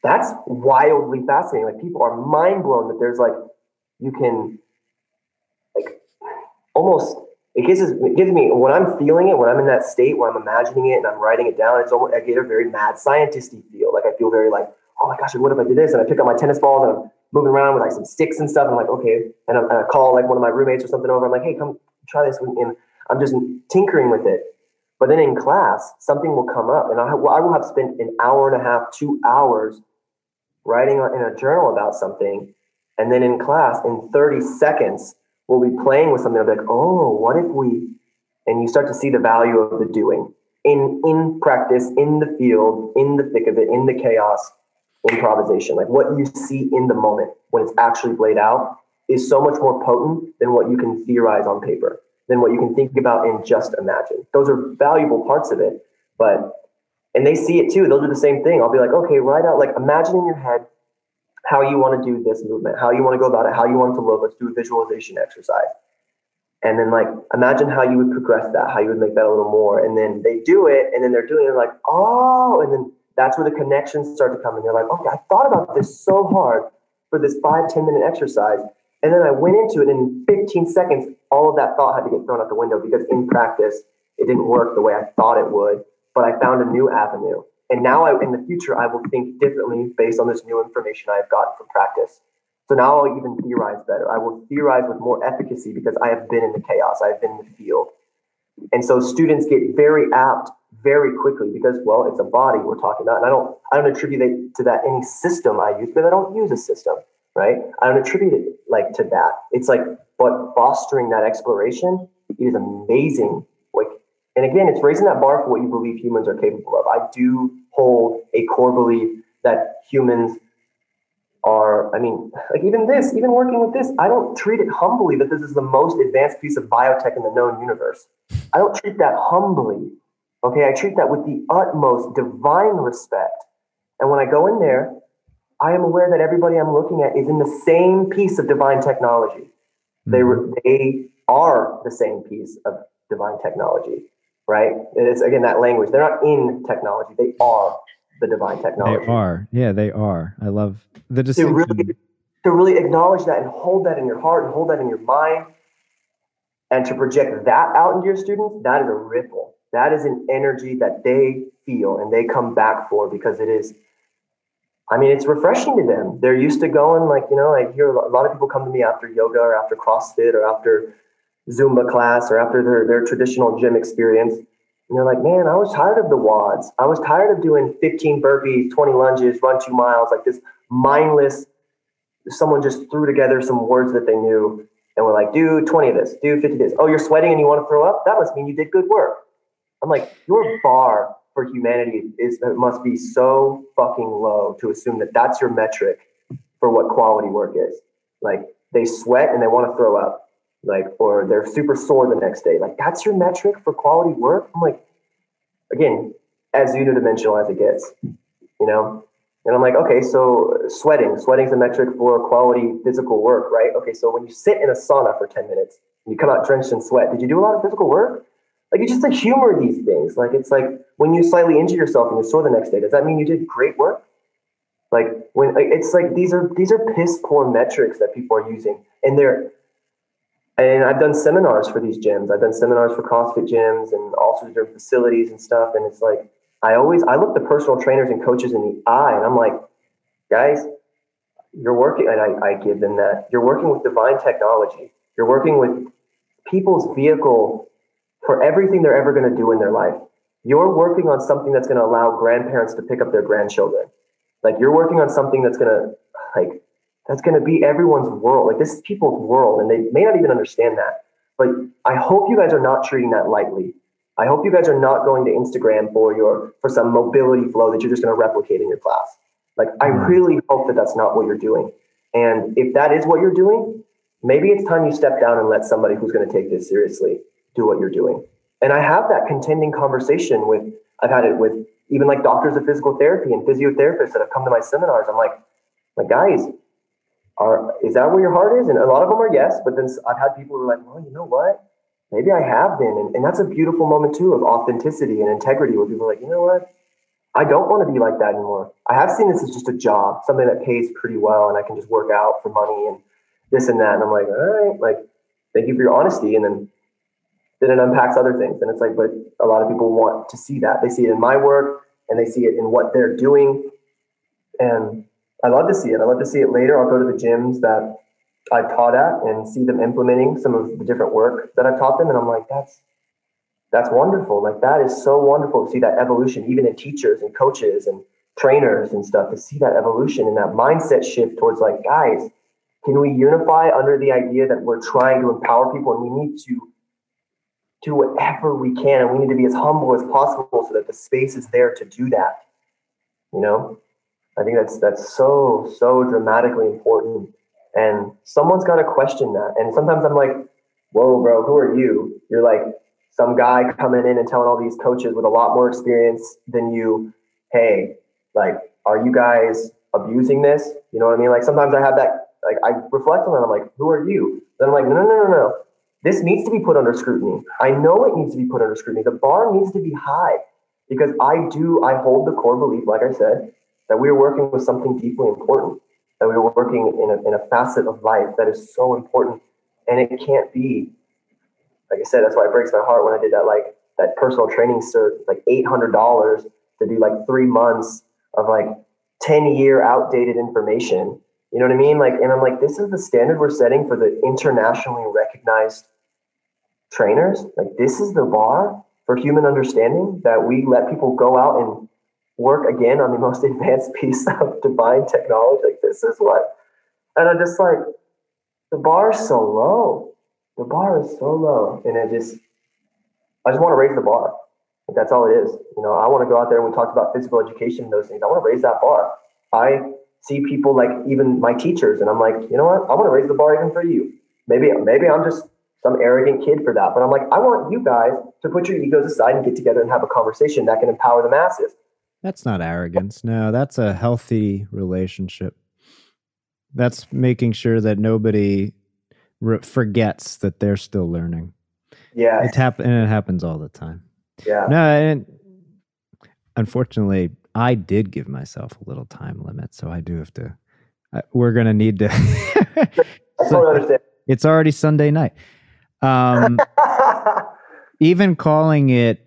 that's wildly fascinating. Like people are mind blown that there's like you can like almost it gives us, it gives me when I'm feeling it, when I'm in that state, when I'm imagining it and I'm writing it down, it's almost I get a very mad scientisty feel. Like I feel very like, oh my gosh, what if I did this? And I pick up my tennis balls and I'm moving around with like some sticks and stuff. I'm like, okay. And, i and I call like one of my roommates or something over. I'm like, hey, come try this. And I'm just tinkering with it. But then in class, something will come up, and I, I will have spent an hour and a half, two hours writing in a journal about something. And then in class, in 30 seconds, we'll be playing with something. I'll be like, oh, what if we? And you start to see the value of the doing in in practice, in the field, in the thick of it, in the chaos, improvisation. Like what you see in the moment when it's actually played out is so much more potent than what you can theorize on paper, than what you can think about and just imagine. Those are valuable parts of it, but and they see it too. They'll do the same thing. I'll be like, okay, write out like imagine in your head how you want to do this movement, how you want to go about it, how you want it to look. Let's do a visualization exercise. And then like imagine how you would progress that, how you would make that a little more. And then they do it, and then they're doing it like, oh, and then that's where the connections start to come in. They're like, okay, I thought about this so hard for this five ten minute exercise. And then I went into it in 15 seconds, all of that thought had to get thrown out the window because in practice, it didn't work the way I thought it would. But I found a new avenue. And now I, in the future, I will think differently based on this new information I've gotten from practice. So now I'll even theorize better. I will theorize with more efficacy because I have been in the chaos. I've been in the field. And so students get very apt very quickly because, well, it's a body we're talking about. And I don't, I don't attribute it to that any system I use, because I don't use a system, right? I don't attribute it like to that. It's like, but fostering that exploration is amazing. Like, and again, it's raising that bar for what you believe humans are capable of. I do hold a core belief that humans are, I mean, like even this, even working with this, I don't treat it humbly that this is the most advanced piece of biotech in the known universe. I don't treat that humbly. Okay, I treat that with the utmost divine respect. And when I go in there, I am aware that everybody I'm looking at is in the same piece of divine technology. They, hmm. re- they are the same piece of divine technology, right? And it's again that language. They're not in technology, they are the divine technology. They are. Yeah, they are. I love the To distinction. really, to really acknowledge that and hold that in your heart and hold that in your mind and to project that out into your students, that is a ripple. That is an energy that they feel and they come back for because it is, I mean, it's refreshing to them. They're used to going like, you know, I hear a lot of people come to me after yoga or after CrossFit or after Zumba class or after their, their traditional gym experience. And they're like, man, I was tired of the WODs. I was tired of doing 15 burpees, 20 lunges, run two miles, like this mindless, someone just threw together some words that they knew and we're like, do 20 of this, do 50 of this. Oh, you're sweating and you want to throw up? That must mean you did good work. I'm like, your bar for humanity is must be so fucking low to assume that that's your metric for what quality work is. Like they sweat and they want to throw up, like or they're super sore the next day. Like that's your metric for quality work. I'm like, again, as unidimensional as it gets, you know. And I'm like, okay, so sweating, sweating is a metric for quality physical work, right? Okay, so when you sit in a sauna for 10 minutes, and you come out drenched in sweat, did you do a lot of physical work? Like, you just like humor these things. Like, it's like when you slightly injure yourself and you're sore the next day, does that mean you did great work? Like, when it's like these are these are piss poor metrics that people are using, and they're and I've done seminars for these gyms. I've done seminars for CrossFit gyms and all sorts of different facilities and stuff. And it's like I always I look the personal trainers and coaches in the eye and I'm like, guys, you're working and I, I give them that. You're working with divine technology. You're working with people's vehicle for everything they're ever going to do in their life. You're working on something that's going to allow grandparents to pick up their grandchildren. Like you're working on something that's going to like that's going to be everyone's world. Like this is people's world and they may not even understand that. But I hope you guys are not treating that lightly. I hope you guys are not going to Instagram for your for some mobility flow that you're just going to replicate in your class. Like I mm-hmm. really hope that that's not what you're doing. And if that is what you're doing, maybe it's time you step down and let somebody who's going to take this seriously do what you're doing. And I have that contending conversation with I've had it with even like doctors of physical therapy and physiotherapists that have come to my seminars. I'm like, like guys, are is that where your heart is? And a lot of them are yes, but then I've had people who are like, well, you know what? maybe I have been. And, and that's a beautiful moment too of authenticity and integrity where people are like, you know what? I don't want to be like that anymore. I have seen this as just a job, something that pays pretty well and I can just work out for money and this and that. And I'm like, all right, like, thank you for your honesty. And then then it unpacks other things. And it's like, but a lot of people want to see that. They see it in my work and they see it in what they're doing. And I love to see it. I love to see it later. I'll go to the gyms that I've taught at and see them implementing some of the different work that I've taught them. And I'm like, that's that's wonderful. Like that is so wonderful to see that evolution, even in teachers and coaches and trainers and stuff, to see that evolution and that mindset shift towards like, guys, can we unify under the idea that we're trying to empower people and we need to do whatever we can and we need to be as humble as possible so that the space is there to do that. You know? I think that's that's so, so dramatically important and someone's got to question that. And sometimes I'm like, whoa, bro, who are you? You're like some guy coming in and telling all these coaches with a lot more experience than you, hey, like, are you guys abusing this? You know what I mean? Like sometimes I have that, like I reflect on that. I'm like, who are you? Then I'm like, no, no, no, no, no. This needs to be put under scrutiny. I know it needs to be put under scrutiny. The bar needs to be high because I do, I hold the core belief, like I said, that we are working with something deeply important that we are working in a, in a facet of life that is so important and it can't be like i said that's why it breaks my heart when i did that like that personal training cert like $800 to do like three months of like 10 year outdated information you know what i mean like and i'm like this is the standard we're setting for the internationally recognized trainers like this is the bar for human understanding that we let people go out and work again on the most [laughs] advanced piece of divine technology. Like this is what, and I'm just like, the bar is so low. The bar is so low, and it just, I just want to raise the bar. That's all it is. You know, I want to go out there and we talked about physical education and those things. I want to raise that bar. I see people like even my teachers, and I'm like, you know what? I want to raise the bar even for you. Maybe, maybe I'm just some arrogant kid for that, but I'm like, I want you guys to put your egos aside and get together and have a conversation that can empower the masses. That's not arrogance. No, that's a healthy relationship. That's making sure that nobody re- forgets that they're still learning. Yeah. It happen and it happens all the time. Yeah. No, and unfortunately, I did give myself a little time limit, so I do have to. I, we're gonna need to. [laughs] Understand. It's already Sunday night. Um, [laughs] even calling it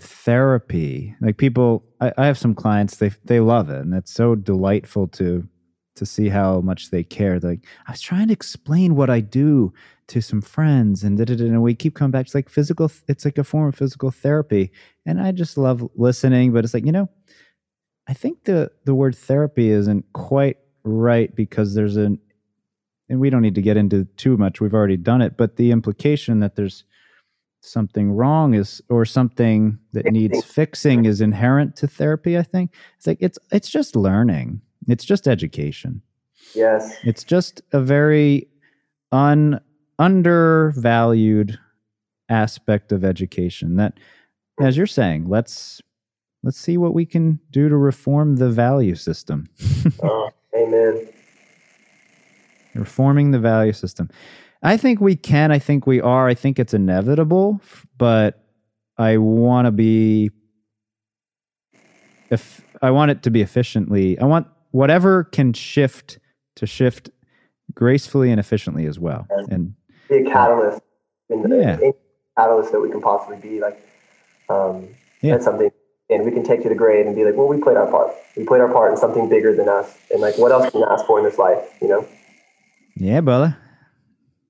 therapy like people I, I, have some clients they they love it and it's so delightful to to see how much they care. Like, I was trying to explain what I do to some friends, and da, da, da, and we keep coming back. It's like physical. It's like a form of physical therapy, and I just love listening. But it's like you know, I think the the word therapy isn't quite right because there's an, and we don't need to get into too much. We've already done it, but the implication that there's something wrong is or something that needs fixing is inherent to therapy i think it's like it's it's just learning it's just education Yes. it's just a very un undervalued aspect of education that as you're saying let's let's see what we can do to reform the value system [laughs] Oh, amen. reforming the value system. I think we can. I think we are. I think it's inevitable, but I want to be. If I want it to be efficiently, I want whatever can shift to shift gracefully and efficiently as well. And Be a catalyst. In the, Yeah. catalyst that we can possibly be. Like, um, Yeah. that's something. And we can take to the grave and be like, well, we played our part. We played our part in something bigger than us. And like, what else can you ask for in this life? You know? yeah, brother,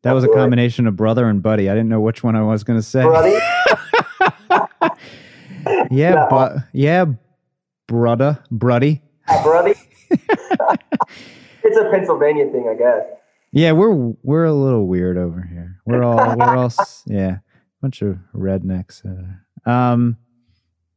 that was a combination of brother and buddy. I didn't know which one I was going to say. Buddy? [laughs] Yeah, No. but yeah, brother, bruddy. Yeah, Brody? It's a Pennsylvania thing, I guess. Yeah, we're we're a little weird over here. We're all we're all [laughs] yeah, bunch of rednecks. Uh, um,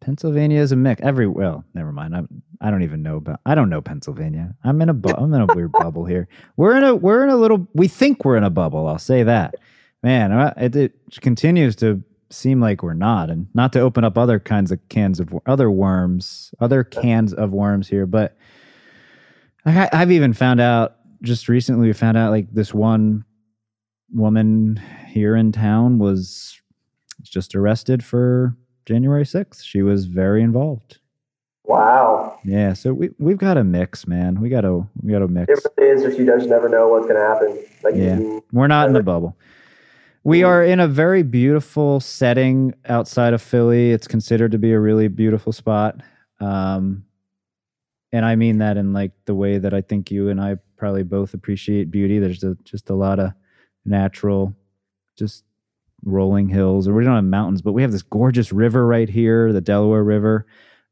Pennsylvania is a mix. Every well, never mind. I I don't even know about. I don't know Pennsylvania. I'm in a bu- I'm in a weird bubble here. We're in a we're in a little. We think we're in a bubble. I'll say that. Man, uh, it, it continues to seem like we're not, and not to open up other kinds of cans of other worms, other cans of worms here, but I, I've even found out just recently. We found out like this one woman here in town was just arrested for January 6th. She was very involved. Wow. Yeah, so we we've got a mix, man. We got to we got to mix. It really is just you just never know what's going to happen. Like, Yeah. you- We're not in a bubble. We are in a very beautiful setting outside of Philly. It's considered to be a really beautiful spot. Um, and I mean that in like the way that I think you and I probably both appreciate beauty. There's a, just a lot of natural, just rolling hills, or we don't have mountains, but we have this gorgeous river right here, the Delaware River.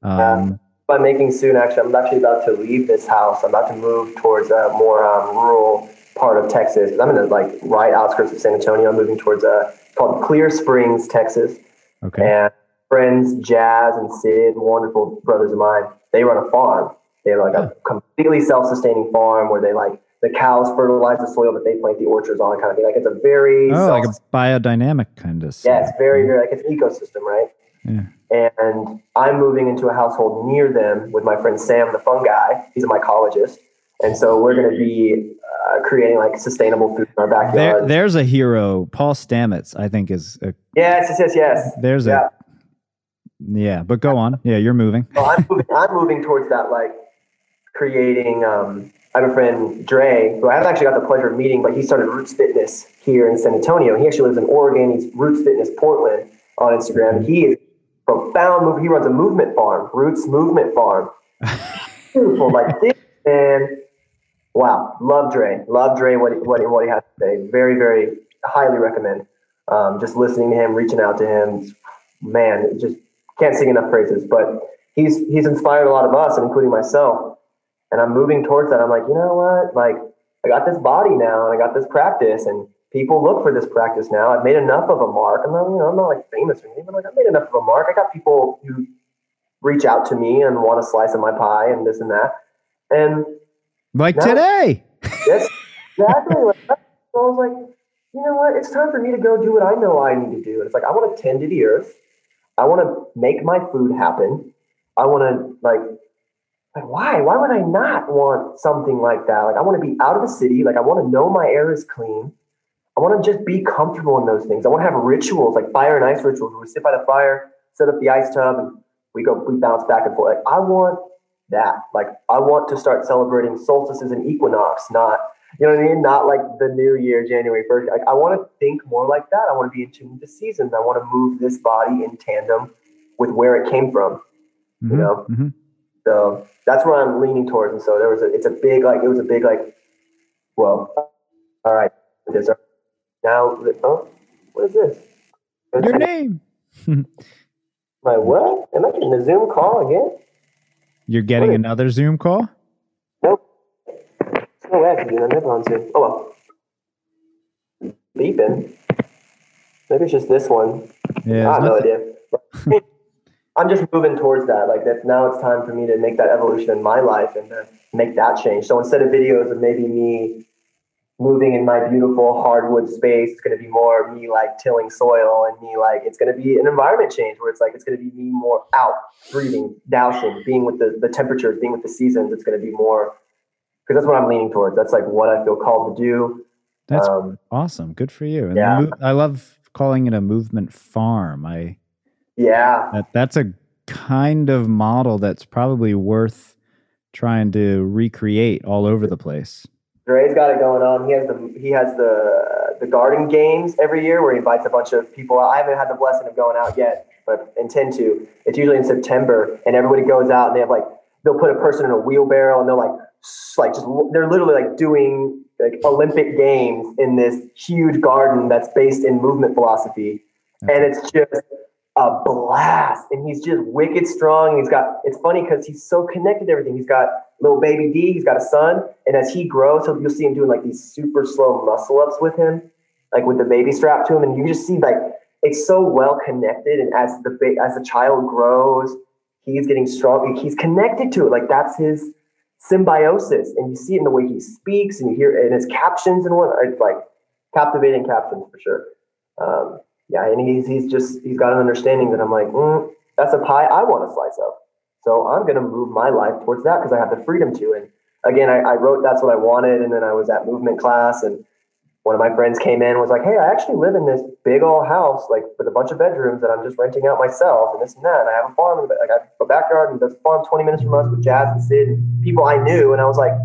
Um, I'm making soon, actually, I'm actually about to leave this house. I'm about to move towards a more um, rural part of Texas. I'm in the like right outskirts of San Antonio. I'm moving towards a called Clear Springs, Texas. okay. And friends Jazz and Sid, wonderful brothers of mine, they run a farm. They have like a completely self-sustaining farm where they like the cows fertilize the soil that they plant the orchards on, kind of thing. Like it's a very Oh, like a biodynamic kind of. yeah, it's very very like it's an ecosystem, right? Yeah. And I'm moving into a household near them with my friend Sam, the fungi. He's a mycologist, and so we're going to be uh, creating like sustainable food in our There, backyard. there's a hero, Paul Stamets. I think is a, yes, yes, yes, yes. there's Yeah. a yeah. But go on. Yeah, you're moving. So I'm [laughs] moving, I'm moving towards that, like creating. Um, I have a friend Dre, who I haven't actually got the pleasure of meeting, but he started Roots Fitness here in San Antonio. He actually lives in Oregon. He's Roots Fitness Portland on Instagram. He is profound. Move. He runs a movement farm, Roots Movement Farm. [laughs] Beautiful, like this man. Wow, love Dre. Love Dre. What he, what he, what he has to say. Very very highly recommend. Um, just listening to him, reaching out to him. Man, just can't sing enough praises. But he's he's inspired a lot of us, including myself. And I'm moving towards that. I'm like, you know what? Like, I got this body now, and I got this practice, and people look for this practice now. I've made enough of a mark. I'm not, you know, I'm not like famous or anything, but like I've made enough of a mark. I got people who reach out to me and want a slice of my pie and this and that. And Like No. today. Yes, [laughs] exactly. like, so I was like, you know what? It's time for me to go do what I know I need to do. And it's like, I want to tend to the earth. I want to make my food happen. I want to like, like why? Why would I not want something like that? Like, I want to be out of the city. Like, I want to know my air is clean. I want to just be comfortable in those things. I want to have rituals like fire and ice rituals where we sit by the fire, set up the ice tub, and we go, we bounce back and forth. Like, I want that. Like, I want to start celebrating solstices and equinox, not, you know what I mean? Not like the new year, January 1st. Like, I want to think more like that. I want to be in tune with the seasons. I want to move this body in tandem with where it came from. Mhm, know? mhm. So that's where I'm leaning towards. And so there was a, it's a big, like, it was a big, like, well, all right. This, uh, now, oh, what is this? Your name. [laughs] My what? Am I getting a Zoom call again? You're getting another Zoom call? Nope. No way I can do that. Never on Zoom. Oh well. Beeping. Maybe it's just this one. Yeah. I have no idea. [laughs] I'm just moving towards that. Like that now it's time for me to make that evolution in my life and to make that change. So instead of videos of maybe me moving in my beautiful hardwood space, it's gonna be more me like tilling soil and me like it's gonna be an environment change where it's like it's gonna be me more out, breathing, dousing, being with the, the temperatures, being with the seasons. It's gonna be more because that's what I'm leaning towards. That's like what I feel called to do. That's um, awesome. Good for you. And yeah. I love calling it a movement farm. I yeah. that, that's a kind of model that's probably worth trying to recreate all over the place. Dre's got it going on. He has the he has the the garden games every year where he invites a bunch of people. I haven't had the blessing of going out yet, but intend to. It's usually in September, and everybody goes out and they have like they'll put a person in a wheelbarrow and they'll like like just they're literally like doing like Olympic games in this huge garden that's based in movement philosophy, and it's just a blast. And he's just wicked strong. He's got it's funny because he's so connected to everything. He's got little baby D. He's got a son, and as he grows, so you'll see him doing like these super slow muscle ups with him, like with the baby strapped to him, and you just see like it's so well connected. And as the as the child grows, he's getting strong. He's connected to it. Like that's his symbiosis, and you see it in the way he speaks, and you hear it in his captions and what. It's like captivating captions for sure. Um, yeah, and he's he's just he's got an understanding that I'm like, mm, that's a pie I want a slice of. So I'm gonna move my life towards that because I have the freedom to. And again, I, I wrote that's what I wanted, and then I was at movement class, and one of my friends came in and was like, "Hey, I actually live in this big old house, like with a bunch of bedrooms that I'm just renting out myself, and this and that. And I have a farm, the, like I have a backyard, and the farm 20 minutes from us with Jazz and Sid, and people I knew. And I was like,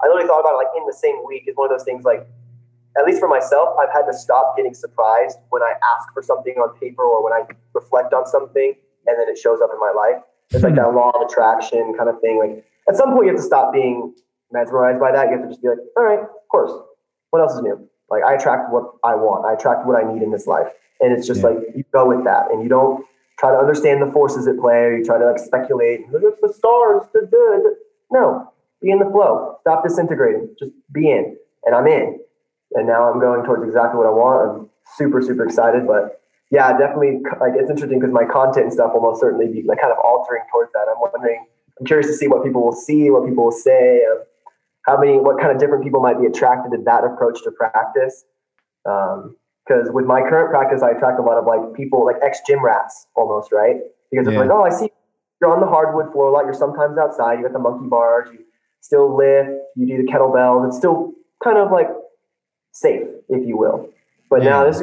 I literally thought about it like in the same week. It's one of those things like at least for myself, I've had to stop getting surprised when I ask for something on paper or when I reflect on something and then it shows up in my life. It's like hmm. that law of attraction kind of thing. Like at some point, you have to stop being mesmerized by that. You have to just be like, all right, of course. What else is new? Like I attract what I want. I attract what I need in this life, and it's just Yeah. like you go with that, and you don't try to understand the forces at play, or you try to like speculate. Look at the stars. They're good. No, be in the flow. Stop disintegrating. Just be in, and I'm in and now I'm going towards exactly what I want. I'm super, super excited. But yeah, definitely, like it's interesting because my content and stuff will most certainly be like kind of altering towards that. I'm wondering, I'm curious to see what people will see, what people will say, uh, how many, what kind of different people might be attracted to that approach to practice. Because with my current practice, I attract a lot of like people, like ex gym rats almost, right? Because it's Yeah. like, oh, I see you're on the hardwood floor a lot. You're sometimes outside. You got the monkey bars. You still lift. You do the kettlebells. It's still kind of like safe, if you will. But now this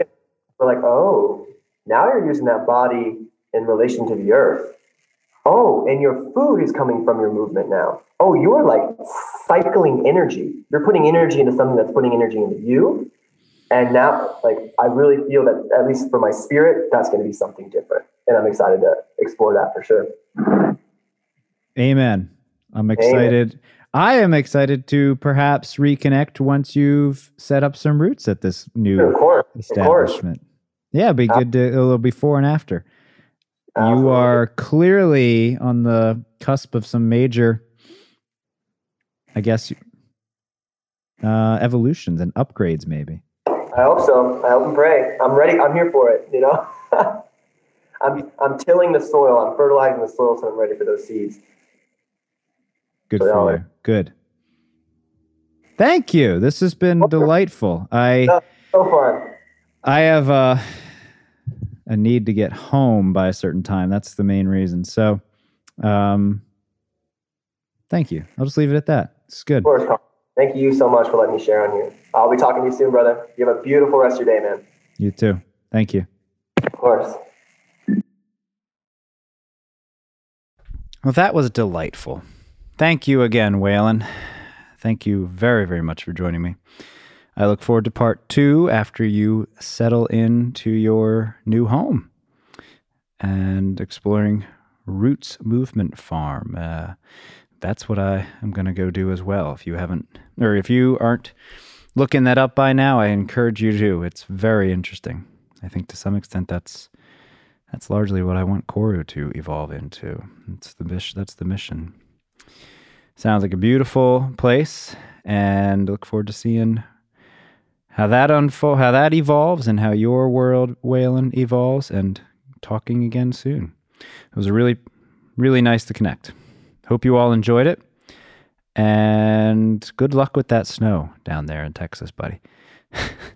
we're like, oh, now you're using that body in relation to the earth. Oh, and your food is coming from your movement now. Oh, you're like cycling energy. You're putting energy into something that's putting energy into you. And now, like, I really feel that, at least for my spirit, that's going to be something different. And I'm excited to explore that for sure. Amen. I'm excited. I am excited to perhaps reconnect once you've set up some roots at this Of new course. Of course. establishment. Yeah, it'd be good to a little before and after. You are clearly on the cusp of some major, I guess, uh, evolutions and upgrades, maybe. I hope so. I hope and pray. I'm ready. I'm here for it. You know, [laughs] I'm I'm tilling the soil. I'm fertilizing the soil, so I'm ready for those seeds. Good So, for you. Good. Thank you. This has been Welcome. delightful. I So fun. I have uh, a need to get home by a certain time. That's the main reason. So, um, thank you. I'll just leave it at that. It's good. Of course. Thank you so much for letting me share on here. I'll be talking to you soon, brother. You have a beautiful rest of your day, man. You too. Thank you. Of course. Well, that was delightful. Thank you again, Waylon. Thank you very, very much for joining me. I look forward to part two after you settle into your new home and exploring Roots Movement Farm. Uh, that's what I am going to go do as well. If you haven't, or if you aren't looking that up by now, I encourage you to. It's very interesting. I think to some extent that's that's largely what I want Koru to evolve into. It's the mission. That's the mission. Sounds like a beautiful place, and look forward to seeing how that unfold, how that evolves, and how your world, Waylon, evolves. And talking again soon. It was really, really nice to connect. Hope you all enjoyed it. And good luck with that snow down there in Texas, buddy.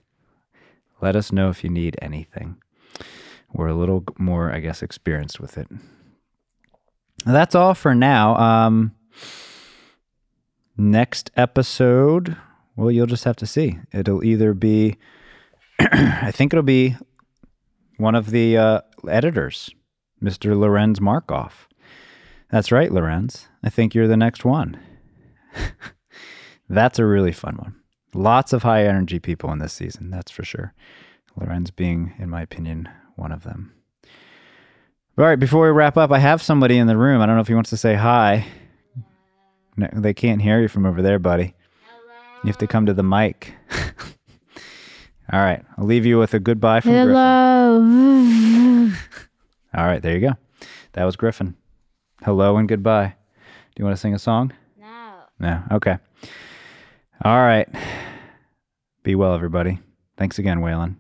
[laughs] Let us know if you need anything. We're a little more, I guess, experienced with it. That's all for now. Um, next episode, well, you'll just have to see. It'll either be, [clears throat] I think it'll be one of the uh, editors, Mr. Lorenz Markov. That's right, Lorenz. I think you're the next one. [laughs] that's a really fun one. Lots of high energy people in this season, that's for sure. Lorenz being, in my opinion, one of them. All right, before we wrap up, I have somebody in the room. I don't know if he wants to say hi. No, they can't hear you from over there, buddy. You have to come to the mic. [laughs] All right, I'll leave you with a goodbye from Griffin. Hello. [laughs] All right, there you go. That was Griffin. Hello and goodbye. Do you want to sing a song? no. No. Okay. All right. Be well, everybody. Thanks again, Waylon.